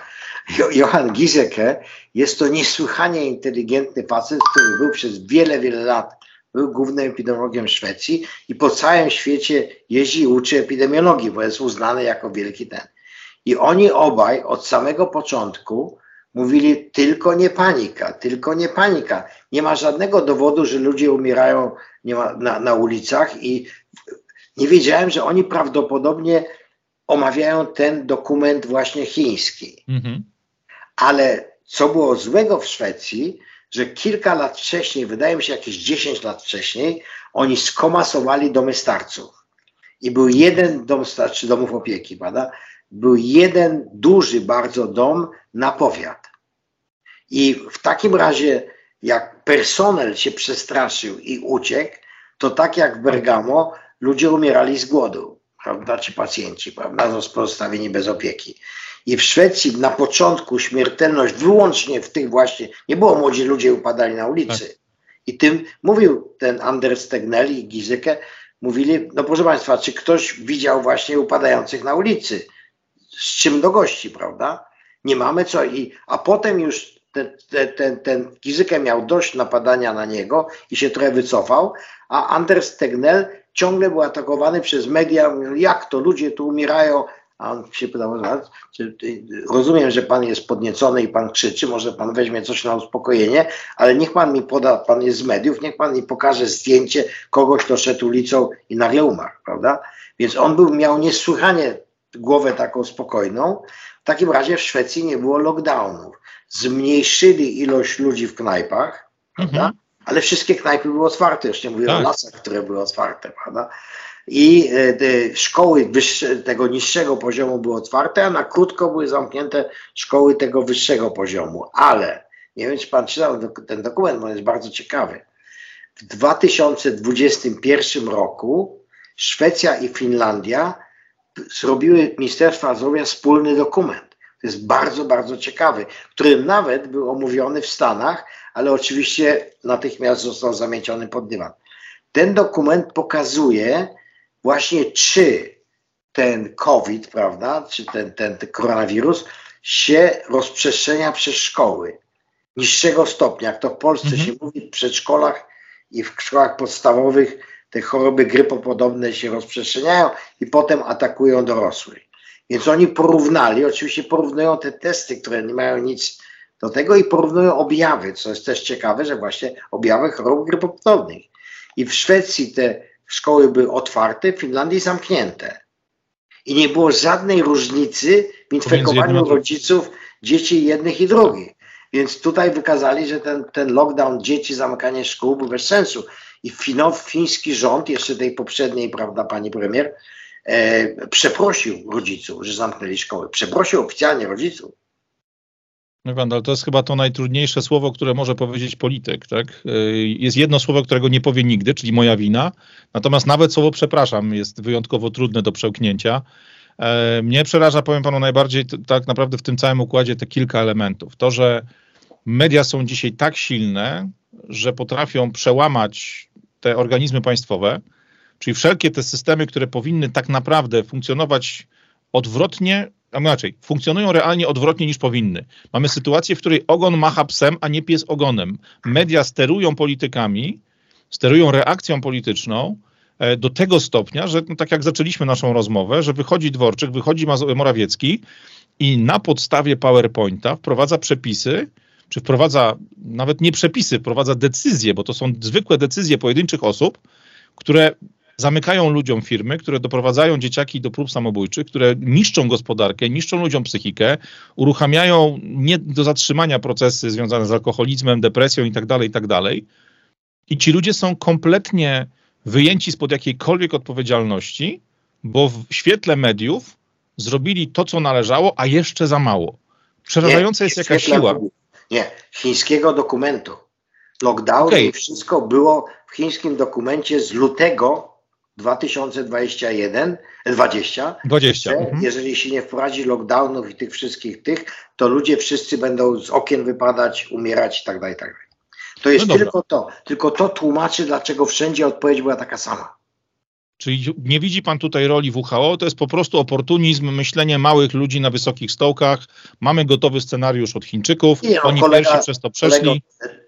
Johan Gizeke jest to niesłychanie inteligentny facet, który był przez wiele, wiele lat był głównym epidemiologiem Szwecji i po całym świecie jeździ i uczy epidemiologii, bo jest uznany jako wielki ten. I oni obaj od samego początku mówili tylko nie panika, tylko nie panika. Nie ma żadnego dowodu, że ludzie umierają na, na ulicach i nie wiedziałem, że oni prawdopodobnie omawiają ten dokument właśnie chiński. Mhm. Ale co było złego w Szwecji, że kilka lat wcześniej, wydaje mi się jakieś 10 lat wcześniej, oni skomasowali domy starców. I był jeden dom starczy domów opieki, prawda? Był jeden duży bardzo dom na powiat. I w takim razie, jak personel się przestraszył i uciekł, to tak jak w Bergamo, ludzie umierali z głodu, prawda, ci pacjenci, prawda, pozostawieni bez opieki. I w Szwecji na początku śmiertelność wyłącznie w tych właśnie, nie było młodzi ludzie upadali na ulicy. Tak. I tym mówił ten Anders Tegnell i Gizeke, mówili, no proszę Państwa, czy ktoś widział właśnie upadających na ulicy? Z czym do gości, prawda? Nie mamy co. I, a potem już ten, ten, ten Gizykę miał dość napadania na niego i się trochę wycofał, a Anders Tegnell ciągle był atakowany przez media, jak to ludzie tu umierają, a on się pytał, czy, rozumiem, że pan jest podniecony i pan krzyczy, może pan weźmie coś na uspokojenie, ale niech pan mi poda, pan jest z mediów, niech pan mi pokaże zdjęcie kogoś, kto szedł ulicą i nagle umarł, prawda? Więc on był, miał niesłychanie głowę taką spokojną. W takim razie w Szwecji nie było lockdownów. Zmniejszyli ilość ludzi w knajpach, prawda? Mhm. Ale wszystkie knajpy były otwarte, już nie mówię tak. o lasach, które były otwarte, prawda? I e, szkoły wyższe, tego niższego poziomu były otwarte, a na krótko były zamknięte szkoły tego wyższego poziomu. Ale, nie wiem czy pan czytał ten dokument, bo on jest bardzo ciekawy. W 2021 roku Szwecja i Finlandia zrobiły Ministerstwa Zdrowia wspólny dokument. To jest bardzo, bardzo ciekawy, który nawet był omówiony w Stanach, ale oczywiście natychmiast został zamieciony pod dywan. Ten dokument pokazuje, właśnie czy ten COVID, prawda, czy ten, ten, ten koronawirus się rozprzestrzenia przez szkoły niższego stopnia, jak to w Polsce mhm. się mówi w przedszkolach i w szkołach podstawowych te choroby grypopodobne się rozprzestrzeniają i potem atakują dorosłych. Więc oni porównali, oczywiście porównują te testy, które nie mają nic do tego i porównują objawy, co jest też ciekawe, że właśnie objawy chorób grypopodobnych. I w Szwecji te szkoły były otwarte, w Finlandii zamknięte. I nie było żadnej różnicy w infekowaniu rodziców dzieci jednych i drugich. Więc tutaj wykazali, że ten, ten lockdown dzieci, zamykanie szkół był bez sensu. I fino, fiński rząd, jeszcze tej poprzedniej, prawda, pani premier, e, przeprosił rodziców, że zamknęli szkoły. Przeprosił oficjalnie rodziców. No Wandal, to jest chyba to najtrudniejsze słowo, które może powiedzieć polityk. Tak? Y, jest jedno słowo, którego nie powie nigdy, czyli moja wina. Natomiast nawet słowo przepraszam jest wyjątkowo trudne do przełknięcia. E, mnie przeraża, powiem panu, najbardziej tak naprawdę w tym całym układzie te kilka elementów. To, że media są dzisiaj tak silne, że potrafią przełamać te organizmy państwowe, czyli wszelkie te systemy, które powinny tak naprawdę funkcjonować odwrotnie, a inaczej, funkcjonują realnie odwrotnie niż powinny. Mamy sytuację, w której ogon macha psem, a nie pies ogonem. Media sterują politykami, sterują reakcją polityczną e, do tego stopnia, że no, tak jak zaczęliśmy naszą rozmowę, że wychodzi Dworczyk, wychodzi Morawiecki i na podstawie PowerPointa wprowadza przepisy, czy wprowadza nawet nie przepisy, wprowadza decyzje, bo to są zwykłe decyzje pojedynczych osób, które zamykają ludziom firmy, które doprowadzają dzieciaki do prób samobójczych, które niszczą gospodarkę, niszczą ludziom psychikę, uruchamiają nie do zatrzymania procesy związane z alkoholizmem, depresją itd., tak itd. Tak I ci ludzie są kompletnie wyjęci spod jakiejkolwiek odpowiedzialności, bo w świetle mediów zrobili to, co należało, a jeszcze za mało. Przerażająca jest jaka siła. Nie, chińskiego dokumentu. Lockdown okay. i wszystko było w chińskim dokumencie z lutego 2021, 20, 20. Że, mhm. jeżeli się nie wprowadzi lockdownów i tych wszystkich tych, to ludzie wszyscy będą z okien wypadać, umierać i tak dalej, tak dalej. To jest no tylko to. Tylko to tłumaczy, dlaczego wszędzie odpowiedź była taka sama. Czyli nie widzi pan tutaj roli WHO, to jest po prostu oportunizm, myślenie małych ludzi na wysokich stołkach. Mamy gotowy scenariusz od Chińczyków, nie, no, oni kolega, pierwsi przez to przeszli.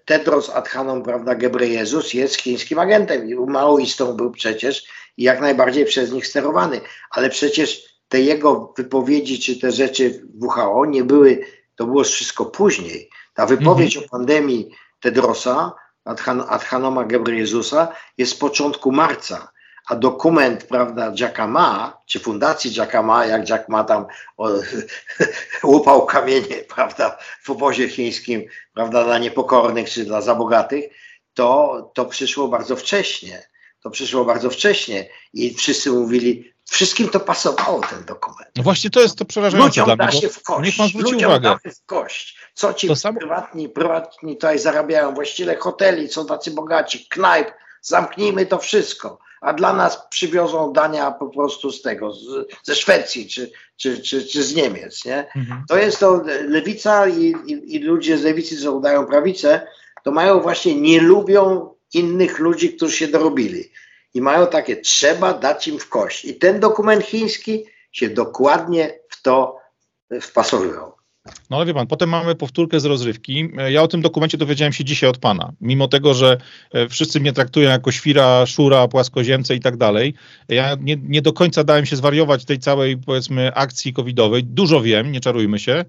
Tedros Adhanom, prawda, Gebrejezus jest chińskim agentem i maoistą był przecież i jak najbardziej przez nich sterowany, ale przecież te jego wypowiedzi czy te rzeczy WHO nie były, to było wszystko później. Ta wypowiedź mhm. o pandemii Tedrosa, Adhan, Adhanoma Gebrejezusa jest z początku marca a dokument, prawda, Jacka Ma, czy fundacji Jacka Ma, jak Jack Ma tam o, łupał kamienie, prawda, w obozie chińskim, prawda, dla niepokornych czy dla zabogatych, to, to przyszło bardzo wcześnie. To przyszło bardzo wcześnie i wszyscy mówili, wszystkim to pasowało ten dokument. No właśnie to jest to przerażające Ludziom da się w kość. Niech pan zwróci Ludziom uwagę. Da w kość. Co ci to prywatni, prywatni tutaj zarabiają, właściciele hoteli, co tacy bogaci, knajp, zamknijmy to wszystko a dla nas przywiozą dania po prostu z tego, z, ze Szwecji czy, czy, czy, czy z Niemiec. Nie? Mhm. To jest to lewica i, i, i ludzie z lewicy, co udają prawicę, to mają właśnie, nie lubią innych ludzi, którzy się dorobili. I mają takie, trzeba dać im w kość. I ten dokument chiński się dokładnie w to wpasowywał. No ale wie pan, potem mamy powtórkę z rozrywki. Ja o tym dokumencie dowiedziałem się dzisiaj od pana. Mimo tego, że e, wszyscy mnie traktują jako świra, szura, płaskoziemce i tak dalej, ja nie, nie do końca dałem się zwariować tej całej, powiedzmy, akcji covidowej. Dużo wiem, nie czarujmy się.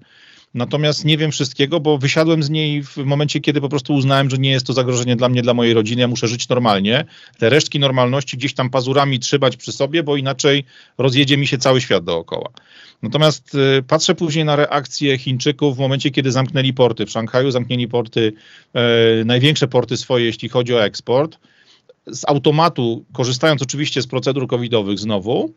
Natomiast nie wiem wszystkiego, bo wysiadłem z niej w momencie, kiedy po prostu uznałem, że nie jest to zagrożenie dla mnie, dla mojej rodziny. Ja muszę żyć normalnie. Te resztki normalności gdzieś tam pazurami trzymać przy sobie, bo inaczej rozjedzie mi się cały świat dookoła. Natomiast y, patrzę później na reakcję Chińczyków w momencie, kiedy zamknęli porty. W Szanghaju zamknęli porty, e, największe porty swoje, jeśli chodzi o eksport. Z automatu, korzystając oczywiście z procedur covidowych znowu,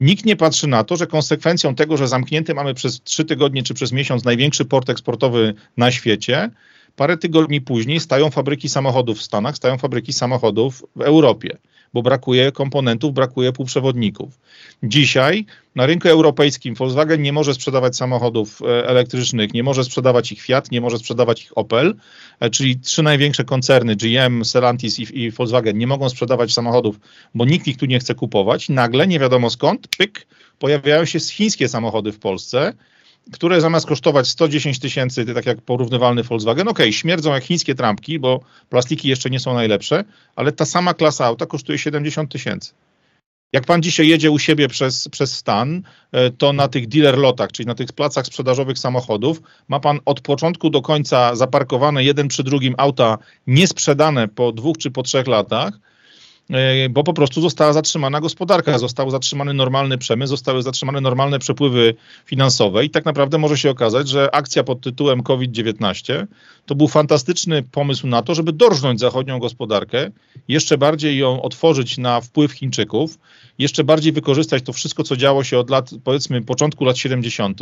Nikt nie patrzy na to, że konsekwencją tego, że zamknięty mamy przez trzy tygodnie czy przez miesiąc największy port eksportowy na świecie, parę tygodni później stają fabryki samochodów w Stanach, stają fabryki samochodów w Europie bo brakuje komponentów, brakuje półprzewodników. Dzisiaj na rynku europejskim Volkswagen nie może sprzedawać samochodów e, elektrycznych, nie może sprzedawać ich Fiat, nie może sprzedawać ich Opel, e, czyli trzy największe koncerny GM, Stellantis i, i Volkswagen nie mogą sprzedawać samochodów, bo nikt ich tu nie chce kupować. Nagle, nie wiadomo skąd, pyk, pojawiają się chińskie samochody w Polsce, które zamiast kosztować 110 tysięcy, tak jak porównywalny Volkswagen, ok, śmierdzą jak chińskie trampki, bo plastiki jeszcze nie są najlepsze, ale ta sama klasa auta kosztuje 70 tysięcy. Jak pan dzisiaj jedzie u siebie przez, przez stan, e, to na tych dealer lotach, czyli na tych placach sprzedażowych samochodów, ma pan od początku do końca zaparkowane jeden przy drugim auta niesprzedane po dwóch czy po trzech latach, bo po prostu została zatrzymana gospodarka, został zatrzymany normalny przemysł, zostały zatrzymane normalne przepływy finansowe i tak naprawdę może się okazać, że akcja pod tytułem COVID-19 to był fantastyczny pomysł na to, żeby dorżnąć zachodnią gospodarkę, jeszcze bardziej ją otworzyć na wpływ Chińczyków, jeszcze bardziej wykorzystać to wszystko, co działo się od lat, powiedzmy, początku lat 70.,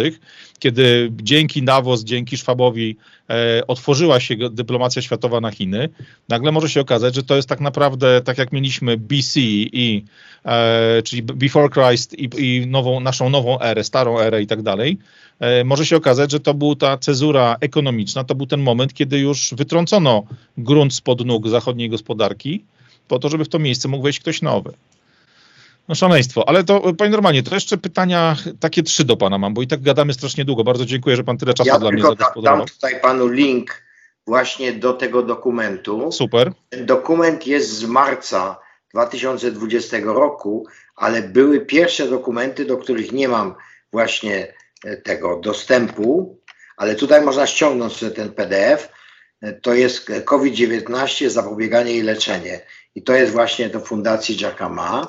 kiedy dzięki Davos, dzięki Szwabowi e, otworzyła się dyplomacja światowa na Chiny. Nagle może się okazać, że to jest tak naprawdę, tak jak mieliśmy BC, i, e, czyli Before Christ i, i nową, naszą nową erę, starą erę i tak dalej, e, może się okazać, że to była ta cezura ekonomiczna, to był ten moment, kiedy już wytrącono grunt spod nóg zachodniej gospodarki, po to, żeby w to miejsce mógł wejść ktoś nowy. No szaleństwo, ale to panie normalnie, to jeszcze pytania takie trzy do pana mam, bo i tak gadamy strasznie długo. Bardzo dziękuję, że pan tyle czasu ja dla mnie zagospodarował. Dam tutaj panu link właśnie do tego dokumentu. Super. Ten dokument jest z marca 2020 roku, ale były pierwsze dokumenty, do których nie mam właśnie e, tego dostępu, ale tutaj można ściągnąć ten PDF. E, to jest COVID-19, zapobieganie i leczenie. I to jest właśnie do Fundacji Jacka Ma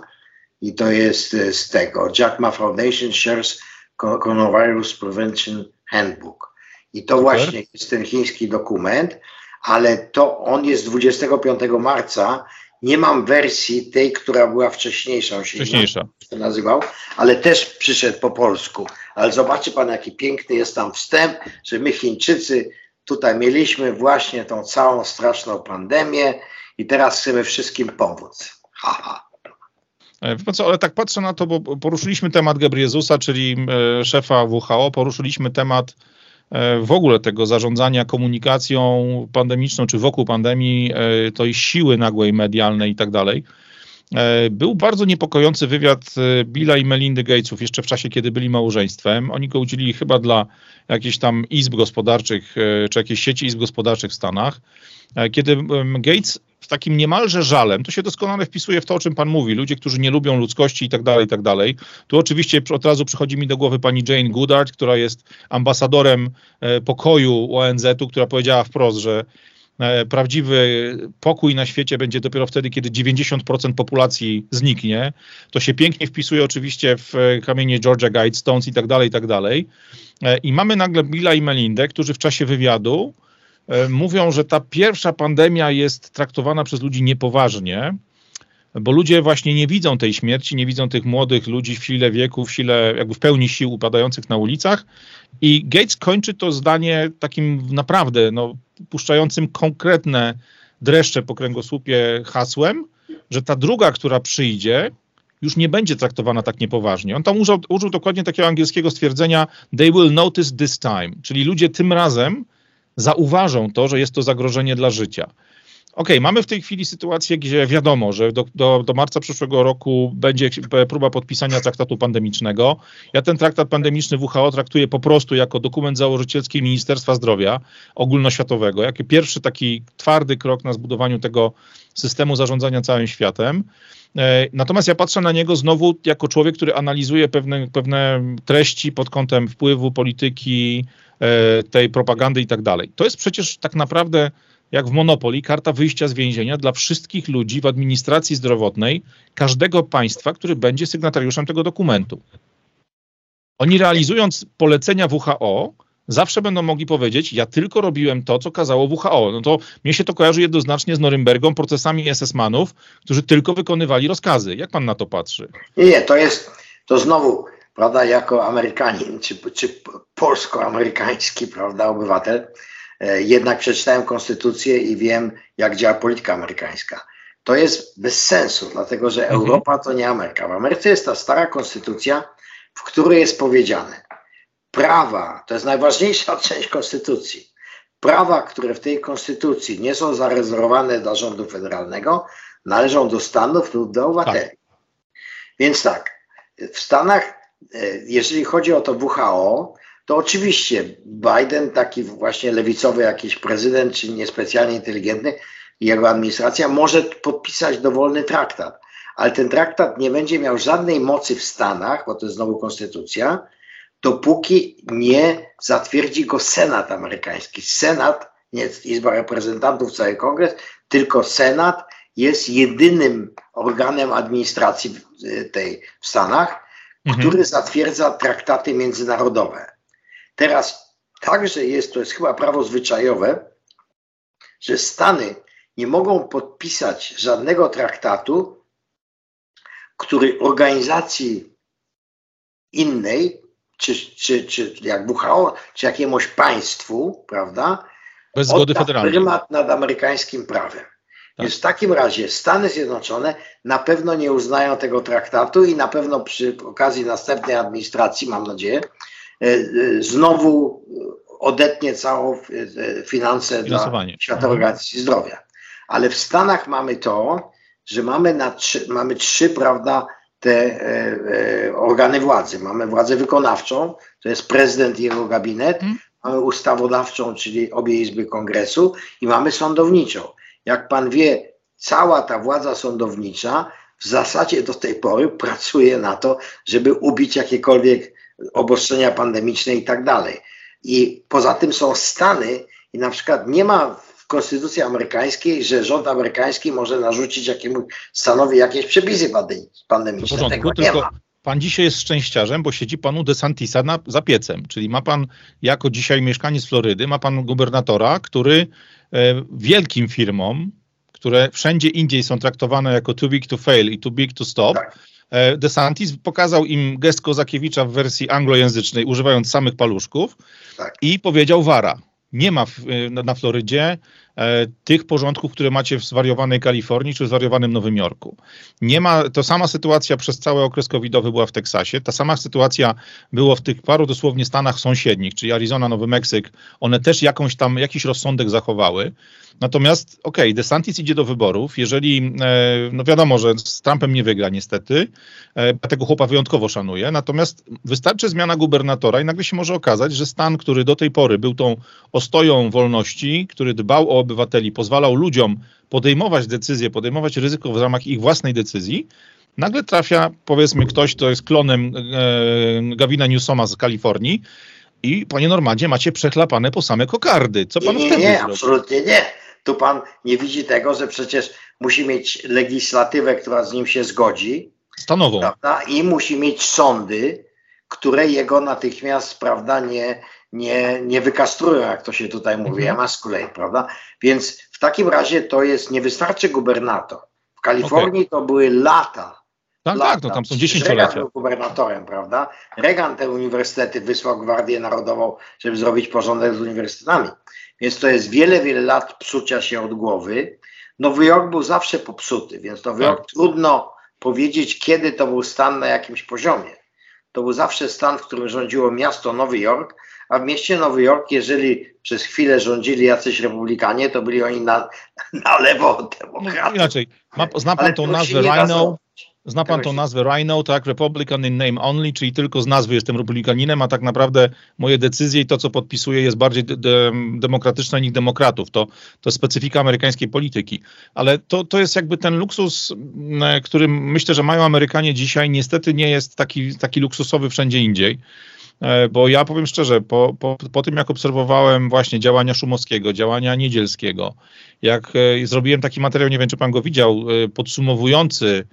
i to jest e, z tego Jack Ma Foundation Shares Coronavirus Prevention Handbook. I to Super. właśnie jest ten chiński dokument, ale to on jest 25 marca. Nie mam wersji tej, która była wcześniejsza, on się wcześniejsza. nazywał, ale też przyszedł po polsku. Ale zobaczy pan, jaki piękny jest tam wstęp, że my Chińczycy tutaj mieliśmy właśnie tą całą straszną pandemię i teraz chcemy wszystkim pomóc. Haha. E, wie co, ale tak patrzę na to, bo poruszyliśmy temat Gebriezusa, czyli e, szefa WHO, poruszyliśmy temat e, w ogóle tego zarządzania komunikacją pandemiczną, czy wokół pandemii, e, tej siły nagłej medialnej i tak dalej. E, był bardzo niepokojący wywiad Billa i Melindy Gatesów jeszcze w czasie, kiedy byli małżeństwem. Oni go udzielili chyba dla jakichś tam izb gospodarczych, czy jakiejś sieci izb gospodarczych w Stanach, kiedy Gates takim niemalże żalem, to się doskonale wpisuje w to, o czym pan mówi, ludzie, którzy nie lubią ludzkości i tak dalej, i tak dalej. Tu oczywiście od razu przychodzi mi do głowy pani Jane Goodard, która jest ambasadorem e, pokoju ONZ-u, która powiedziała wprost, że e, prawdziwy pokój na świecie będzie dopiero wtedy, kiedy 90% populacji zniknie. To się pięknie wpisuje oczywiście w e, kamienie Georgia Guidestones i tak dalej, i tak dalej. I mamy nagle Billa i Melindę, którzy w czasie wywiadu mówią, że ta pierwsza pandemia jest traktowana przez ludzi niepoważnie, bo ludzie właśnie nie widzą tej śmierci, nie widzą tych młodych ludzi w sile wieku, w sile jakby w pełni sił upadających na ulicach. I Gates kończy to zdanie takim naprawdę no, puszczającym konkretne dreszcze po kręgosłupie hasłem, że ta druga, która przyjdzie, już nie będzie traktowana tak niepoważnie. On tam użył, użył dokładnie takiego angielskiego stwierdzenia they will notice this time, czyli ludzie tym razem zauważą to, że jest to zagrożenie dla życia. OK, mamy w tej chwili sytuację, gdzie wiadomo, że do, do, do, marca przyszłego roku będzie próba podpisania traktatu pandemicznego. Ja ten traktat pandemiczny WHO traktuję po prostu jako dokument założycielski Ministerstwa Zdrowia ogólnoświatowego, jako pierwszy taki twardy krok na zbudowaniu tego systemu zarządzania całym światem. E, natomiast ja patrzę na niego znowu jako człowiek, który analizuje pewne, pewne treści pod kątem wpływu polityki, e, tej propagandy i tak dalej. To jest przecież tak naprawdę jak w Monopoli, karta wyjścia z więzienia dla wszystkich ludzi w administracji zdrowotnej każdego państwa, który będzie sygnatariuszem tego dokumentu. Oni realizując polecenia WHO, zawsze będą mogli powiedzieć, ja tylko robiłem to, co kazało WHO. No to mnie się to kojarzy jednoznacznie z Norymbergą, procesami SS-manów, którzy tylko wykonywali rozkazy. Jak pan na to patrzy? Nie, to jest, to znowu, prawda, jako Amerykanin, czy, czy polsko-amerykański, prawda, obywatel, e, jednak przeczytałem konstytucję i wiem, jak działa polityka amerykańska. To jest bez sensu, dlatego że mhm. Europa to nie Ameryka. W Ameryce jest ta stara konstytucja, w której jest powiedziane, prawa, to jest najważniejsza część konstytucji, prawa, które w tej konstytucji nie są zarezerwowane dla rządu federalnego, należą do Stanów lub do obywateli. Tak. Więc tak, w Stanach, e, jeżeli chodzi o to WHO, to oczywiście Biden, taki właśnie lewicowy jakiś prezydent, czy niespecjalnie inteligentny, jego administracja może podpisać dowolny traktat, ale ten traktat nie będzie miał żadnej mocy w Stanach, bo to jest znowu konstytucja, dopóki nie zatwierdzi go Senat amerykański. Senat, nie Izba Reprezentantów, cały kongres, tylko Senat jest jedynym organem administracji tej w Stanach, mhm. który zatwierdza traktaty międzynarodowe. Teraz także jest, to jest chyba prawo zwyczajowe, że Stany nie mogą podpisać żadnego traktatu, który organizacji innej czy, czy, czy jak WHO, czy jakiemuś państwu, prawda? Bez zgody federalnej. Prymat nad amerykańskim prawem. Tak. Więc w takim razie Stany Zjednoczone na pewno nie uznają tego traktatu i na pewno przy okazji następnej administracji, mam nadzieję, e, e, znowu odetnie całą e, finanse dla Światowej mhm. Organizacji Zdrowia. Ale w Stanach mamy to, że mamy, na trzy, mamy trzy, prawda, te e, e, organy władzy. Mamy władzę wykonawczą, to jest prezydent i jego gabinet, hmm. mamy ustawodawczą, czyli obie izby kongresu i mamy sądowniczą. Jak pan wie, cała ta władza sądownicza w zasadzie do tej pory pracuje na to, żeby ubić jakiekolwiek obostrzenia pandemiczne i tak dalej. I poza tym są Stany i na przykład nie ma konstytucji amerykańskiej, że rząd amerykański może narzucić jakiemuś stanowi jakieś przepisy pandemiczne. W porządku, tylko pan dzisiaj jest szczęściarzem, bo siedzi panu DeSantisa na, za piecem, czyli ma pan jako dzisiaj mieszkaniec Florydy, ma pan gubernatora, który e, wielkim firmom, które wszędzie indziej są traktowane jako too big to fail i too big to stop, tak. E, DeSantis pokazał im gest Kozakiewicza w wersji anglojęzycznej, używając samych paluszków tak. i powiedział wara nie ma w, na Florydzie e, tych porządków, które macie w zwariowanej Kalifornii czy w zwariowanym Nowym Jorku. Nie ma, to sama sytuacja przez cały okres covidowy była w Teksasie, ta sama sytuacja była w tych paru dosłownie stanach sąsiednich, czyli Arizona, Nowy Meksyk, one też jakąś tam, jakiś rozsądek zachowały. Natomiast okej, okay, DeSantis idzie do wyborów, jeżeli, e, no wiadomo, że z Trumpem nie wygra niestety, e, ja tego chłopa wyjątkowo szanuję, natomiast wystarczy zmiana gubernatora i nagle się może okazać, że stan, który do tej pory był tą ostoją wolności, który dbał o obywateli, pozwalał ludziom podejmować decyzje, podejmować ryzyko w ramach ich własnej decyzji, nagle trafia, powiedzmy, ktoś, kto jest klonem e, Gavina Newsoma z Kalifornii i, panie Normandzie, macie przechlapane po same kokardy. Co pan nie, wtedy Nie, zrobi? absolutnie nie. Tu pan nie widzi tego, że przecież musi mieć legislatywę, która z nim się zgodzi. Stanową. Prawda? I musi mieć sądy, które jego natychmiast, prawda, nie, nie, nie wykastrują, jak to się tutaj mówi, mhm. emasculate, prawda? Więc w takim razie to jest, nie wystarczy gubernator. W Kalifornii okay. to były lata. Tak, lata. tak, no tam są dziesięciolecia. Reagan był gubernatorem, prawda? Reagan te uniwersytety wysłał Gwardię Narodową, żeby zrobić porządek z uniwersytetami. Więc to jest wiele, wiele lat psucia się od głowy. Nowy Jork był zawsze popsuty, więc Nowy Jork tak. trudno powiedzieć, kiedy to był stan na jakimś poziomie. To był zawsze stan, w którym rządziło miasto Nowy Jork, a w mieście Nowy Jork, jeżeli przez chwilę rządzili jacyś republikanie, to byli oni na, na lewo od demokratów. No, inaczej, ma, zna pan tą nazwę Rhino? Zna pan tą nazwę Rhino, tak? Republican in name only, czyli tylko z nazwy jestem republikaninem, a tak naprawdę moje decyzje i to, co podpisuję, jest bardziej de de demokratyczne niż demokratów. To, to specyfika amerykańskiej polityki. Ale to, to jest jakby ten luksus, który myślę, że mają Amerykanie dzisiaj. Niestety nie jest taki, taki luksusowy wszędzie indziej. E, bo ja powiem szczerze, po, po, po tym jak obserwowałem właśnie działania Szumowskiego, działania Niedzielskiego, jak e, zrobiłem taki materiał, nie wiem czy pan go widział, e, podsumowujący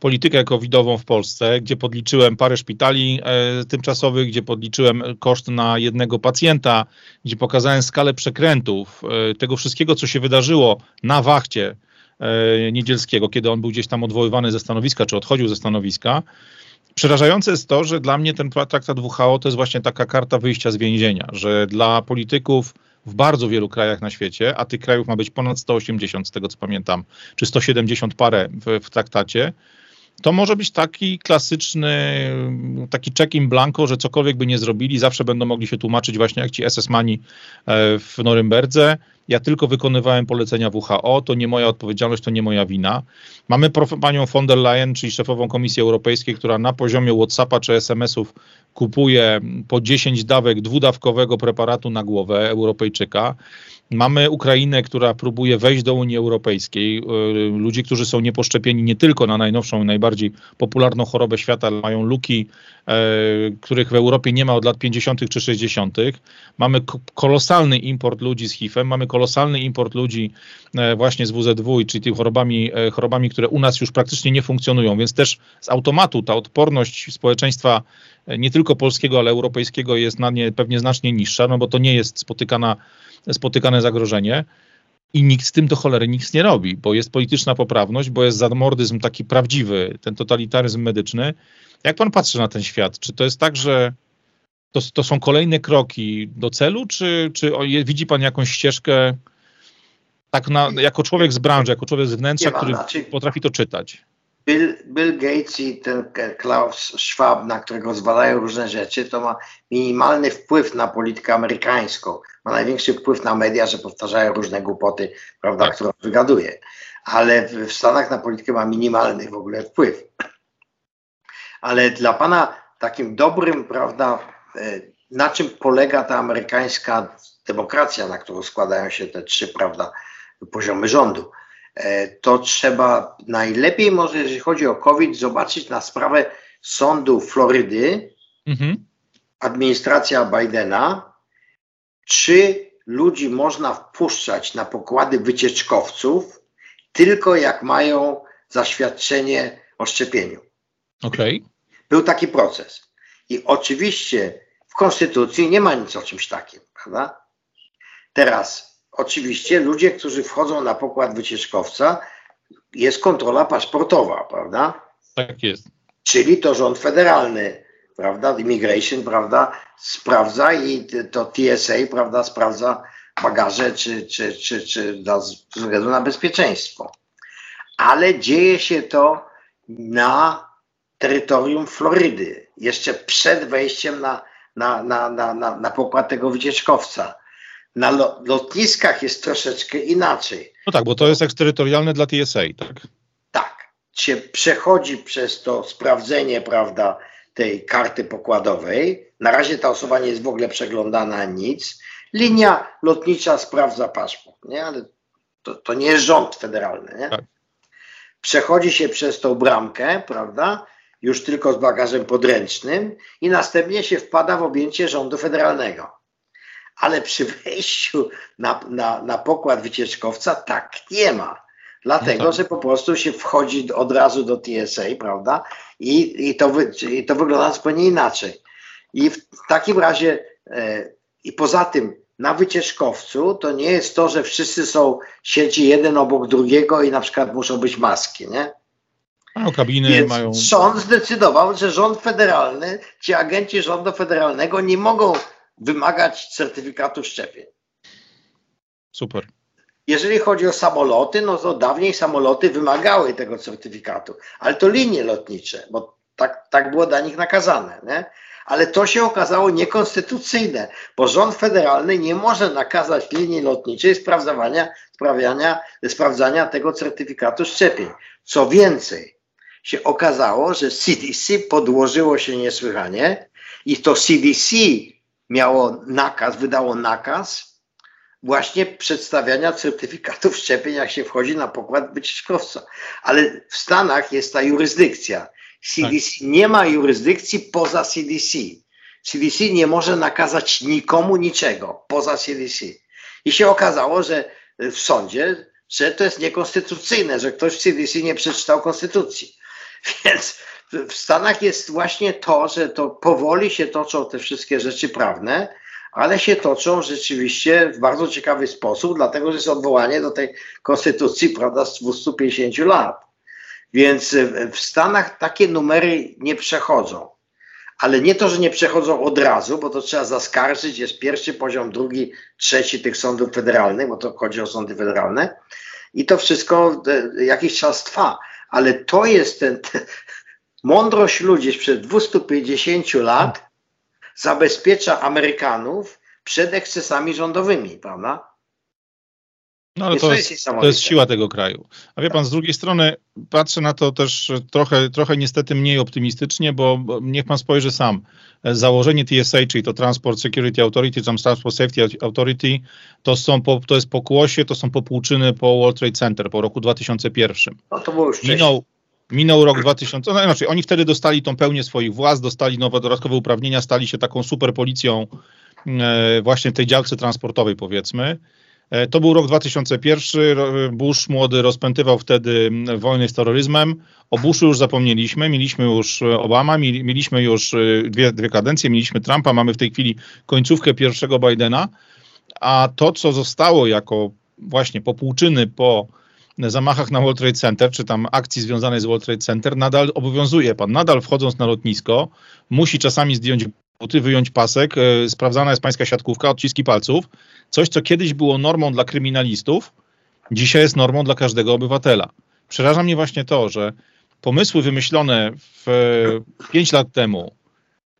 politykę covidową w Polsce, gdzie podliczyłem parę szpitali tymczasowych, gdzie podliczyłem koszt na jednego pacjenta, gdzie pokazałem skalę przekrętów, tego wszystkiego, co się wydarzyło na wachcie Niedzielskiego, kiedy on był gdzieś tam odwoływany ze stanowiska, czy odchodził ze stanowiska. Przerażające jest to, że dla mnie ten traktat WHO to jest właśnie taka karta wyjścia z więzienia, że dla polityków w bardzo wielu krajach na świecie, a tych krajów ma być ponad 180 z tego co pamiętam, czy 170 parę w, w traktacie, to może być taki klasyczny, taki check in blanco, że cokolwiek by nie zrobili, zawsze będą mogli się tłumaczyć właśnie jak ci SS-mani e, w Norymberdze. Ja tylko wykonywałem polecenia WHO, to nie moja odpowiedzialność, to nie moja wina. Mamy panią von der Leyen, czyli szefową Komisji Europejskiej, która na poziomie WhatsAppa czy SMS-ów kupuje po 10 dawek dwudawkowego preparatu na głowę Europejczyka. Mamy Ukrainę, która próbuje wejść do Unii Europejskiej. E, ludzi, którzy są nieposzczepieni nie tylko na najnowszą, najbardziej popularną chorobę świata, ale mają luki, e, których w Europie nie ma od lat 50. czy 60. Mamy kolosalny import ludzi z HIV-em, mamy kolosalny import ludzi e, właśnie z WZW, czyli tymi chorobami, chorobami, które u nas już praktycznie nie funkcjonują, więc też z automatu ta odporność społeczeństwa nie tylko polskiego, ale europejskiego jest na nie pewnie znacznie niższa, no bo to nie jest spotykana spotykane zagrożenie. I nikt z tym do cholery nic nie robi, bo jest polityczna poprawność, bo jest zamordyzm taki prawdziwy, ten totalitaryzm medyczny. Jak pan patrzy na ten świat? Czy to jest tak, że to, to są kolejne kroki do celu, czy, czy widzi pan jakąś ścieżkę, tak na, jako człowiek z branży, jako człowiek z wnętrza, który znaczy, potrafi to czytać? Bill, Bill Gates i ten Klaus Schwab, na którego zwalają różne rzeczy, to ma minimalny wpływ na politykę amerykańską. Ma największy wpływ na media, że powtarzają różne głupoty, prawda, tak. które wygaduje. Ale w Stanach na politykę ma minimalny w ogóle wpływ. Ale dla pana takim dobrym, prawda, e, na czym polega ta amerykańska demokracja, na którą składają się te trzy, prawda, poziomy rządu to trzeba najlepiej może, jeżeli chodzi o COVID, zobaczyć na sprawę sądu Florydy, mhm. administracja Bidena, czy ludzi można wpuszczać na pokłady wycieczkowców tylko jak mają zaświadczenie o szczepieniu. Okay. Był taki proces. I oczywiście w Konstytucji nie ma nic o czymś takim, prawda? Teraz oczywiście ludzie, którzy wchodzą na pokład wycieczkowca, jest kontrola paszportowa, prawda? Tak jest. Czyli to rząd federalny, prawda? Immigration, prawda? Sprawdza i to TSA, prawda? Sprawdza bagaże, czy, czy, czy, czy ze względu na bezpieczeństwo. Ale dzieje się to na terytorium Florydy, jeszcze przed wejściem na, na, na, na, na, na pokład tego wycieczkowca. Na lotniskach jest troszeczkę inaczej. No tak, bo to jest eksterytorialne dla TSA, tak? Tak. Się przechodzi przez to sprawdzenie, prawda, tej karty pokładowej. Na razie ta osoba nie jest w ogóle przeglądana, nic. Linia lotnicza sprawdza paszport, nie? Ale to, to nie jest rząd federalny, nie? Tak. Przechodzi się przez tą bramkę, prawda? Już tylko z bagażem podręcznym i następnie się wpada w objęcie rządu federalnego. Ale przy wejściu na, na, na pokład wycieczkowca tak nie ma. Dlatego, no tak. że po prostu się wchodzi od razu do TSA, prawda? I, i, to, wy, i to wygląda zupełnie inaczej. I w takim razie, e, i poza tym, na wycieczkowcu to nie jest to, że wszyscy są sieci jeden obok drugiego i na przykład muszą być maski, nie? Mają kabiny, Więc mają. Sąd zdecydował, że rząd federalny, ci agenci rządu federalnego nie mogą wymagać certyfikatu szczepień. Super. Jeżeli chodzi o samoloty, no to dawniej samoloty wymagały tego certyfikatu, ale to linie lotnicze, bo tak, tak było dla nich nakazane. Nie? Ale to się okazało niekonstytucyjne, bo rząd federalny nie może nakazać linii lotniczej sprawdzania, sprawiania, sprawdzania tego certyfikatu szczepień. Co więcej, się okazało, że CDC podłożyło się niesłychanie i to CDC miało nakaz, wydało nakaz właśnie przedstawiania certyfikatów szczepień, jak się wchodzi na pokład wycieczkowca. Ale w Stanach jest ta jurysdykcja. CDC tak. nie ma jurysdykcji poza CDC. CDC nie może nakazać nikomu niczego poza CDC. I się okazało, że w sądzie, że to jest niekonstytucyjne, że ktoś w CDC nie przeczytał konstytucji. Więc w Stanach jest właśnie to, że to powoli się toczą te wszystkie rzeczy prawne, ale się toczą rzeczywiście w bardzo ciekawy sposób, dlatego że jest odwołanie do tej konstytucji, prawda, z 250 lat. Więc w Stanach takie numery nie przechodzą. Ale nie to, że nie przechodzą od razu, bo to trzeba zaskarżyć, jest pierwszy poziom, drugi, trzeci tych sądów federalnych, bo to chodzi o sądy federalne. I to wszystko e, jakiś czas trwa. Ale to jest ten, ten mądrość ludzi sprzed 250 lat, zabezpiecza Amerykanów przed ekscesami rządowymi, prawda? No ale to jest, to jest siła tego kraju. A wie pan, z drugiej strony patrzę na to też trochę, trochę niestety mniej optymistycznie, bo niech pan spojrzy sam. Założenie TSA, czyli to Transport Security Authority, tam Transport Safety Authority, to, są po, to jest pokłosie, to są popłuczyny po World Trade Center po roku 2001. No to było już Minął, Minął rok 2000, no znaczy oni wtedy dostali tą pełnię swoich władz, dostali nowe dodatkowe uprawnienia, stali się taką super policją e, właśnie tej działce transportowej powiedzmy. E, to był rok 2001, Bush młody rozpętywał wtedy wojnę z terroryzmem. O Bushu już zapomnieliśmy, mieliśmy już Obama, mieliśmy już e, dwie, dwie kadencje, mieliśmy Trumpa, mamy w tej chwili końcówkę pierwszego Bidena, a to, co zostało jako właśnie popłuczyny po zamachach na World Trade Center, czy tam akcji związanej z World Trade Center, nadal obowiązuje pan. Nadal wchodząc na lotnisko, musi czasami zdjąć buty, wyjąć pasek, e, sprawdzana jest pańska siatkówka, odciski palców. Coś, co kiedyś było normą dla kryminalistów, dzisiaj jest normą dla każdego obywatela. Przeraża mnie właśnie to, że pomysły wymyślone w 5 lat temu,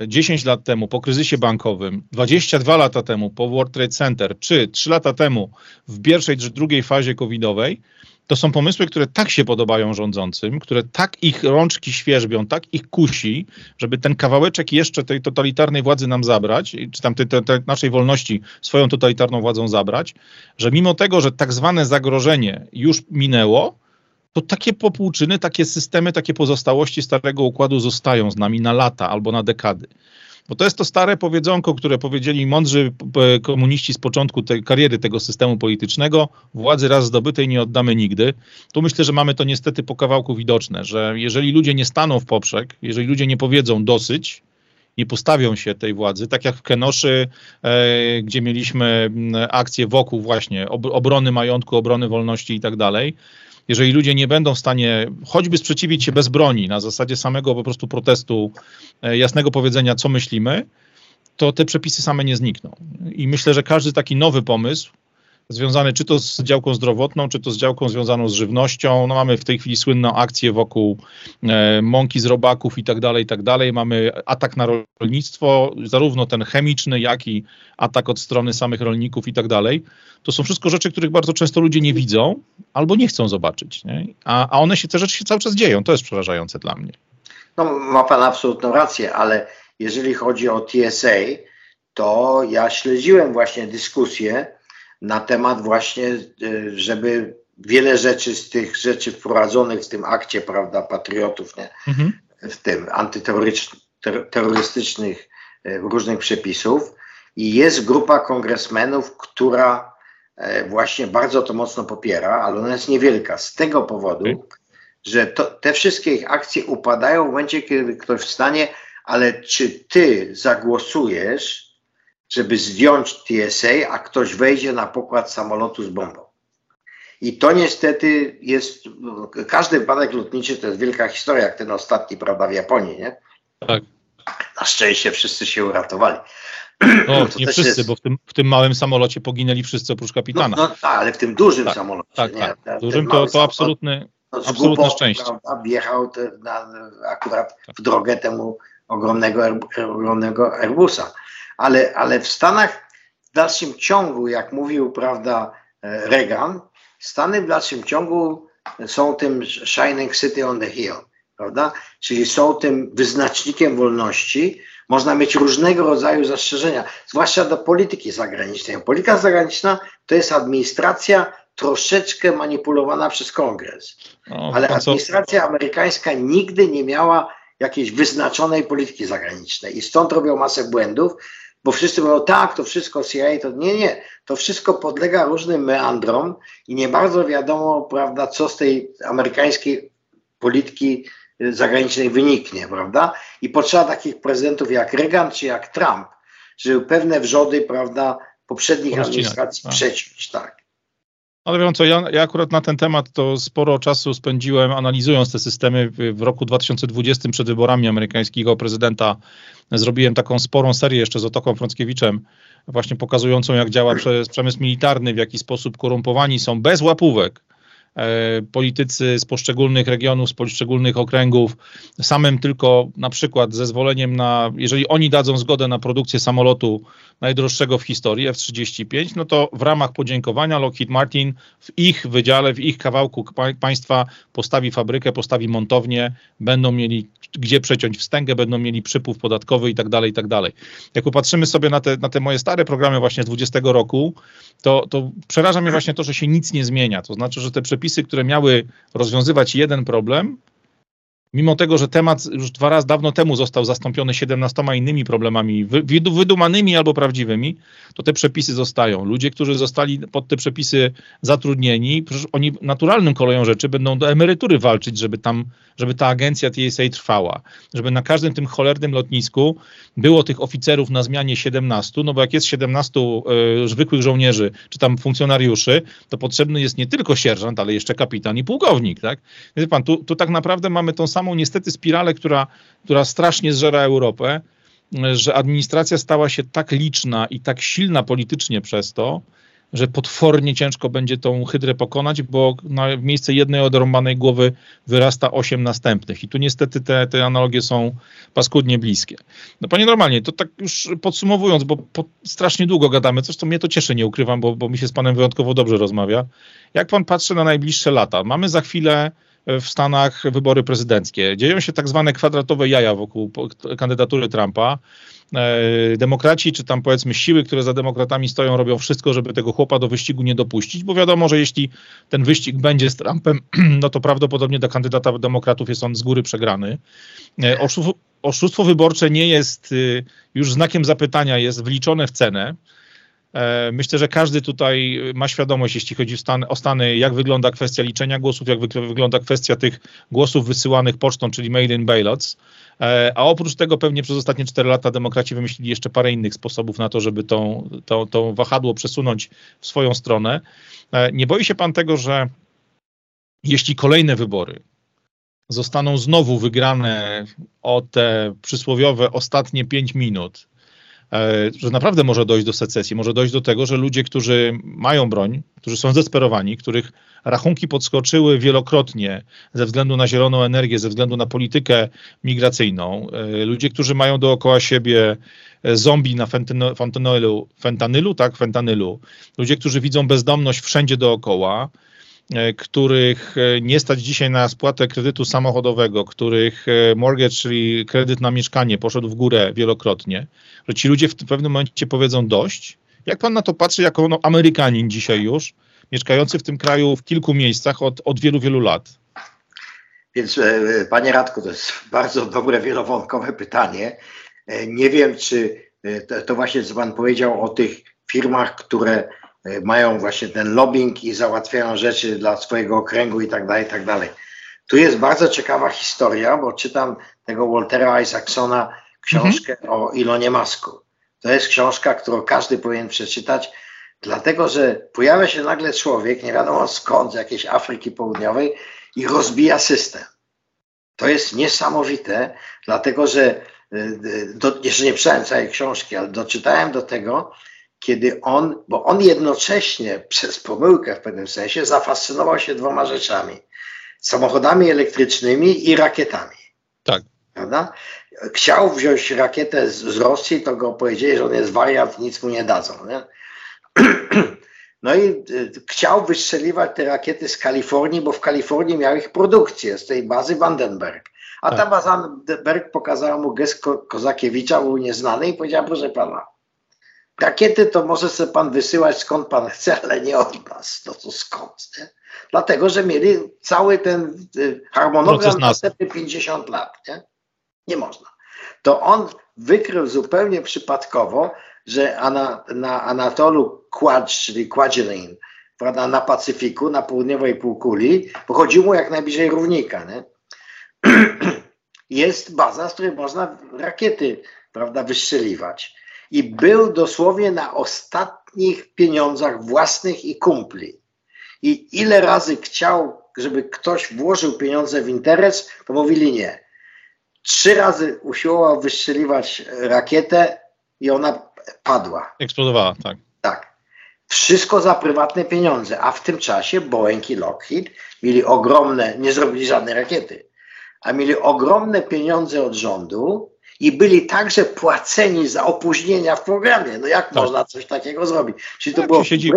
10 lat temu po kryzysie bankowym, 22 lata temu po World Trade Center, czy 3 lata temu w pierwszej czy drugiej fazie covidowej, to są pomysły, które tak się podobają rządzącym, które tak ich rączki świerzbią, tak ich kusi, żeby ten kawałeczek jeszcze tej totalitarnej władzy nam zabrać, czy tam tej, tej, tej naszej wolności swoją totalitarną władzą zabrać, że mimo tego, że tak zwane zagrożenie już minęło, to takie popłuczyny, takie systemy, takie pozostałości starego układu zostają z nami na lata albo na dekady. Bo to jest to stare powiedzonko, które powiedzieli mądrzy komuniści z początku tej kariery tego systemu politycznego, władzy raz zdobytej nie oddamy nigdy. Tu myślę, że mamy to niestety po kawałku widoczne, że jeżeli ludzie nie staną w poprzek, jeżeli ludzie nie powiedzą dosyć, nie postawią się tej władzy, tak jak w Kenoszy, e, gdzie mieliśmy akcję wokół właśnie obrony majątku, obrony wolności i tak dalej, jeżeli ludzie nie będą w stanie choćby sprzeciwić się bez broni, na zasadzie samego po prostu protestu, e, jasnego powiedzenia, co myślimy, to te przepisy same nie znikną. I myślę, że każdy taki nowy pomysł, związany czy to z działką zdrowotną, czy to z działką związaną z żywnością. No mamy w tej chwili słynną akcję wokół e, mąki z robaków i tak dalej, i tak dalej. Mamy atak na rolnictwo, zarówno ten chemiczny, jak i atak od strony samych rolników i tak dalej. To są wszystko rzeczy, których bardzo często ludzie nie widzą albo nie chcą zobaczyć. Nie? A, a one się, te rzeczy się cały czas dzieją. To jest przerażające dla mnie. No, ma pan absolutną rację, ale jeżeli chodzi o TSA, to ja śledziłem właśnie dyskusję na temat właśnie, y, żeby wiele rzeczy z tych rzeczy wprowadzonych w tym akcie, prawda, patriotów, nie? Mhm. w tym antyterrorystycznych y, różnych przepisów i jest grupa kongresmenów, która y, właśnie bardzo to mocno popiera, ale ona jest niewielka z tego powodu, okay. że to, te wszystkie ich akcje upadają w momencie, kiedy ktoś wstanie, ale czy ty zagłosujesz żeby zdjąć TSA, a ktoś wejdzie na pokład samolotu z bombą. I to niestety jest, każdy wypadek lotniczy to jest wielka historia, jak ten ostatni, prawda, w Japonii, nie? Tak. Na szczęście wszyscy się uratowali. No, nie wszyscy, jest... bo w tym, w tym małym samolocie poginęli wszyscy oprócz kapitana. No, no tak, ale w tym dużym tak, samolocie. Tak, nie? tak. Dużym to, to absolutne, no, absolutne szczęście. Prawda, wjechał na, akurat w drogę temu ogromnego, ogromnego Airbusa ale, ale w Stanach w dalszym ciągu, jak mówił, prawda, e, Reagan, Stany w dalszym ciągu są tym shining city on the hill, prawda? Czyli są tym wyznacznikiem wolności. Można mieć różnego rodzaju zastrzeżenia, zwłaszcza do polityki zagranicznej. Polityka zagraniczna to jest administracja troszeczkę manipulowana przez kongres. No, ale administracja amerykańska nigdy nie miała jakiejś wyznaczonej polityki zagranicznej i stąd robią masę błędów, bo wszyscy mówią, tak, to wszystko CIA, to nie, nie, to wszystko podlega różnym meandrom i nie bardzo wiadomo, prawda, co z tej amerykańskiej polityki y, zagranicznej wyniknie, prawda? I potrzeba takich prezydentów jak Reagan czy jak Trump, żeby pewne wrzody, prawda, poprzednich administracji tak. przeciąć, tak. Ale wiem co, ja, ja, akurat na ten temat to sporo czasu spędziłem analizując te systemy. W, roku 2020 przed wyborami amerykańskiego prezydenta zrobiłem taką sporą serię jeszcze z Otoką Frąckiewiczem, właśnie pokazującą jak działa przemysł militarny, w jaki sposób korumpowani są bez łapówek politycy z poszczególnych regionów, z poszczególnych okręgów, samym tylko na przykład zezwoleniem na, jeżeli oni dadzą zgodę na produkcję samolotu najdroższego w historii F-35, no to w ramach podziękowania Lockheed Martin w ich wydziale, w ich kawałku państwa postawi fabrykę, postawi montownię, będą mieli gdzie przeciąć wstęgę, będą mieli przypływ podatkowy i tak dalej, i tak dalej. Jak popatrzymy sobie na te, na te moje stare programy właśnie z 20 roku, to, to przeraża mnie właśnie to, że się nic nie zmienia. To znaczy, że te przepisy, które miały rozwiązywać jeden problem, mimo tego, że temat już dwa razy dawno temu został zastąpiony 17 innymi problemami, wydumanymi albo prawdziwymi, to te przepisy zostają. Ludzie, którzy zostali pod te przepisy zatrudnieni, oni naturalnym koleją rzeczy będą do emerytury walczyć, żeby tam, żeby ta agencja TSA trwała, żeby na każdym tym cholernym lotnisku było tych oficerów na zmianie 17, no bo jak jest 17 y, zwykłych żołnierzy, czy tam funkcjonariuszy, to potrzebny jest nie tylko sierżant, ale jeszcze kapitan i pułkownik, tak? Pan, tu, tu tak naprawdę mamy tą samą samą niestety spiralę, która, która strasznie zżera Europę, że administracja stała się tak liczna i tak silna politycznie przez to, że potwornie ciężko będzie tą hydrę pokonać, bo na, miejsce jednej odrąbanej głowy wyrasta osiem następnych. I tu niestety te, te analogie są paskudnie bliskie. No panie normalnie, to tak już podsumowując, bo po, strasznie długo gadamy, coś co mnie to cieszy, nie ukrywam, bo, bo mi się z panem wyjątkowo dobrze rozmawia. Jak pan patrzy na najbliższe lata? Mamy za chwilę w Stanach wybory prezydenckie. Dzieją się tak zwane kwadratowe jaja wokół kandydatury Trumpa. E, demokraci, czy tam powiedzmy siły, które za demokratami stoją, robią wszystko, żeby tego chłopa do wyścigu nie dopuścić, bo wiadomo, że jeśli ten wyścig będzie z Trumpem, no to prawdopodobnie dla kandydata demokratów jest on z góry przegrany. E, oszustwo wyborcze nie jest y, już znakiem zapytania, jest wliczone w cenę. E, myślę, że każdy tutaj ma świadomość, jeśli chodzi o Stany, jak wygląda kwestia liczenia głosów, jak wygląda kwestia tych głosów wysyłanych pocztą, czyli mail in ballots. E, a oprócz tego pewnie przez ostatnie 4 lata demokraci wymyślili jeszcze parę innych sposobów na to, żeby to, to, to wahadło przesunąć w swoją stronę. E, nie boi się pan tego, że jeśli kolejne wybory zostaną znowu wygrane o te przysłowiowe ostatnie 5 minut, że naprawdę może dojść do secesji, może dojść do tego, że ludzie, którzy mają broń, którzy są zdesperowani, których rachunki podskoczyły wielokrotnie ze względu na zieloną energię, ze względu na politykę migracyjną, e, ludzie, którzy mają dookoła siebie e, zombie na fentanylu, fentanylu, tak, fentanylu, ludzie, którzy widzą bezdomność wszędzie dookoła, E, których e, nie stać dzisiaj na spłatę kredytu samochodowego, których e, mortgage, czyli kredyt na mieszkanie, poszedł w górę wielokrotnie, że ci ludzie w pewnym momencie powiedzą dość. Jak pan na to patrzy jako no, Amerykanin dzisiaj już, mieszkający w tym kraju w kilku miejscach od, od wielu, wielu lat? Więc panie Radku, to jest bardzo dobre, wielowątkowe pytanie. Nie wiem, czy to, to właśnie co pan powiedział o tych firmach, które E, mają właśnie ten lobbying i załatwiają rzeczy dla swojego okręgu i tak dalej, i tak dalej. Tu jest bardzo ciekawa historia, bo czytam tego Waltera Isaacsona książkę mhm. o Ilonie Masku. To jest książka, którą każdy powinien przeczytać, dlatego że pojawia się nagle człowiek, nie wiadomo skąd, z jakiejś Afryki Południowej i rozbija system. To jest niesamowite, dlatego że e, do, jeszcze nie przeczytałem całej książki, ale doczytałem do tego, kiedy on, bo on jednocześnie przez pomyłkę w pewnym sensie zafascynował się dwoma rzeczami: samochodami elektrycznymi i rakietami. Tak. Prawda? Chciał wziąć rakietę z, z Rosji, to go powiedzieli, że on jest wariant, nic mu nie dadzą. Nie? No i y, chciał wystrzeliwać te rakiety z Kalifornii, bo w Kalifornii miał ich produkcję z tej bazy Vandenberg. A ta tak. baza Vandenberg pokazała mu gest Kozakiewicza, był nieznany i powiedziała, proszę pana, Rakiety to może sobie pan wysyłać skąd pan chce, ale nie od nas. No to skąd? Nie? Dlatego, że mieli cały ten y, harmonogram na następne 50 lat. Nie? nie można. To on wykrył zupełnie przypadkowo, że ana, na Anatolu Kładż, czyli Kwajalein, prawda, na Pacyfiku, na południowej półkuli, pochodził mu jak najbliżej równika, nie? jest baza, z której można rakiety prawda, wystrzeliwać i był dosłownie na ostatnich pieniądzach własnych i kumpli. I ile razy chciał, żeby ktoś włożył pieniądze w interes, to mówili nie. Trzy razy usiłował wystrzeliwać rakietę i ona padła. Eksplodowała, tak. Tak. Wszystko za prywatne pieniądze, a w tym czasie Boeing i Lockheed mieli ogromne, nie zrobili żadnej rakiety, a mieli ogromne pieniądze od rządu i byli także płaceni za opóźnienia w programie. No jak tak. można coś takiego zrobić? Czyli to tak, było siedzi...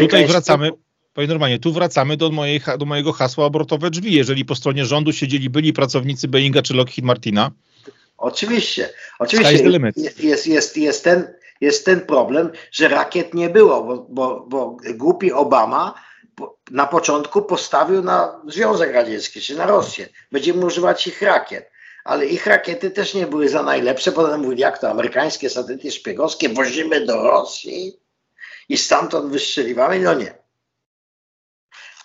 Tutaj wracamy, Panie Normanie, tu wracamy do, mojej, do mojego hasła obrotowe drzwi. Jeżeli po stronie rządu siedzieli byli pracownicy Boeinga czy Lockheed Martina. Oczywiście. Oczywiście jest, jest, jest, jest, ten, jest ten problem, że rakiet nie było, bo, bo, bo głupi Obama na początku postawił na Związek Radziecki, czy na Rosję. Będziemy używać ich rakiet ale ich rakiety też nie były za najlepsze. Potem mówili, jak to amerykańskie satelity szpiegowskie wozimy do Rosji i stamtąd wystrzeliwamy. No nie.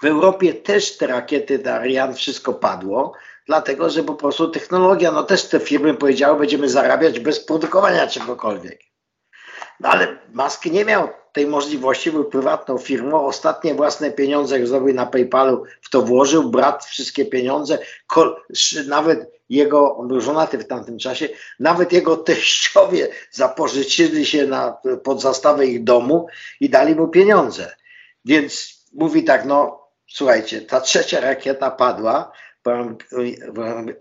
W Europie też te rakiety Darian wszystko padło, dlatego że po prostu technologia, no też te firmy powiedziały, będziemy zarabiać bez produkowania czegokolwiek. No ale Musk nie miał tej możliwości, był prywatną firmą, ostatnie własne pieniądze, jak zrobił na PayPalu, w to włożył, brat wszystkie pieniądze, nawet jego, on był żonaty w tamtym czasie, nawet jego teściowie zapożyczyli się na, pod zastawę ich domu i dali mu pieniądze. Więc mówi tak, no słuchajcie, ta trzecia rakieta padła, po,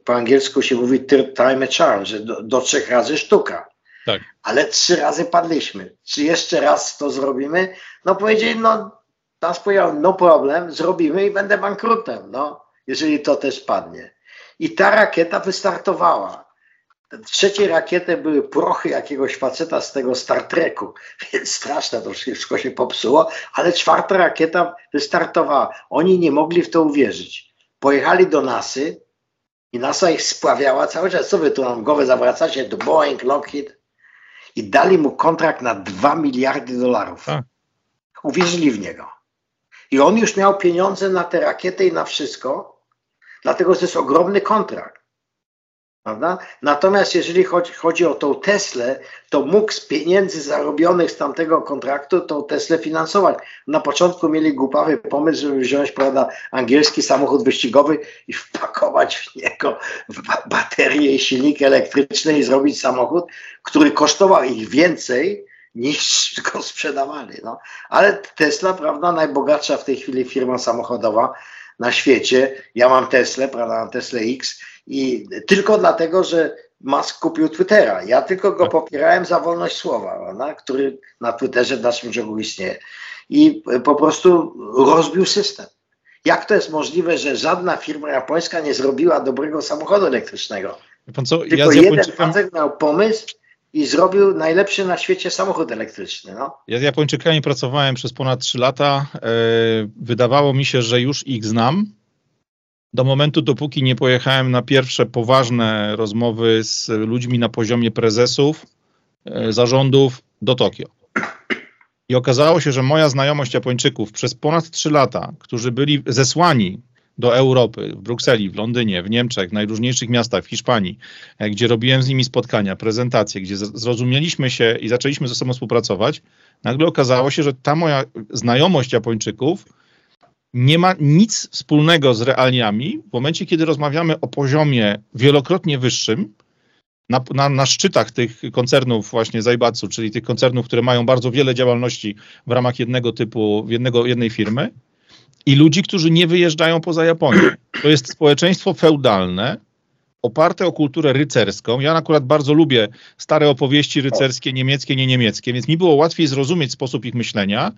po angielsku się mówi third time a charm, że do, do trzech razy sztuka. Tak. Ale trzy razy padliśmy. Czy jeszcze raz to zrobimy? No powiedzieli, no nas powiedział, no problem, zrobimy i będę bankrutem, no, jeżeli to też padnie. I ta rakieta wystartowała. Trzeciej rakiety były prochy jakiegoś faceta z tego Star Treku, więc straszne to wszystko się popsuło, ale czwarta rakieta wystartowała. Oni nie mogli w to uwierzyć. Pojechali do NASY i NASA ich spławiała cały czas. Co wy tu nam głowę zawracacie? Do Boeing, Lockheed i dali mu kontrakt na 2 miliardy dolarów. Tak. Uwierzyli w niego. I on już miał pieniądze na tę rakietę i na wszystko, dlatego to jest ogromny kontrakt. Prawda? Natomiast jeżeli chodzi, chodzi o tą Teslę, to mógł z pieniędzy zarobionych z tamtego kontraktu tą Teslę finansować. Na początku mieli głupawy pomysł, żeby wziąć prawda, angielski samochód wyścigowy i wpakować w niego baterię i silnik elektryczny i zrobić samochód, który kosztował ich więcej niż go sprzedawali. No. Ale Tesla, prawda, najbogatsza w tej chwili firma samochodowa na świecie. Ja mam Tesla, prawda, mam Tesla X i tylko dlatego, że Musk kupił Twittera. Ja tylko go tak. popierałem za wolność słowa, prawda, który na Twitterze w dalszym ciągu istnieje. I po prostu rozbił system. Jak to jest możliwe, że żadna firma japońska nie zrobiła dobrego samochodu elektrycznego? Pan co, Tylko ja jeden facet miał pomysł i zrobił najlepszy na świecie samochód elektryczny. No. Ja z Japończykami pracowałem przez ponad 3 lata. E, wydawało mi się, że już ich znam. Do momentu, dopóki nie pojechałem na pierwsze poważne rozmowy z ludźmi na poziomie prezesów, e, zarządów do Tokio. I okazało się, że moja znajomość Japończyków przez ponad 3 lata, którzy byli zesłani do Europy, w Brukseli, w Londynie, w Niemczech, w najróżniejszych miastach, w Hiszpanii, e, gdzie robiłem z nimi spotkania, prezentacje, gdzie zrozumieliśmy się i zaczęliśmy ze sobą współpracować, nagle okazało się, że ta moja znajomość Japończyków nie ma nic wspólnego z realiami w momencie, kiedy rozmawiamy o poziomie wielokrotnie wyższym, na, na, na, szczytach tych koncernów właśnie Zaibatsu, czyli tych koncernów, które mają bardzo wiele działalności w ramach jednego typu, jednego, jednej firmy, i ludzi, którzy nie wyjeżdżają poza Japonię. To jest społeczeństwo feudalne, oparte o kulturę rycerską. Ja akurat bardzo lubię stare opowieści rycerskie, niemieckie, nie niemieckie, więc mi było łatwiej zrozumieć sposób ich myślenia.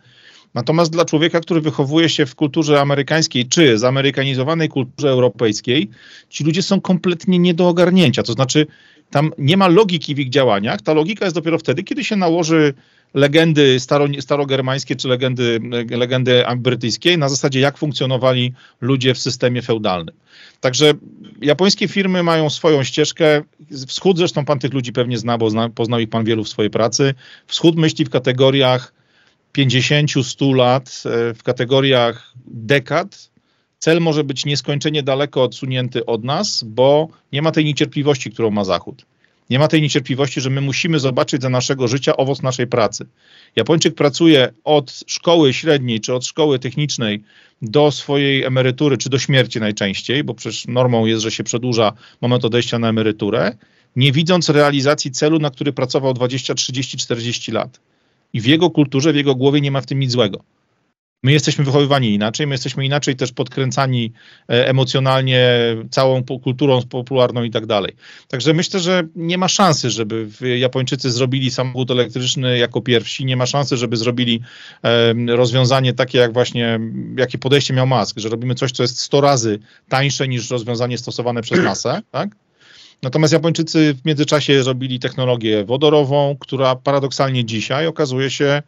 Natomiast dla człowieka, który wychowuje się w kulturze amerykańskiej czy zamerykanizowanej kulturze europejskiej, ci ludzie są kompletnie nie do ogarnięcia. To znaczy, tam nie ma logiki w ich działaniach. Ta logika jest dopiero wtedy, kiedy się nałoży legendy staro, starogermańskie czy legendy, legendy brytyjskie na zasadzie, jak funkcjonowali ludzie w systemie feudalnym. Także japońskie firmy mają swoją ścieżkę. Wschód zresztą pan tych ludzi pewnie zna, bo zna, poznał ich pan wielu w swojej pracy. Wschód myśli w kategoriach 50-100 lat, e, w kategoriach dekad. Cel może być nieskończenie daleko odsunięty od nas, bo nie ma tej niecierpliwości, którą ma Zachód. Nie ma tej niecierpliwości, że my musimy zobaczyć za naszego życia owoc naszej pracy. Japończyk pracuje od szkoły średniej czy od szkoły technicznej do swojej emerytury, czy do śmierci najczęściej, bo przecież normą jest, że się przedłuża moment odejścia na emeryturę, nie widząc realizacji celu, na który pracował 20, 30, 40 lat. I w jego kulturze, w jego głowie nie ma w tym nic złego. My jesteśmy wychowywani inaczej, my jesteśmy inaczej też podkręcani e, emocjonalnie całą kulturą popularną i tak dalej. Także myślę, że nie ma szansy, żeby Japończycy zrobili samochód elektryczny jako pierwsi, nie ma szansy, żeby zrobili rozwiązanie takie jak właśnie, jakie podejście miał Musk, że robimy coś, co jest 100 razy tańsze niż rozwiązanie stosowane przez NASA, tak? Natomiast Japończycy w międzyczasie zrobili technologię wodorową, która paradoksalnie dzisiaj okazuje się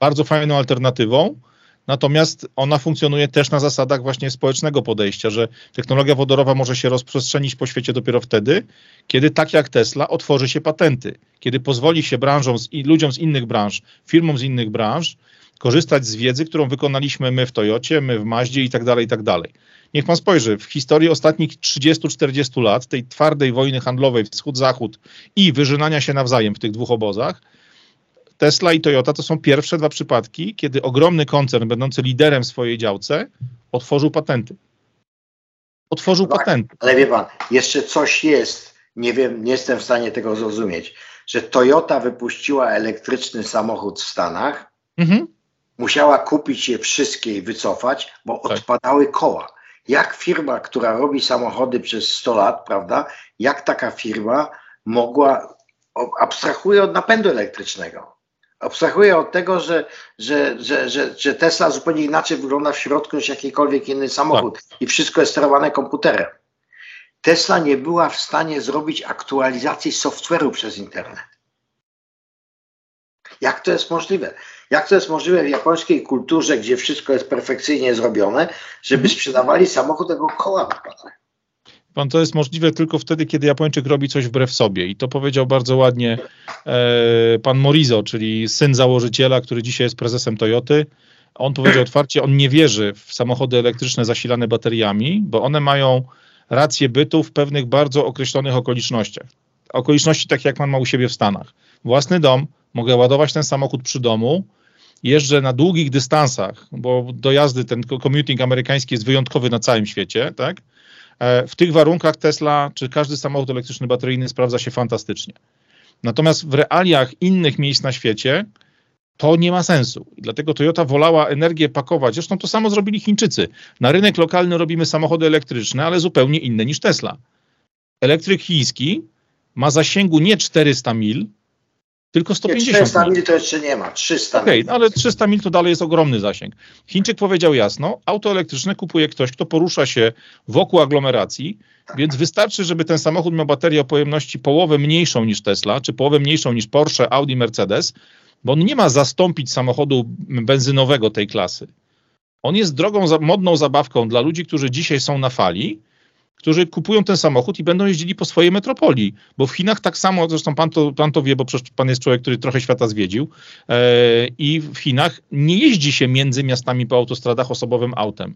bardzo fajną alternatywą, Natomiast ona funkcjonuje też na zasadach właśnie społecznego podejścia, że technologia wodorowa może się rozprzestrzenić po świecie dopiero wtedy, kiedy tak jak Tesla otworzy się patenty, kiedy pozwoli się branżom i ludziom z innych branż, firmom z innych branż korzystać z wiedzy, którą wykonaliśmy my w Toyocie, my w Maździe i tak dalej, i tak dalej. Niech pan spojrzy, w historii ostatnich 30-40 lat, tej twardej wojny handlowej wschód-zachód i wyżynania się nawzajem w tych dwóch obozach, Tesla i Toyota to są pierwsze dwa przypadki, kiedy ogromny koncern, będący liderem w swojej działce, otworzył patenty. Otworzył no, patenty. Ale wie pan, jeszcze coś jest, nie wiem, nie jestem w stanie tego zrozumieć, że Toyota wypuściła elektryczny samochód w Stanach, mhm. musiała kupić je wszystkie i wycofać, bo tak. odpadały koła. Jak firma, która robi samochody przez 100 lat, prawda, jak taka firma mogła, abstrahuje od napędu elektrycznego, abstrahuję od tego, że, że, że, że, że Tesla zupełnie inaczej wygląda w środku niż jakikolwiek inny samochód tak. i wszystko jest sterowane komputerem. Tesla nie była w stanie zrobić aktualizacji software'u przez internet. Jak to jest możliwe? Jak to jest możliwe w japońskiej kulturze, gdzie wszystko jest perfekcyjnie zrobione, żeby mhm. sprzedawali samochód tego koła wypadane? Pan to jest możliwe tylko wtedy, kiedy Japończyk robi coś wbrew sobie. I to powiedział bardzo ładnie e, pan Morizo, czyli syn założyciela, który dzisiaj jest prezesem Toyoty. On powiedział otwarcie, on nie wierzy w samochody elektryczne zasilane bateriami, bo one mają rację bytu w pewnych bardzo określonych okolicznościach. Okoliczności takie, jak pan ma u siebie w Stanach. Własny dom, mogę ładować ten samochód przy domu, jeżdżę na długich dystansach, bo do jazdy ten commuting amerykański jest wyjątkowy na całym świecie, tak? E, w tych warunkach Tesla czy każdy samochód elektryczny bateryjny sprawdza się fantastycznie. Natomiast w realiach innych miejsc na świecie to nie ma sensu. Dlatego Toyota wolała energię pakować. Zresztą to samo zrobili Chińczycy. Na rynek lokalny robimy samochody elektryczne, ale zupełnie inne niż Tesla. Elektryk chiński ma zasięgu nie 400 mil, tylko 150 400 mil to jeszcze nie ma, 300 Okej, okay, no ale 300 mil to dalej jest ogromny zasięg. Chińczyk powiedział jasno, auto elektryczne kupuje ktoś, kto porusza się wokół aglomeracji, więc wystarczy, żeby ten samochód miał baterię o pojemności połowę mniejszą niż Tesla, czy połowę mniejszą niż Porsche, Audi, Mercedes, bo on nie ma zastąpić samochodu benzynowego tej klasy. On jest drogą, modną zabawką dla ludzi, którzy dzisiaj są na fali, którzy kupują ten samochód i będą jeździli po swojej metropolii. Bo w Chinach tak samo, zresztą pan to, pan to wie, bo przecież pan jest człowiek, który trochę świata zwiedził, e, i w Chinach nie jeździ się między miastami po autostradach osobowym autem.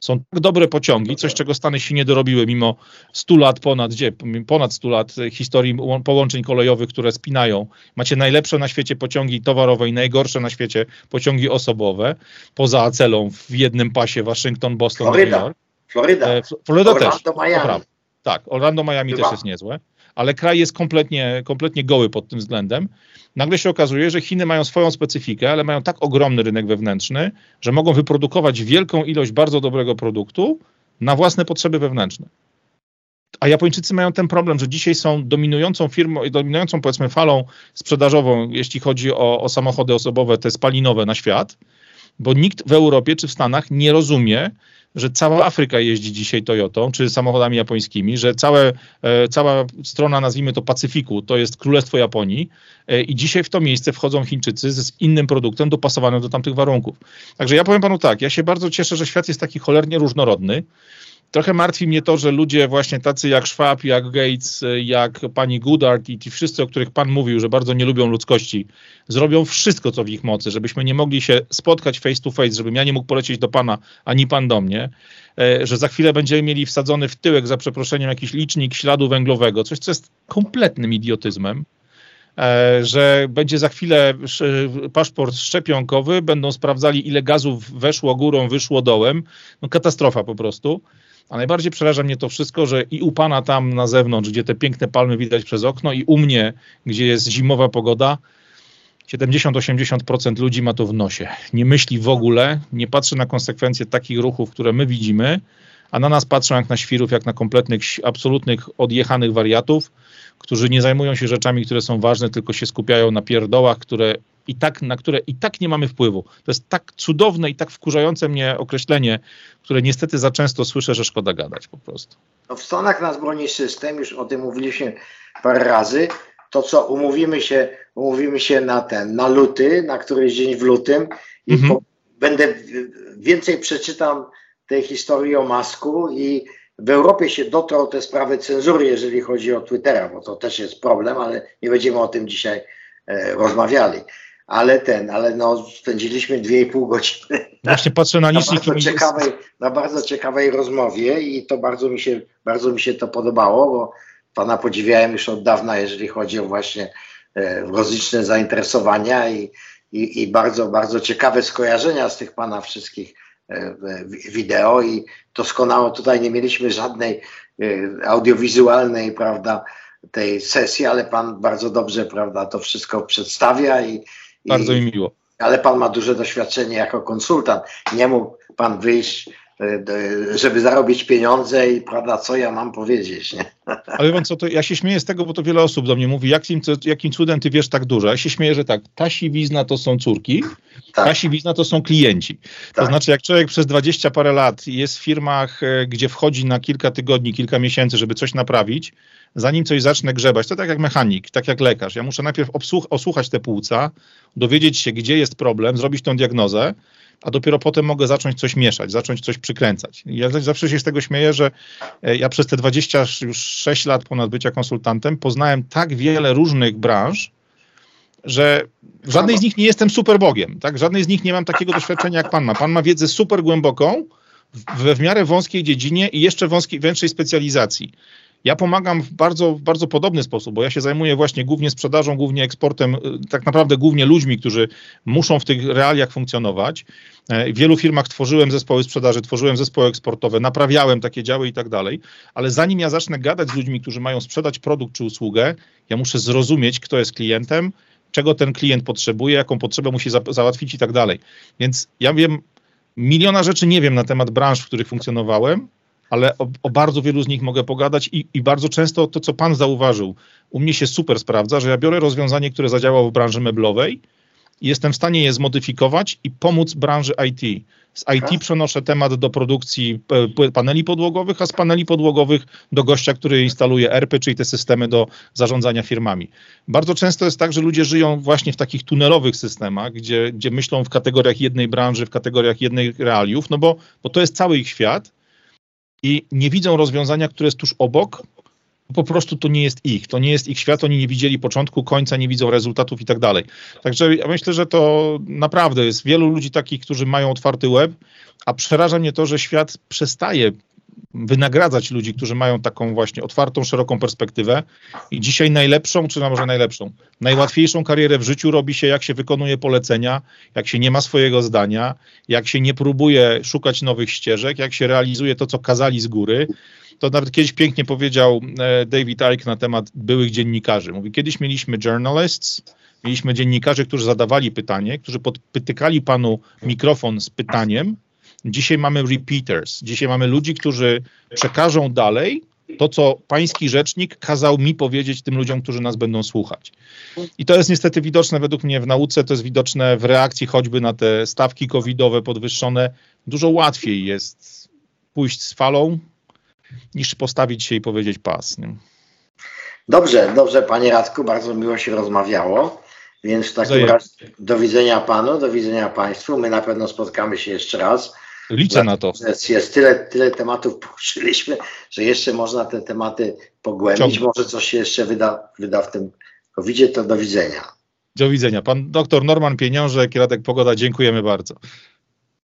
Są tak dobre pociągi, coś czego Stany się nie dorobiły mimo 100 lat ponad, gdzie ponad 100 lat historii połączeń kolejowych, które spinają. Macie najlepsze na świecie pociągi towarowe i najgorsze na świecie pociągi osobowe, poza Acelą w jednym pasie Waszyngton, Boston. Floryda. E, Floryda Orlando, też. Miami. Tak, Orlando, Miami Chyba. też jest niezłe, ale kraj jest kompletnie, kompletnie goły pod tym względem. Nagle się okazuje, że Chiny mają swoją specyfikę, ale mają tak ogromny rynek wewnętrzny, że mogą wyprodukować wielką ilość bardzo dobrego produktu na własne potrzeby wewnętrzne. A Japończycy mają ten problem, że dzisiaj są dominującą firmą, dominującą powiedzmy falą sprzedażową, jeśli chodzi o, o samochody osobowe, te spalinowe na świat, bo nikt w Europie czy w Stanach nie rozumie, że cała Afryka jeździ dzisiaj Toyotą, czy samochodami japońskimi, że całe, e, cała strona, nazwijmy to Pacyfiku, to jest Królestwo Japonii e, i dzisiaj w to miejsce wchodzą Chińczycy z innym produktem dopasowanym do tamtych warunków. Także ja powiem panu tak, ja się bardzo cieszę, że świat jest taki cholernie różnorodny, Trochę martwi mnie to, że ludzie właśnie tacy jak Schwab, jak Gates, jak pani Goodart i ci wszyscy, o których pan mówił, że bardzo nie lubią ludzkości, zrobią wszystko, co w ich mocy, żebyśmy nie mogli się spotkać face to face, żebym ja nie mógł polecieć do pana, ani pan do mnie, e, że za chwilę będziemy mieli wsadzony w tyłek, za przeproszeniem, jakiś licznik śladu węglowego, coś, co jest kompletnym idiotyzmem e, że będzie za chwilę paszport szczepionkowy, będą sprawdzali, ile gazów weszło górą, wyszło dołem. No katastrofa po prostu. A najbardziej przeraża mnie to wszystko, że i u pana tam na zewnątrz, gdzie te piękne palmy widać przez okno, i u mnie, gdzie jest zimowa pogoda, 70-80% ludzi ma to w nosie. Nie myśli w ogóle, nie patrzy na konsekwencje takich ruchów, które my widzimy, a na nas patrzą jak na świrów, jak na kompletnych, absolutnych, odjechanych wariatów, którzy nie zajmują się rzeczami, które są ważne, tylko się skupiają na pierdołach, które i tak, na które i tak nie mamy wpływu. To jest tak cudowne i tak wkurzające mnie określenie, które niestety za często słyszę, że szkoda gadać po prostu. No w Stanach nas broni system, już o tym mówiliśmy parę razy. To co, umówimy się, umówimy się na ten, na luty, na któryś dzień w lutym i mhm. po, będę więcej przeczytam tej historii o Masku i w Europie się dotrą te sprawy cenzury, jeżeli chodzi o Twittera, bo to też jest problem, ale nie będziemy o tym dzisiaj e, rozmawiali ale ten, ale no spędziliśmy dwie i pół godziny. Właśnie patrzę na licznik. Na bardzo, ciekawej, na bardzo ciekawej rozmowie i to bardzo mi, się, bardzo mi się to podobało, bo pana podziwiałem już od dawna, jeżeli chodzi o właśnie e, rozliczne zainteresowania i, i, i, bardzo, bardzo ciekawe skojarzenia z tych pana wszystkich e, wideo i doskonałe tutaj nie mieliśmy żadnej e, audiowizualnej, prawda, tej sesji, ale pan bardzo dobrze, prawda, to wszystko przedstawia i, bardzo mi miło. Ale pan ma duże doświadczenie jako konsultant. Nie mógł pan wyjść, żeby zarobić pieniądze i prawda, co ja mam powiedzieć. Nie? Ale pan co, to ja się śmieję z tego, bo to wiele osób do mnie mówi, jakim, jakim cudem ty wiesz tak dużo. Ja się śmieję, że tak, ta siwizna to są córki, tak. ta siwizna to są klienci. Tak. To znaczy, jak człowiek przez dwadzieścia parę lat jest w firmach, e, gdzie wchodzi na kilka tygodni, kilka miesięcy, żeby coś naprawić, zanim coś zacznę grzebać, to tak jak mechanik, tak jak lekarz. Ja muszę najpierw osłuchać te płuca, dowiedzieć się, gdzie jest problem, zrobić tą diagnozę, a dopiero potem mogę zacząć coś mieszać, zacząć coś przykręcać. Ja zawsze się z tego śmieję, że e, ja przez te 26 lat ponad bycia konsultantem poznałem tak wiele różnych branż, że w żadnej z nich nie jestem super bogiem, tak? W żadnej z nich nie mam takiego doświadczenia jak pan ma. Pan ma wiedzę super głęboką, we w miarę wąskiej dziedzinie i jeszcze wąskiej, większej specjalizacji. Ja pomagam w bardzo, bardzo podobny sposób, bo ja się zajmuję właśnie głównie sprzedażą, głównie eksportem, y, tak naprawdę głównie ludźmi, którzy muszą w tych realiach funkcjonować. E, w wielu firmach tworzyłem zespoły sprzedaży, tworzyłem zespoły eksportowe, naprawiałem takie działy i tak dalej, ale zanim ja zacznę gadać z ludźmi, którzy mają sprzedać produkt czy usługę, ja muszę zrozumieć, kto jest klientem, czego ten klient potrzebuje, jaką potrzebę musi za załatwić i tak dalej. Więc ja wiem, miliona rzeczy nie wiem na temat branż, w których funkcjonowałem, ale o, o, bardzo wielu z nich mogę pogadać i, i, bardzo często to, co Pan zauważył, u mnie się super sprawdza, że ja biorę rozwiązanie, które zadziałało w branży meblowej jestem w stanie je zmodyfikować i pomóc branży IT. Z IT przenoszę temat do produkcji e, paneli podłogowych, a z paneli podłogowych do gościa, który instaluje ERPy, czyli te systemy do zarządzania firmami. Bardzo często jest tak, że ludzie żyją właśnie w takich tunelowych systemach, gdzie, gdzie myślą w kategoriach jednej branży, w kategoriach jednych realiów, no bo, bo to jest cały ich świat i nie widzą rozwiązania, które jest tuż obok, po prostu to nie jest ich, to nie jest ich świat, oni nie widzieli początku, końca, nie widzą rezultatów i tak dalej. Także ja myślę, że to naprawdę jest wielu ludzi takich, którzy mają otwarty web, a przeraża mnie to, że świat przestaje wynagradzać ludzi, którzy mają taką właśnie otwartą, szeroką perspektywę i dzisiaj najlepszą, czy może najlepszą, najłatwiejszą karierę w życiu robi się, jak się wykonuje polecenia, jak się nie ma swojego zdania, jak się nie próbuje szukać nowych ścieżek, jak się realizuje to, co kazali z góry. To nawet kiedyś pięknie powiedział e, David Icke na temat byłych dziennikarzy. Mówi, kiedyś mieliśmy journalists, mieliśmy dziennikarzy, którzy zadawali pytanie, którzy podpytykali panu mikrofon z pytaniem, Dzisiaj mamy repeaters, dzisiaj mamy ludzi, którzy przekażą dalej to, co pański rzecznik kazał mi powiedzieć tym ludziom, którzy nas będą słuchać. I to jest niestety widoczne według mnie w nauce, to jest widoczne w reakcji choćby na te stawki covidowe podwyższone. Dużo łatwiej jest pójść z falą, niż postawić się i powiedzieć pas. Nie? Dobrze, dobrze, panie Radku, bardzo miło się rozmawiało. Więc w takim razie do widzenia panu, do widzenia państwu. My na pewno spotkamy się jeszcze raz. Liczę na to. Jest tyle, tyle tematów poruszyliśmy, że jeszcze można te tematy pogłębić. Ciągle. Może coś się jeszcze wyda, wyda w tym covidzie, to do widzenia. Do widzenia. Pan doktor Norman Pieniążek, Radek Pogoda, dziękujemy bardzo.